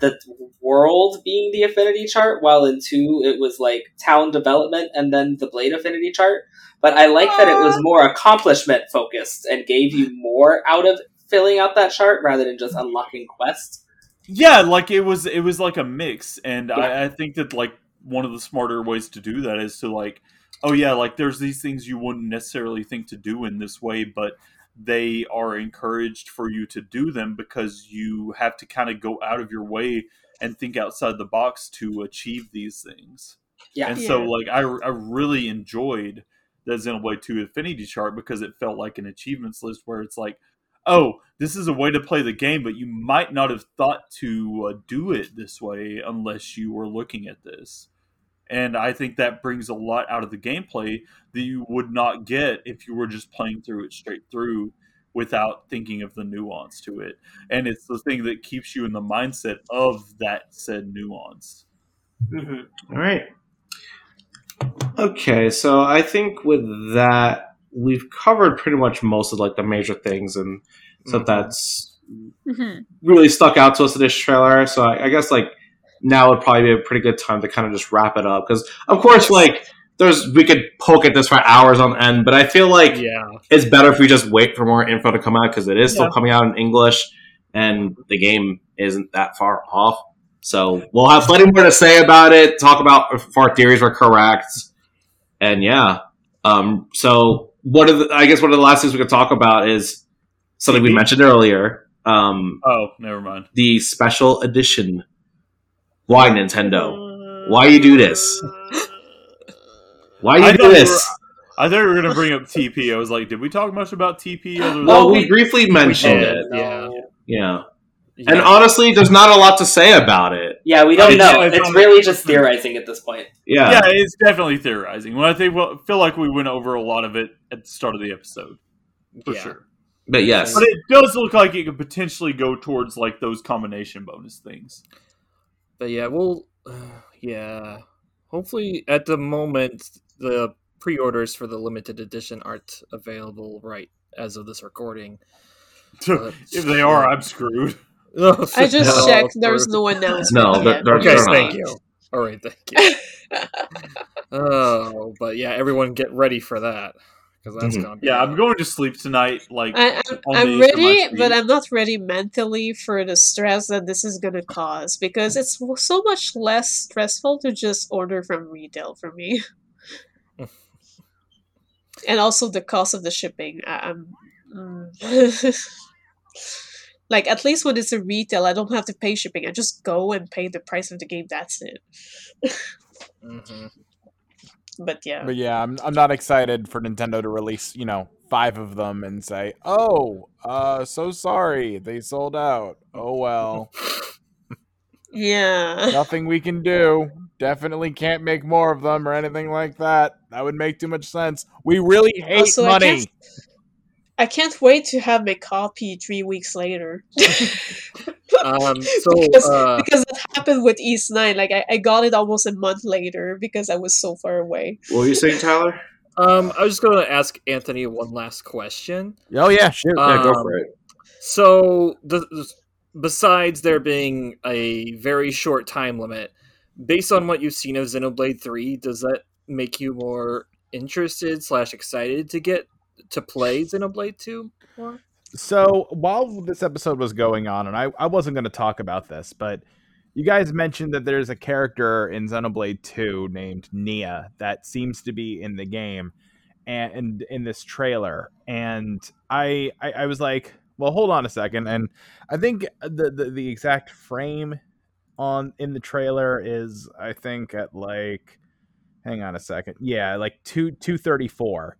the world being the affinity chart, while in two it was like town development and then the blade affinity chart. But I like that it was more accomplishment focused and gave you more out of filling out that chart rather than just unlocking quests. Yeah, like it was it was like a mix, and Yeah. I, I think that like one of the smarter ways to do that is to like, oh yeah, like there's these things you wouldn't necessarily think to do in this way, but they are encouraged for you to do them because you have to kind of go out of your way and think outside the box to achieve these things. Yeah. And so like I, I really enjoyed the Xenoblade 2 Affinity chart because it felt like an achievements list where it's like, oh, this is a way to play the game, but you might not have thought to uh, do it this way unless you were looking at this. And I think that brings a lot out of the gameplay that you would not get if you were just playing through it straight through without thinking of the nuance to it. And it's the thing that keeps you in the mindset of that said nuance. Mhm. All right. Okay, so I think with that we've covered pretty much most of like the major things and stuff Mhm. that's Mhm. really stuck out to us in this trailer. So I, I guess like now would probably be a pretty good time to kind of just wrap it up because of course like there's we could poke at this for hours on end, but I feel like yeah. it's better if we just wait for more info to come out because it is still coming out in English and the game isn't that far off. So we'll have plenty more to say about it. Talk about if our theories were correct, and yeah. Um, so one of the, I guess one of the last things we could talk about is something we mentioned earlier. Um, Oh, never mind. the special edition. Why Nintendo? Why you do this? Why you I do this? were- I thought we were gonna bring up TP. I was like, did we talk much about TP? Other than Well, Well, we oh, we- briefly mentioned did. it. Yeah. Yeah. Yeah. And honestly, there's not a lot to say about it. Yeah, we don't It's- know. it's It's really just theorizing at this point. Yeah. yeah, it's definitely theorizing. Well, I think well, feel like we went over a lot of it at the start of the episode for Yeah. sure. But yes. But it does look like it could potentially go towards like those combination bonus things. But yeah, we'll uh, yeah. Hopefully, at the moment, the pre-orders for the limited edition aren't available right as of this recording. But- if they are, I'm screwed. I just No, checked. There's for- no announcement. No, they're- yet. they're- Okay, not. thank you. All right, thank you. Oh, but yeah, everyone get ready for that because that's Mhm. gonna be Yeah, I'm going to sleep tonight. Like I, I'm, I'm days of my ready, but I'm not ready mentally for the stress that this is gonna cause because it's so much less stressful to just order from retail for me. and also the cost of the shipping. I, I'm mm. like at least when it's a retail, I don't have to pay shipping. I just go and pay the price of the game. That's it. Mhm. But yeah, But yeah, I'm I'm not excited for Nintendo to release, you know, five of them and say, "Oh, uh, so sorry, they sold out. Oh well, yeah. nothing we can do. Definitely can't make more of them or anything like that. That would make too much sense. We really hate Also, I money." Can't- I can't wait to have my copy three weeks later. Um, so because, uh, because that happened with Ys Nine. Like I, I got it almost a month later because I was so far away. What were you saying, Tyler? um, I was just going to ask Anthony one last question. Oh yeah, shoot. Yeah, go for it. So, the, the- besides there being a very short time limit, based on what you've seen of Xenoblade Three, does that make you more interested slash excited to get to play Xenoblade Two? So while this episode was going on, and I, I wasn't going to talk about this, but you guys mentioned that there's a character in Xenoblade 2 named Nia that seems to be in the game and, and in this trailer. And I, I I was like, well, hold on a second. And I think the, the the exact frame on in the trailer is I think at like hang on a second. Yeah, like 2 234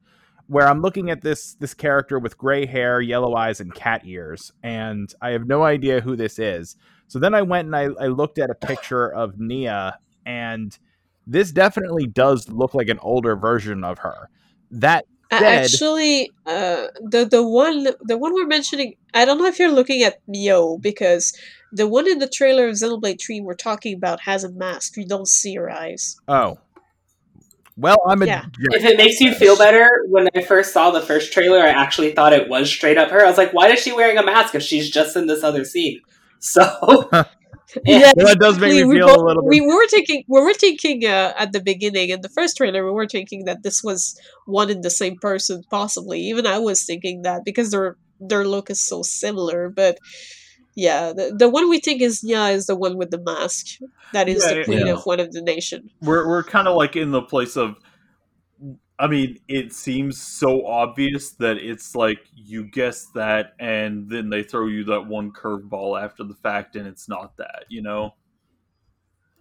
where I'm looking at this this character with gray hair, yellow eyes, and cat ears, and I have no idea who this is. So then I went and I, I looked at a picture of Nia, and this definitely does look like an older version of her. That Dead. Actually, uh, the the one the one we're mentioning, I don't know if you're looking at Mio because the one in the trailer of Xenoblade Three we're talking about has a mask. You don't see her eyes. oh, well, I'm a Yeah. If it makes you feel better, when I first saw the first trailer, I actually thought it was straight up her. I was like, why is she wearing a mask if she's just in this other scene? So, yeah. Well, that does make me exactly. We feel a little bit- We were thinking, we were thinking uh, at the beginning in the first trailer, we were thinking that this was one and the same person, possibly. Even I was thinking that because their their look is so similar. But yeah, the the one we think is Nia is the one with the mask. That is Yeah, the yeah, queen yeah. of one of the nation. we're we're kind of like in the place of I mean, it seems so obvious that it's like you guess that and then they throw you that one curveball after the fact and it's not that, you know?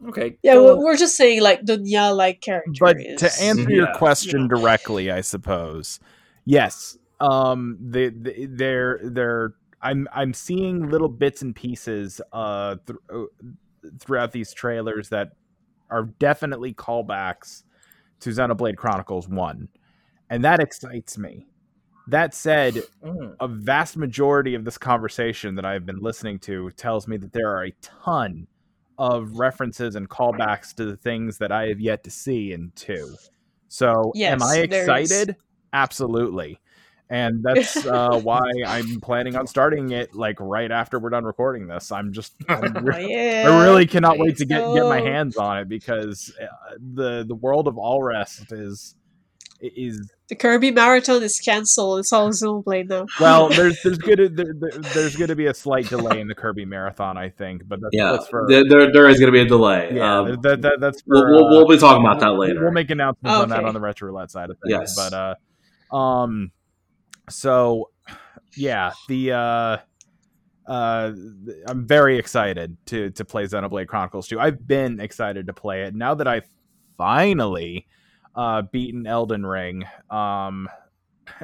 Okay. Yeah, go we're, we're just saying like the Nia like character. but is, to answer your Yeah, question yeah. directly i suppose yes um they, they they're they're i'm i'm seeing little bits and pieces uh, th- uh throughout these trailers that are definitely callbacks to xenoblade chronicles 1 and that excites me that said Mm. a vast majority of this conversation that I've been listening to tells me that there are a ton of references and callbacks to the things that I have yet to see in two. So, am Yes, I there is. excited? Absolutely. And that's uh, why I'm planning on starting it like right after we're done recording this. I'm just, I'm Oh, re- yeah, I really cannot wait let's to get get my hands on it because uh, the the world of Alrest is is The Kirby Marathon is canceled. It's all Xenoblade now. well, there's there's gonna there, there- there's gonna be a slight delay in the Kirby marathon, I think, but that's, Yeah, that's for there, there, there is going to be a delay. yeah, Um, that, that, that's we'll, for, we'll, uh, we'll be talking about that we'll- later. We'll make announcements on that on the retro roulette side of things. Yes. But uh, um, so yeah, the uh, uh, I'm very excited to to play Xenoblade Chronicles 2. I've been excited to play it now that I finally uh, beaten Elden Ring, um,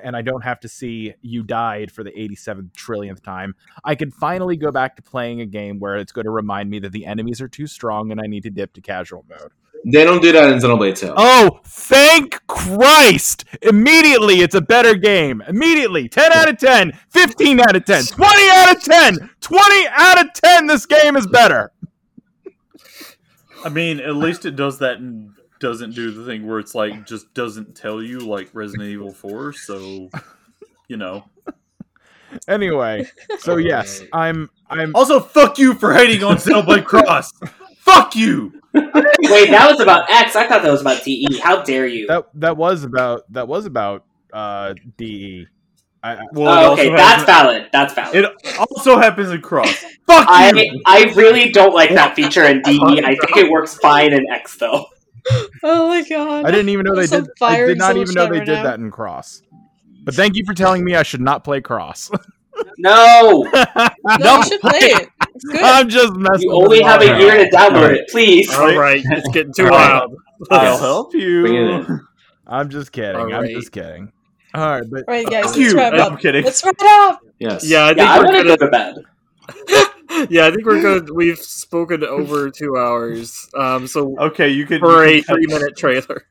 and I don't have to see you died for the 87th trillionth time, I can finally go back to playing a game where it's going to remind me that the enemies are too strong and I need to dip to casual mode. They don't do that in Xenoblade 2. Oh, thank Christ! Immediately, it's a better game. Immediately, 10 out of 10, 15 out of 10, 20 out of 10, 20 out of 10, this game is better. I mean, at least it does that and doesn't do the thing where it's like just doesn't tell you like Resident Evil 4, so you know. Anyway, so yes, I'm I'm Also, fuck you for hating on Xenoblade Cross. fuck you. Wait, that was about X. I thought that was about DE. How dare you? that that was about that was about uh DE. I, I- Well, Oh, also okay, happens- that's valid. That's valid. It also happens in Cross. Fuck I you. I really don't like that feature in DE. I think it works fine in X though. Oh my god. I didn't even know they I'm so did. I did not so even know they did now. that in Cross. But thank you for telling me I should not play Cross. No, No, you should play it. It's good. I'm just messing. you only have a Mario. year to download it, please. All right, it's getting too All right. wild. I'll help you. Bring it in. I'm just kidding. All I'm just kidding. All right, but All right, guys, Fuck let's you. wrap I'm up. kidding. Let's wrap it up. Yes. Yeah, I think Yeah, we're want to gonna, go to bed. yeah, I think we're good. We've spoken over two hours. Um, so Okay, you can. for a you can- three-minute trailer.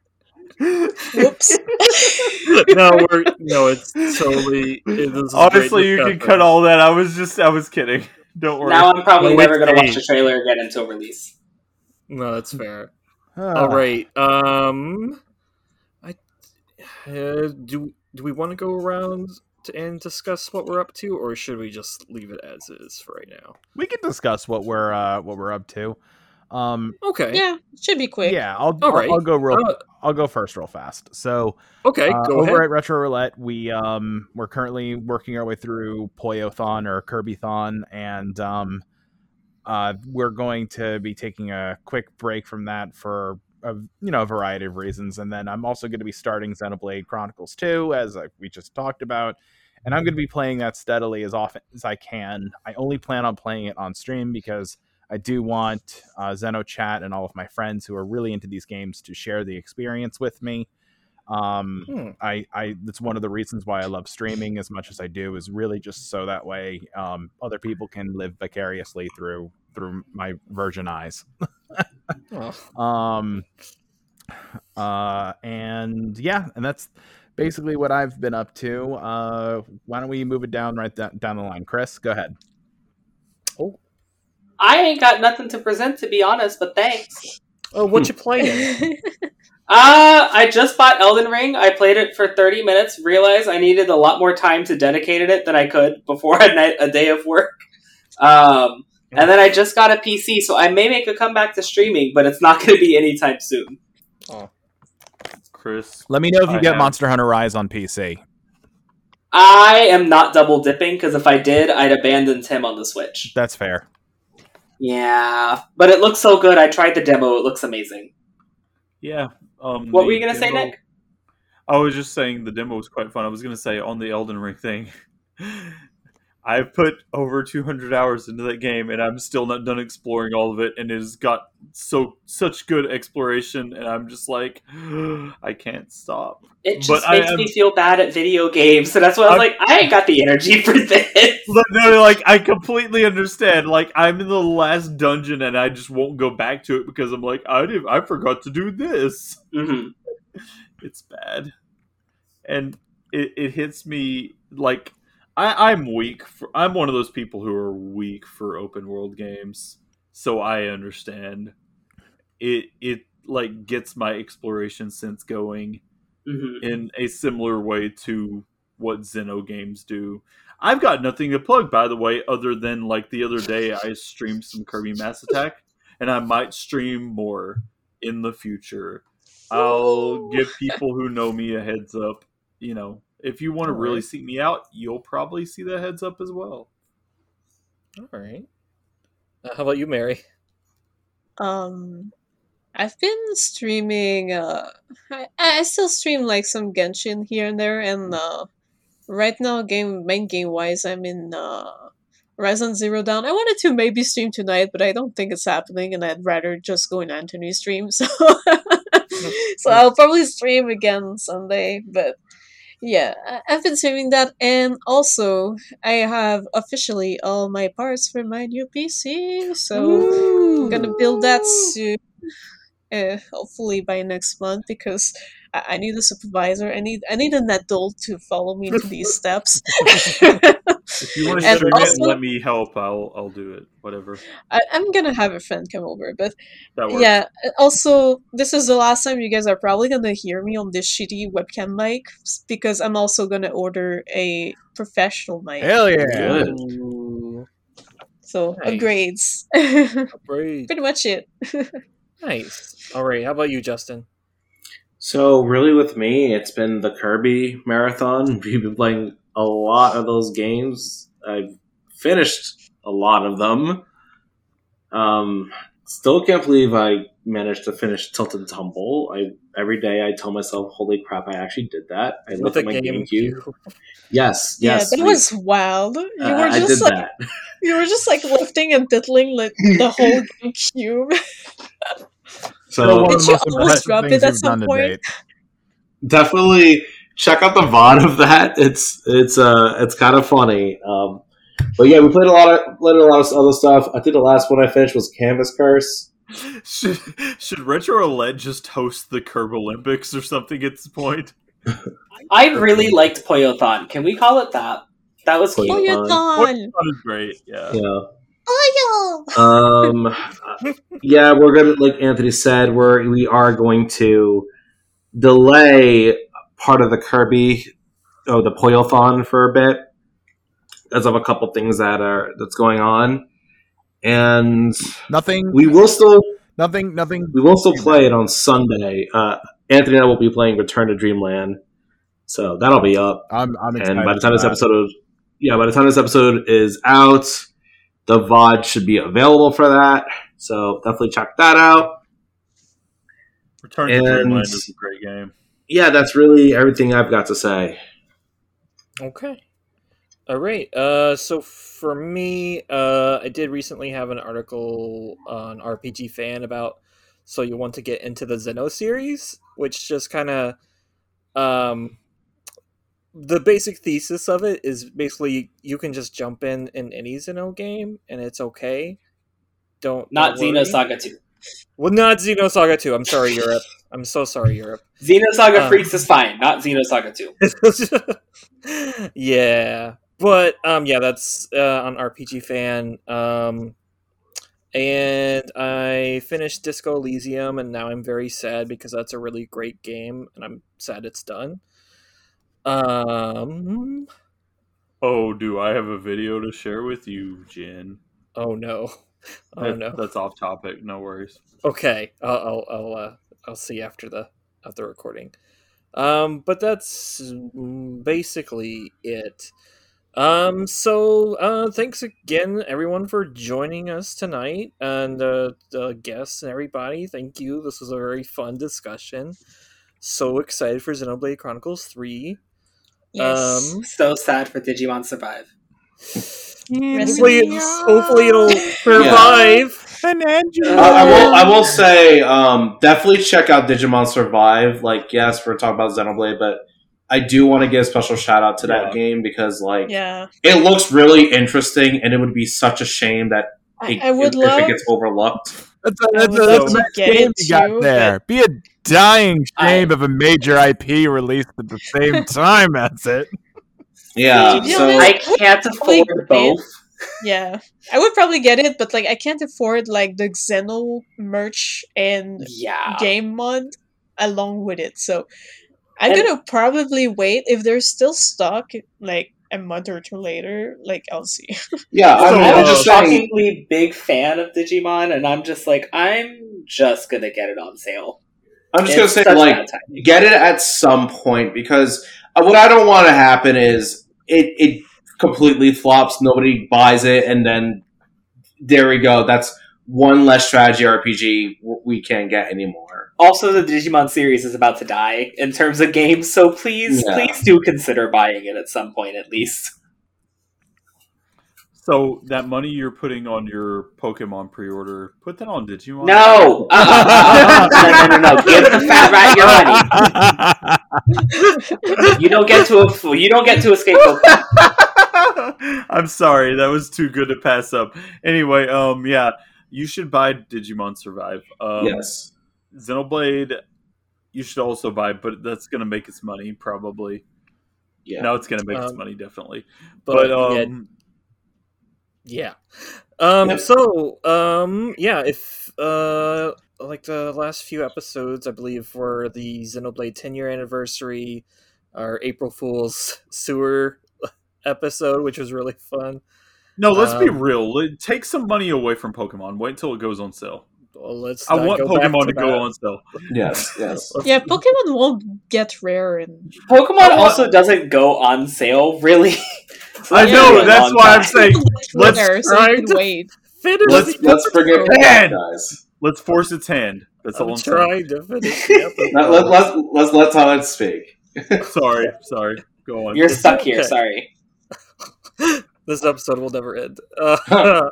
Whoops. no, we're no, it's totally. It, this is Honestly, you can cut all that. I was just, I was kidding. Don't worry. Now I'm probably No, never going to watch the trailer again until release. No, that's fair. uh, All right. Um, I uh, do. Do we want to go around to, and discuss what we're up to, or should we just leave it as is for right now? we can discuss what we're uh what we're up to. Um, Okay. Yeah, should be quick. yeah, I'll All I'll, right. I'll go real. Uh, I'll go first real fast. So okay. uh, go over ahead. at Retro Roulette, we um we're currently working our way through Poyothon or Kirbython, and um uh we're going to be taking a quick break from that for a you know a variety of reasons, and then I'm also going to be starting Xenoblade Chronicles 2 as uh, we just talked about. And I'm going to be playing that steadily as often as I can. I only plan on playing it on stream because I do want uh, Xeno Chat and all of my friends who are really into these games to share the experience with me. Um, Hmm. I, I, that's one of the reasons why I love streaming as much as I do is really just so that way um, other people can live vicariously through through my virgin eyes. Oh, Um, uh, and yeah, and that's basically what I've been up to. Uh, why don't we move it down right down the line? Chris, go ahead. I ain't got nothing to present to be honest, but thanks. oh, what you playing? Uh, I just bought Elden Ring. I played it for 30 minutes, realized I needed a lot more time to dedicate it than I could before a, night, a day of work. Um, and then I just got a PC, so I may make a comeback to streaming, but it's not going to be anytime soon. Oh. Chris. Let me know if you I get have- Monster Hunter Rise on PC. I am not double dipping because if I did, I'd abandon Tim on the Switch. That's fair. Yeah, but it looks so good. I tried the demo; it looks amazing. Yeah. Um, What were you gonna say, Nick? I was just saying the demo was quite fun. I was gonna say on the Elden Ring thing. I've put over 200 hours into that game, and I'm still not done exploring all of it. And it has got so such good exploration, and I'm just like, I can't stop. It just But makes am- me feel bad at video games, so that's why I was I'm- like, I ain't got the energy for this. No, like I completely understand. Like I'm in the last dungeon, and I just won't go back to it because I'm like, I did, I forgot to do this. hmm it's bad and it, it hits me like I, i'm weak for i'm one of those people who are weak for open world games so i understand it it like gets my exploration sense going hmm in a similar way to what Xeno games do. I've got nothing to plug, by the way, other than like the other day I streamed some Kirby Mass Attack, and I might stream more in the future. I'll give people who know me a heads up. You know, if you want to really Alright. seek me out, you'll probably see the heads up as well. All right. Uh, how about you, Mary? Um, I've been streaming. Uh, I I still stream like some Genshin here and there, and uh, right now, game main game wise, I'm in uh, Horizon Zero Dawn. I wanted to maybe stream tonight, but I don't think it's happening, and I'd rather just go in Anthony's stream. So so I'll probably stream again Sunday, but yeah, I've been streaming that, and also I have officially all my parts for my new PC, so I'm gonna build that soon. Uh, hopefully by next month because I, I need a supervisor. I need I need an adult to follow me into these steps. If you want to And stream it and let me help, I'll I'll do it. Whatever. I, I'm gonna have a friend come over, but That works. yeah. Also, this is the last time you guys are probably gonna hear me on this shitty webcam mic because I'm also gonna order a professional mic. Hell yeah! Good. So Nice. upgrades. great. Pretty much it. Nice. All right. How about you, Justin? So really, with me, it's been the Kirby marathon. We've been playing a lot of those games. I've finished a lot of them. Um, still can't believe I managed to finish Tilt and Tumble. I every day I tell myself, "Holy crap! I actually did that." I look With at the my game GameCube. Yes, yes, yeah, that we- was wild. You uh, were I did just like that. you were just like lifting and diddling like the whole cube. So One Did of the you most almost impressive drop it at some point? definitely check out the VOD of that. It's it's uh it's kind of funny. Um, but yeah, we played a lot of played a lot of other stuff. I think the last one I finished was Canvas Curse. Should should Retro Roulette just host the Curb Olympics or something at this point? I really liked Poyothon. Can we call it that? That was Poyo- cute. Fun. you're. That was great. Yeah. Yeah. Oh, Um. yeah, we're gonna like Anthony said. We're we are going to delay part of the Kirby, oh the Poyothon for a bit, as of a couple things that are that's going on, and Nothing. we will still Nothing. Nothing. We will still play it on Sunday. Uh, Anthony and I will be playing Return to Dreamland, so that'll be up. I'm. I'm excited. And by the time this that. episode, yeah, by the time this episode is out, the VOD should be available for that. So definitely check that out. Return to And- Dreamland is a great game. Yeah, that's really everything I've got to say. Okay. All right. Uh, so for me, uh, I did recently have an article on RPG Fan about so you want to get into the Xeno series, which just kind of um the basic thesis of it is basically you can just jump in in any Xeno game and it's okay. Don't Not worry. Xenosaga 2. Well, not Xenosaga 2. I'm sorry, Europe. I'm so sorry, Europe. Xenosaga Um, Freaks is fine, not Xenosaga 2. yeah, but um, yeah, that's uh, on RPG Fan. Um, and I finished Disco Elysium, and now I'm very sad because that's a really great game, and I'm sad it's done. Um. Oh, do I have a video to share with you, Jin? Oh no. Oh That- no. That's off topic. No worries. Okay, I'll I'll I'll, uh, I'll see after the after the recording. Um, but that's basically it. Um, so uh, thanks again, everyone, for joining us tonight, and uh, the guests and everybody. Thank you. This was a very fun discussion. So excited for Xenoblade Chronicles Three. Yes. Um, So sad for Digimon Survive. hopefully, hopefully it'll survive. An engine. Uh, I will. I will say, um, definitely check out Digimon Survive. Like, yes, we're talking about Xenoblade, but I do want to give a special shout out to that Yeah. game because, like, yeah. it looks really interesting, and it would be such a shame that I, it, I would if, love if it gets overlooked. That's a, I that's a, would that's a to nice game you got there. Be a dying I- shame of a major IP released at the same time as it. Yeah. So I can't afford both. Yeah, I would probably get it, but like I can't afford like the Xeno merch and Yeah. game mod along with it. So I'm And- gonna probably wait if there's still stock, like a month or two later. Like I'll see. yeah, I'm, I'm I'm a just saying. big fan of Digimon, and I'm just like, I'm just gonna get it on sale. I'm just gonna say, like, get it at some point because uh, what I don't want to happen is it it completely flops, nobody buys it, and then there we go. That's one less strategy RPG we can't get anymore. Also, the Digimon series is about to die in terms of games, so please, Yeah. please do consider buying it at some point at least. So that money you're putting on your Pokemon pre-order, put that on Digimon. No, uh, uh, uh, uh, no, no, no, no! Give the fat rat your money. You don't get to a you don't get to escape. Pokemon. I'm sorry, that was too good to pass up. Anyway, um, yeah, you should buy Digimon Survive. Um, yes. Xenoblade, you should also buy, but that's gonna make its money probably. Yeah. No, it's gonna make its Um, money definitely. but, But, um, yeah, Yeah. Um Yep. so um yeah, if uh like the last few episodes I believe were the Xenoblade 10 year anniversary, our April Fool's sewer episode, which was really fun. no, let's be um, real. Take some money away from Pokemon. Wait until it goes on sale. Well, let's I want Pokemon to, that. go on sale. Yes. Yes. yeah, Pokemon won't get rare and Pokemon also doesn't go on sale, really. So I that's know, that's long why I'm time. saying let's rare, so try you can to- wait. Finish Let's- the Let's bring it episode. back, Man! guys. let's force its hand. That's all I'm I'm saying. trying to finish the episode. Let, let, let's let's let Todd speak. Sorry, sorry. Go on. You're stuck here. okay. Sorry. This episode will never end. Uh,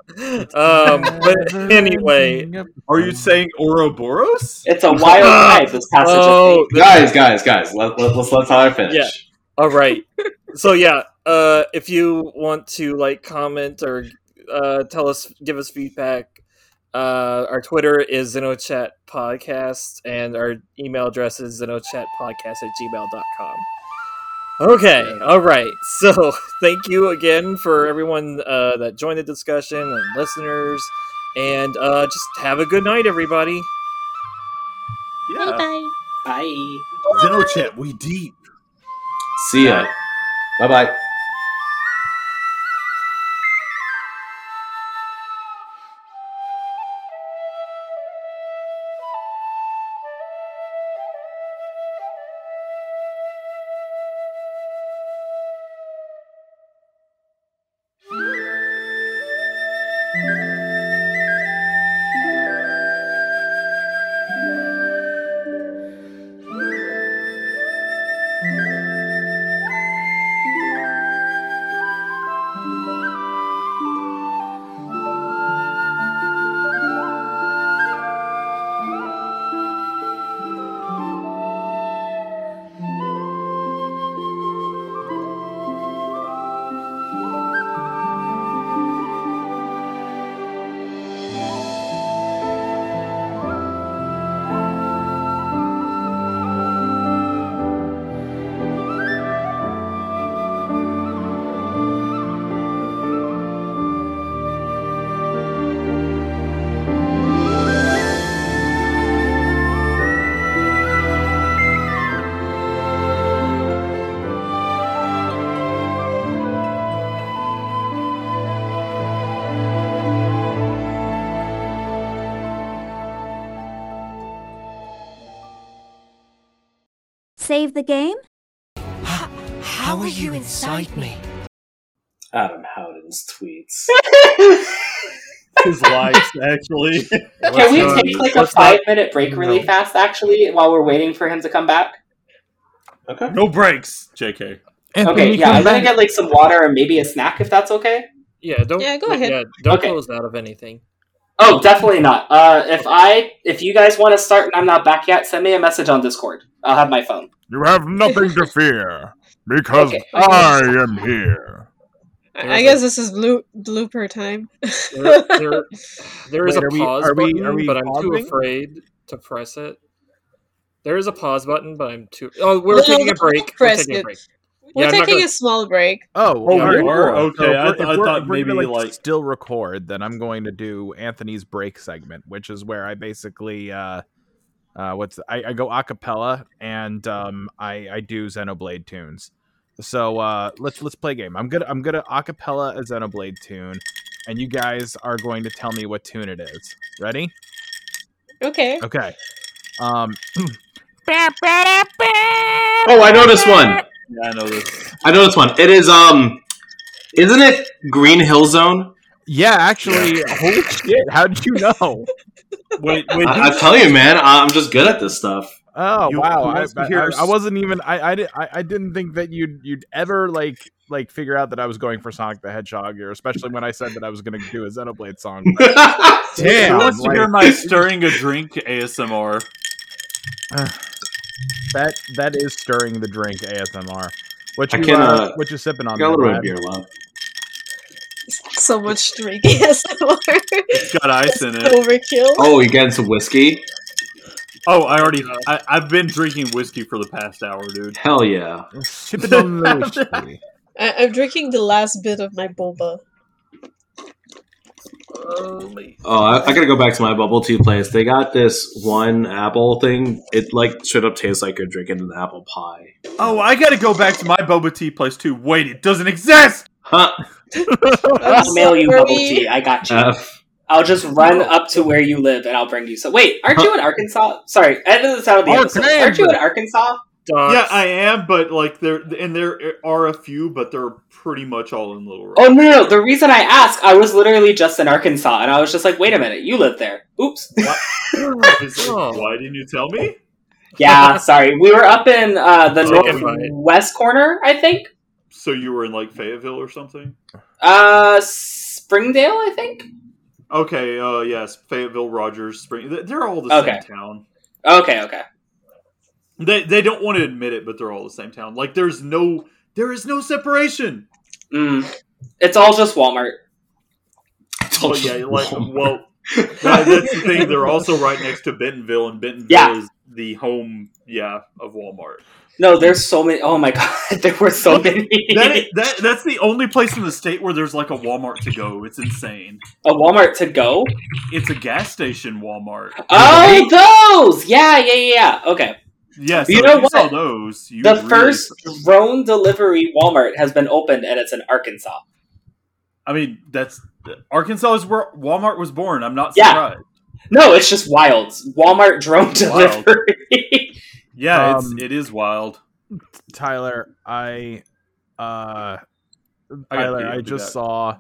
um, but anyway, Are you saying Ouroboros? It's a wild ride. This passage. oh, of guys, guys, guys. Let, let, let's let Todd finish. Yeah. all right. So yeah, uh, if you want to like comment or uh, tell us, give us feedback, uh, our Twitter is XenoChat Podcast, and our email address is XenoChatPodcast at gmail.com. Okay, all right. So thank you again for everyone uh, that joined the discussion and listeners, and uh, just have a good night, everybody. Yeah. Bye. Bye. Xenochat, we deep. See ya. Bye bye. Save the game? How are you inside me? Adam Howden's tweets. His lives, actually. Can we take like a let's five minute break really fast, actually, while we're waiting for him to come back? Okay. no breaks. JK. Okay, yeah, I'm gonna get like some water and maybe a snack if that's okay. Yeah, don't. Yeah, go ahead. Yeah, don't Okay. close out of anything. Oh, definitely not. Uh, if I, if you guys want to start and I'm not back yet, send me a message on Discord. I'll have my phone. You have nothing to fear because Okay. I am here. I I guess this is blue blooper time. There, there, there is Wait, a are we- pause are we- button, are we but I'm too afraid to press it. There is a pause button, but I'm too. Oh, we're No, taking a break. We're taking a break. We're Yeah, taking gonna- a small break. Oh, Oh, very we are? cool. Okay, I th- I we're- thought we're gonna, maybe, like, like- still record. Then I'm going to do Anthony's break segment, which is where I basically uh, uh, what's I, I go a cappella and um, I I do Xenoblade tunes. So uh, let's let's play a game. I'm gonna I'm gonna a cappella a Xenoblade tune, and you guys are going to tell me what tune it is. Ready? Okay. Okay. Um, Oh, I know this one. Yeah, I know this. I know this one. It is um, isn't it Green Hill Zone? yeah, actually, holy shit! How did you know? Wait, wait. I, I tell you, man, I'm just good at this stuff. Oh You- wow! I, I, I- wasn't even. I, I, di- I I didn't think that you'd you'd ever like like figure out that I was going for Sonic the Hedgehog, or especially when I said that I was going to do a Xenoblade song. Damn, Who wants to hear my stirring a drink ASMR? That that is stirring the drink ASMR. What I you can, uh, uh, what you sipping on? Got a little bit of beer left. So much drinking ASMR. It's got ice in it. Overkill. Oh, you getting some whiskey? Oh, I already. I, I've been drinking whiskey for the past hour, dude. Hell yeah. Sipping on the whiskey. I- I'm drinking the last bit of my boba. Oh, I, I gotta go back to my bubble tea place. They got this one apple thing. It like straight up tastes like you're drinking an apple pie. Oh, I gotta go back to my boba tea place too. Wait, it doesn't exist. Huh? I'll mail you bubble sorry. tea. I got you. F. I'll just run up to where you live and I'll bring you some. Wait, aren't you in Arkansas? Sorry, edit this out of the episode. Arkansas. Aren't you in Arkansas? Yeah, I am, but like there and there are a few, but they're pretty much all in Little Rock. Oh no, no, the reason I ask, I was literally just in Arkansas and I was just like, wait a minute, you live there. Oops. Is- Oh. Why didn't you tell me? Yeah, sorry. We were up in uh, the Chicken northwest corner, I think. So you were in like Fayetteville or something? Uh, Springdale, I think. Okay, uh, yes, Fayetteville, Rogers, Spring. they- They're all the Okay. same town. Okay, okay. They they don't want to admit it, but they're all the same town. Like there's no there is no separation. Mm. It's all just Walmart. Well, yeah, like well, that- that's the thing. They're also right next to Bentonville, and Bentonville Yeah. is the home, yeah, of Walmart. No, there's so many. Oh my god, there were so many. That, is, that that's the only place in the state where there's like a Walmart to go. It's insane. a Walmart to go. It's a gas station Walmart. Oh, those! Yeah, yeah, yeah. yeah. Okay. Yeah, so You know you saw what? those. You The really- first drone delivery Walmart has been opened, and it's in Arkansas. I mean, that's Arkansas is where Walmart was born. I'm not Yeah. surprised. No, it's just wild. Walmart drone Wild. delivery. Yeah, Um, it's it is wild. Tyler, I uh I Tyler, I I'll just that. saw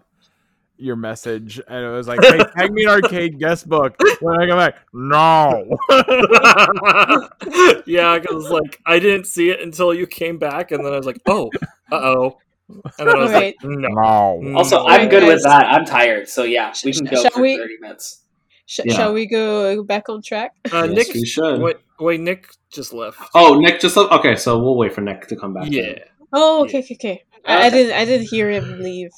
your message and it was like, Hey, tag me an arcade guest book. When I come back, no. yeah, because like I didn't see it until you came back, and then I was like, oh, uh oh, and then I was Right. like, no. No. also, Mm. I'm good with that. I'm tired, so yeah, we can go Shall for we- 30 minutes. Sh- Yeah. Shall we go back on track? Uh, Yes, Nick, we should. wait, wait, Nick just left. Oh, Nick just left. Okay, so we'll wait for Nick to come back. yeah. Oh, okay, okay, okay. I, I didn't, I didn't hear him leave.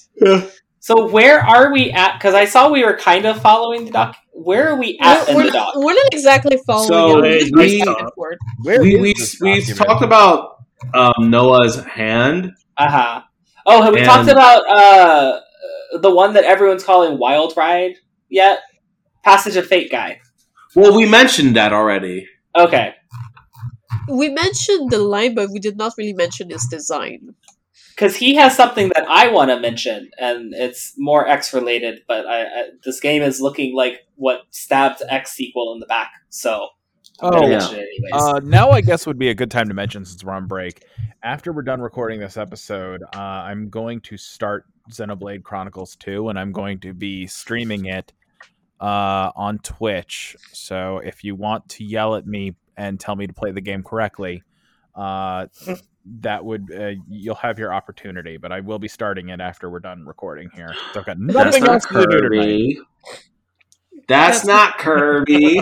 So where are we at? Because I saw we were kind of following the doc. Where are we at we're, in we're the not, doc? we're not exactly following So it. We're we- just back and forth. Where we we, we document? talked about um, Noah's hand. Uh huh. Oh, have we And- talked about uh the one that everyone's calling Wild Ride yet? Passage of Fate guy. Well, we mentioned that already. Okay. We mentioned the line, but we did not really mention his design. because he has something that I want to mention, and it's more X related. But I, I, this game is looking like what stabbed X sequel in the back, so Oh, mention it anyways. Uh, now I guess would be a good time to mention since we're on break. After we're done recording this episode, uh, I'm going to start Xenoblade Chronicles 2, and I'm going to be streaming it uh, on Twitch. So if you want to yell at me and tell me to play the game correctly, uh, that would uh, you'll have your opportunity. But I will be starting it after we're done recording here. So I've got That's nothing not else to do tonight. Kirby. That's That's- not Kirby.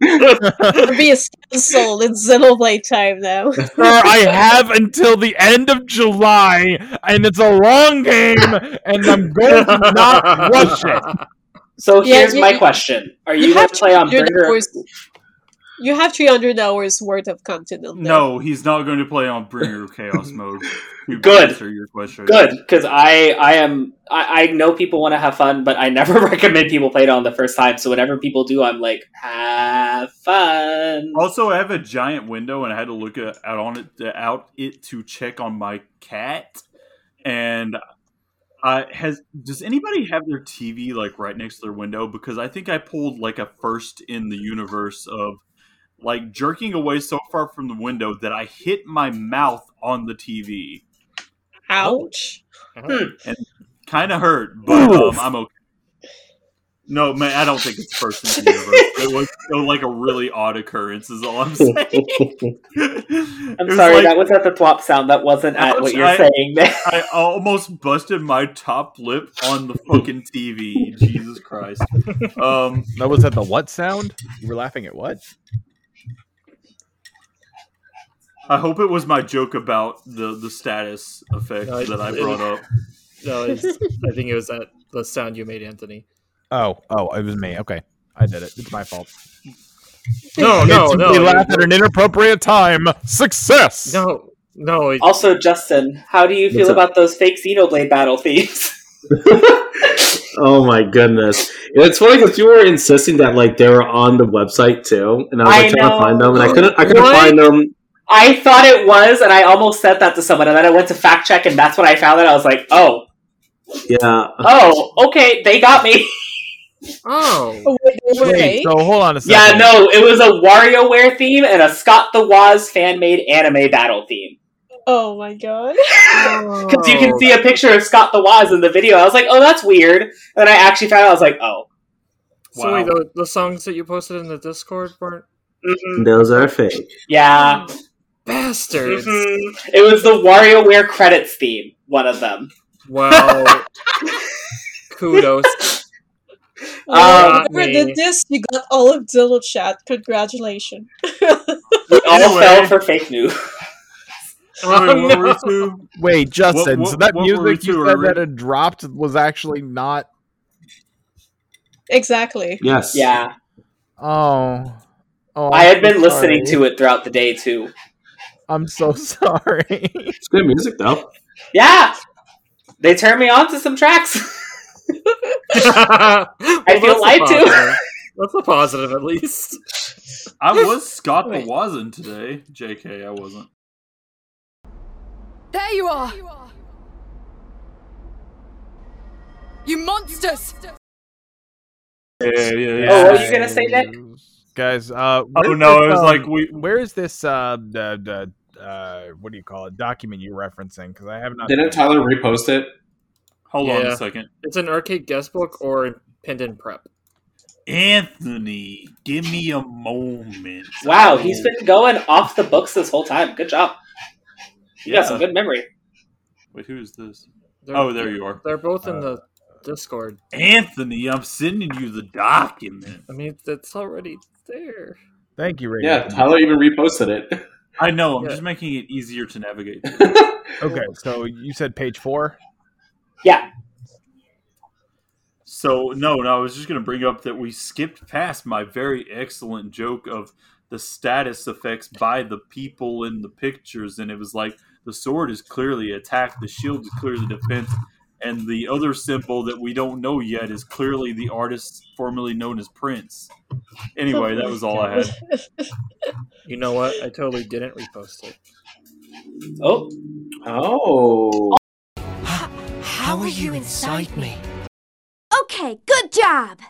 Kirby is cancelled. It's Xenoblade time now. Sir, I have until the end of July, and it's a long game, and I'm going to not rush it. So yeah, here's you- my you- question: Are you, you going to play on 300 Bringer? hours. You have 300 hours worth of content on. No, he's not going to play on Bringer of Chaos mode. To Good. Answer your question. Good, because I I am I, I know people want to have fun, but I never recommend people play it on the first time. So whenever people do, I'm like, have fun. Also, I have a giant window, and I had to look at, out on it out it to check on my cat. And uh, has does anybody have their TV like right next to their window? Because I think I pulled like a first in the universe of like jerking away so far from the window that I hit my mouth on the TV. Ouch. And Kind of hurt, but um, I'm okay. No, man, I don't think it's first in the universe. It was, it was like a really odd occurrence. Is all I'm saying. I'm sorry, that was at the twop sound. That wasn't at Ouch, what you're I- saying there. I almost busted my top lip on the fucking TV. Jesus Christ. Um, That was at the what sound? You were laughing at what? I hope it was my joke about the the status effect No, that I it- brought up. No, it's, I think it was that the sound you made, Anthony. Oh, oh, it was me. Okay, I did it. It's my fault. No, no, It's- no. We laughed at an inappropriate time. Success. No, no. it- Also, Justin, how do you feel up? about those fake Xenoblade battle themes? oh my goodness! It's funny because you were insisting that like they were on the website too, and I was like, I like trying know. to find them, and I couldn't. I couldn't What? find them. I thought it was, and I almost said that to someone, and then I went to fact check, and that's when I found it. I was like, oh, Yeah, oh, okay, they got me. oh, Oh, wait, Wait, so hold on a second. yeah, no, it was a WarioWare theme and a Scott the Woz fan made anime battle theme. Oh my god. Because you can Oh. see a picture of Scott the Woz in the video. I was like, oh, that's weird. And then I actually found out, I was like, oh. So Wow. wait, the, the songs that you posted in the Discord weren't mhm, those are fake. Yeah. bastards. mhm. It was the WarioWare credits theme, one of them. Wow. Kudos. Well, Um, whoever me. did this, you got all of Dillo chat. Congratulations. We all Anyway. fell for fake news. Oh, Wait, what no. were we to? Wait, Justin. what- so that what were we music you to, said that had dropped was actually not. exactly. Yes. Yeah. Oh. Oh, I I'm had been so listening to it throughout the day, too. I'm so sorry. It's good music though. Yeah! They turned me on to some tracks. I feel lied to. That's a positive, at least. I was Scott the Wait. Wazen today. JK, I wasn't. There you are! You monsters! Yeah, yeah, yeah. Oh, what were you gonna say, Nick? Guys, uh, Oh where's no, this, it was um, like we. where is this uh the, the uh what do you call it document you referencing? Because I have not. Didn't Tyler repost it? Hold on a second. It's an arcade guest book or pinned in prep. Anthony, give me a moment. Wow, he's been going off the books this whole time. Good job. You Yeah. got some good memory. Wait, who is this? They're- Oh, there you are. They're both in Uh, the Discord. Anthony, I'm sending you the document. I mean, it's already there. Thank you, Ray. Yeah, Tyler even reposted it. I know. I'm Yeah. just making it easier to navigate. Okay, so you said page four. Yeah. So no, no, I was just going to bring up that we skipped past my very excellent joke of the status effects by the people in the pictures, and it was like the sword is clearly attack, the shield is clearly defense, and the other symbol that we don't know yet is clearly the artist formerly known as Prince. Anyway, that was all I had. You know what? I totally didn't repost it. Oh, oh. How are you inside me? Okay, good job.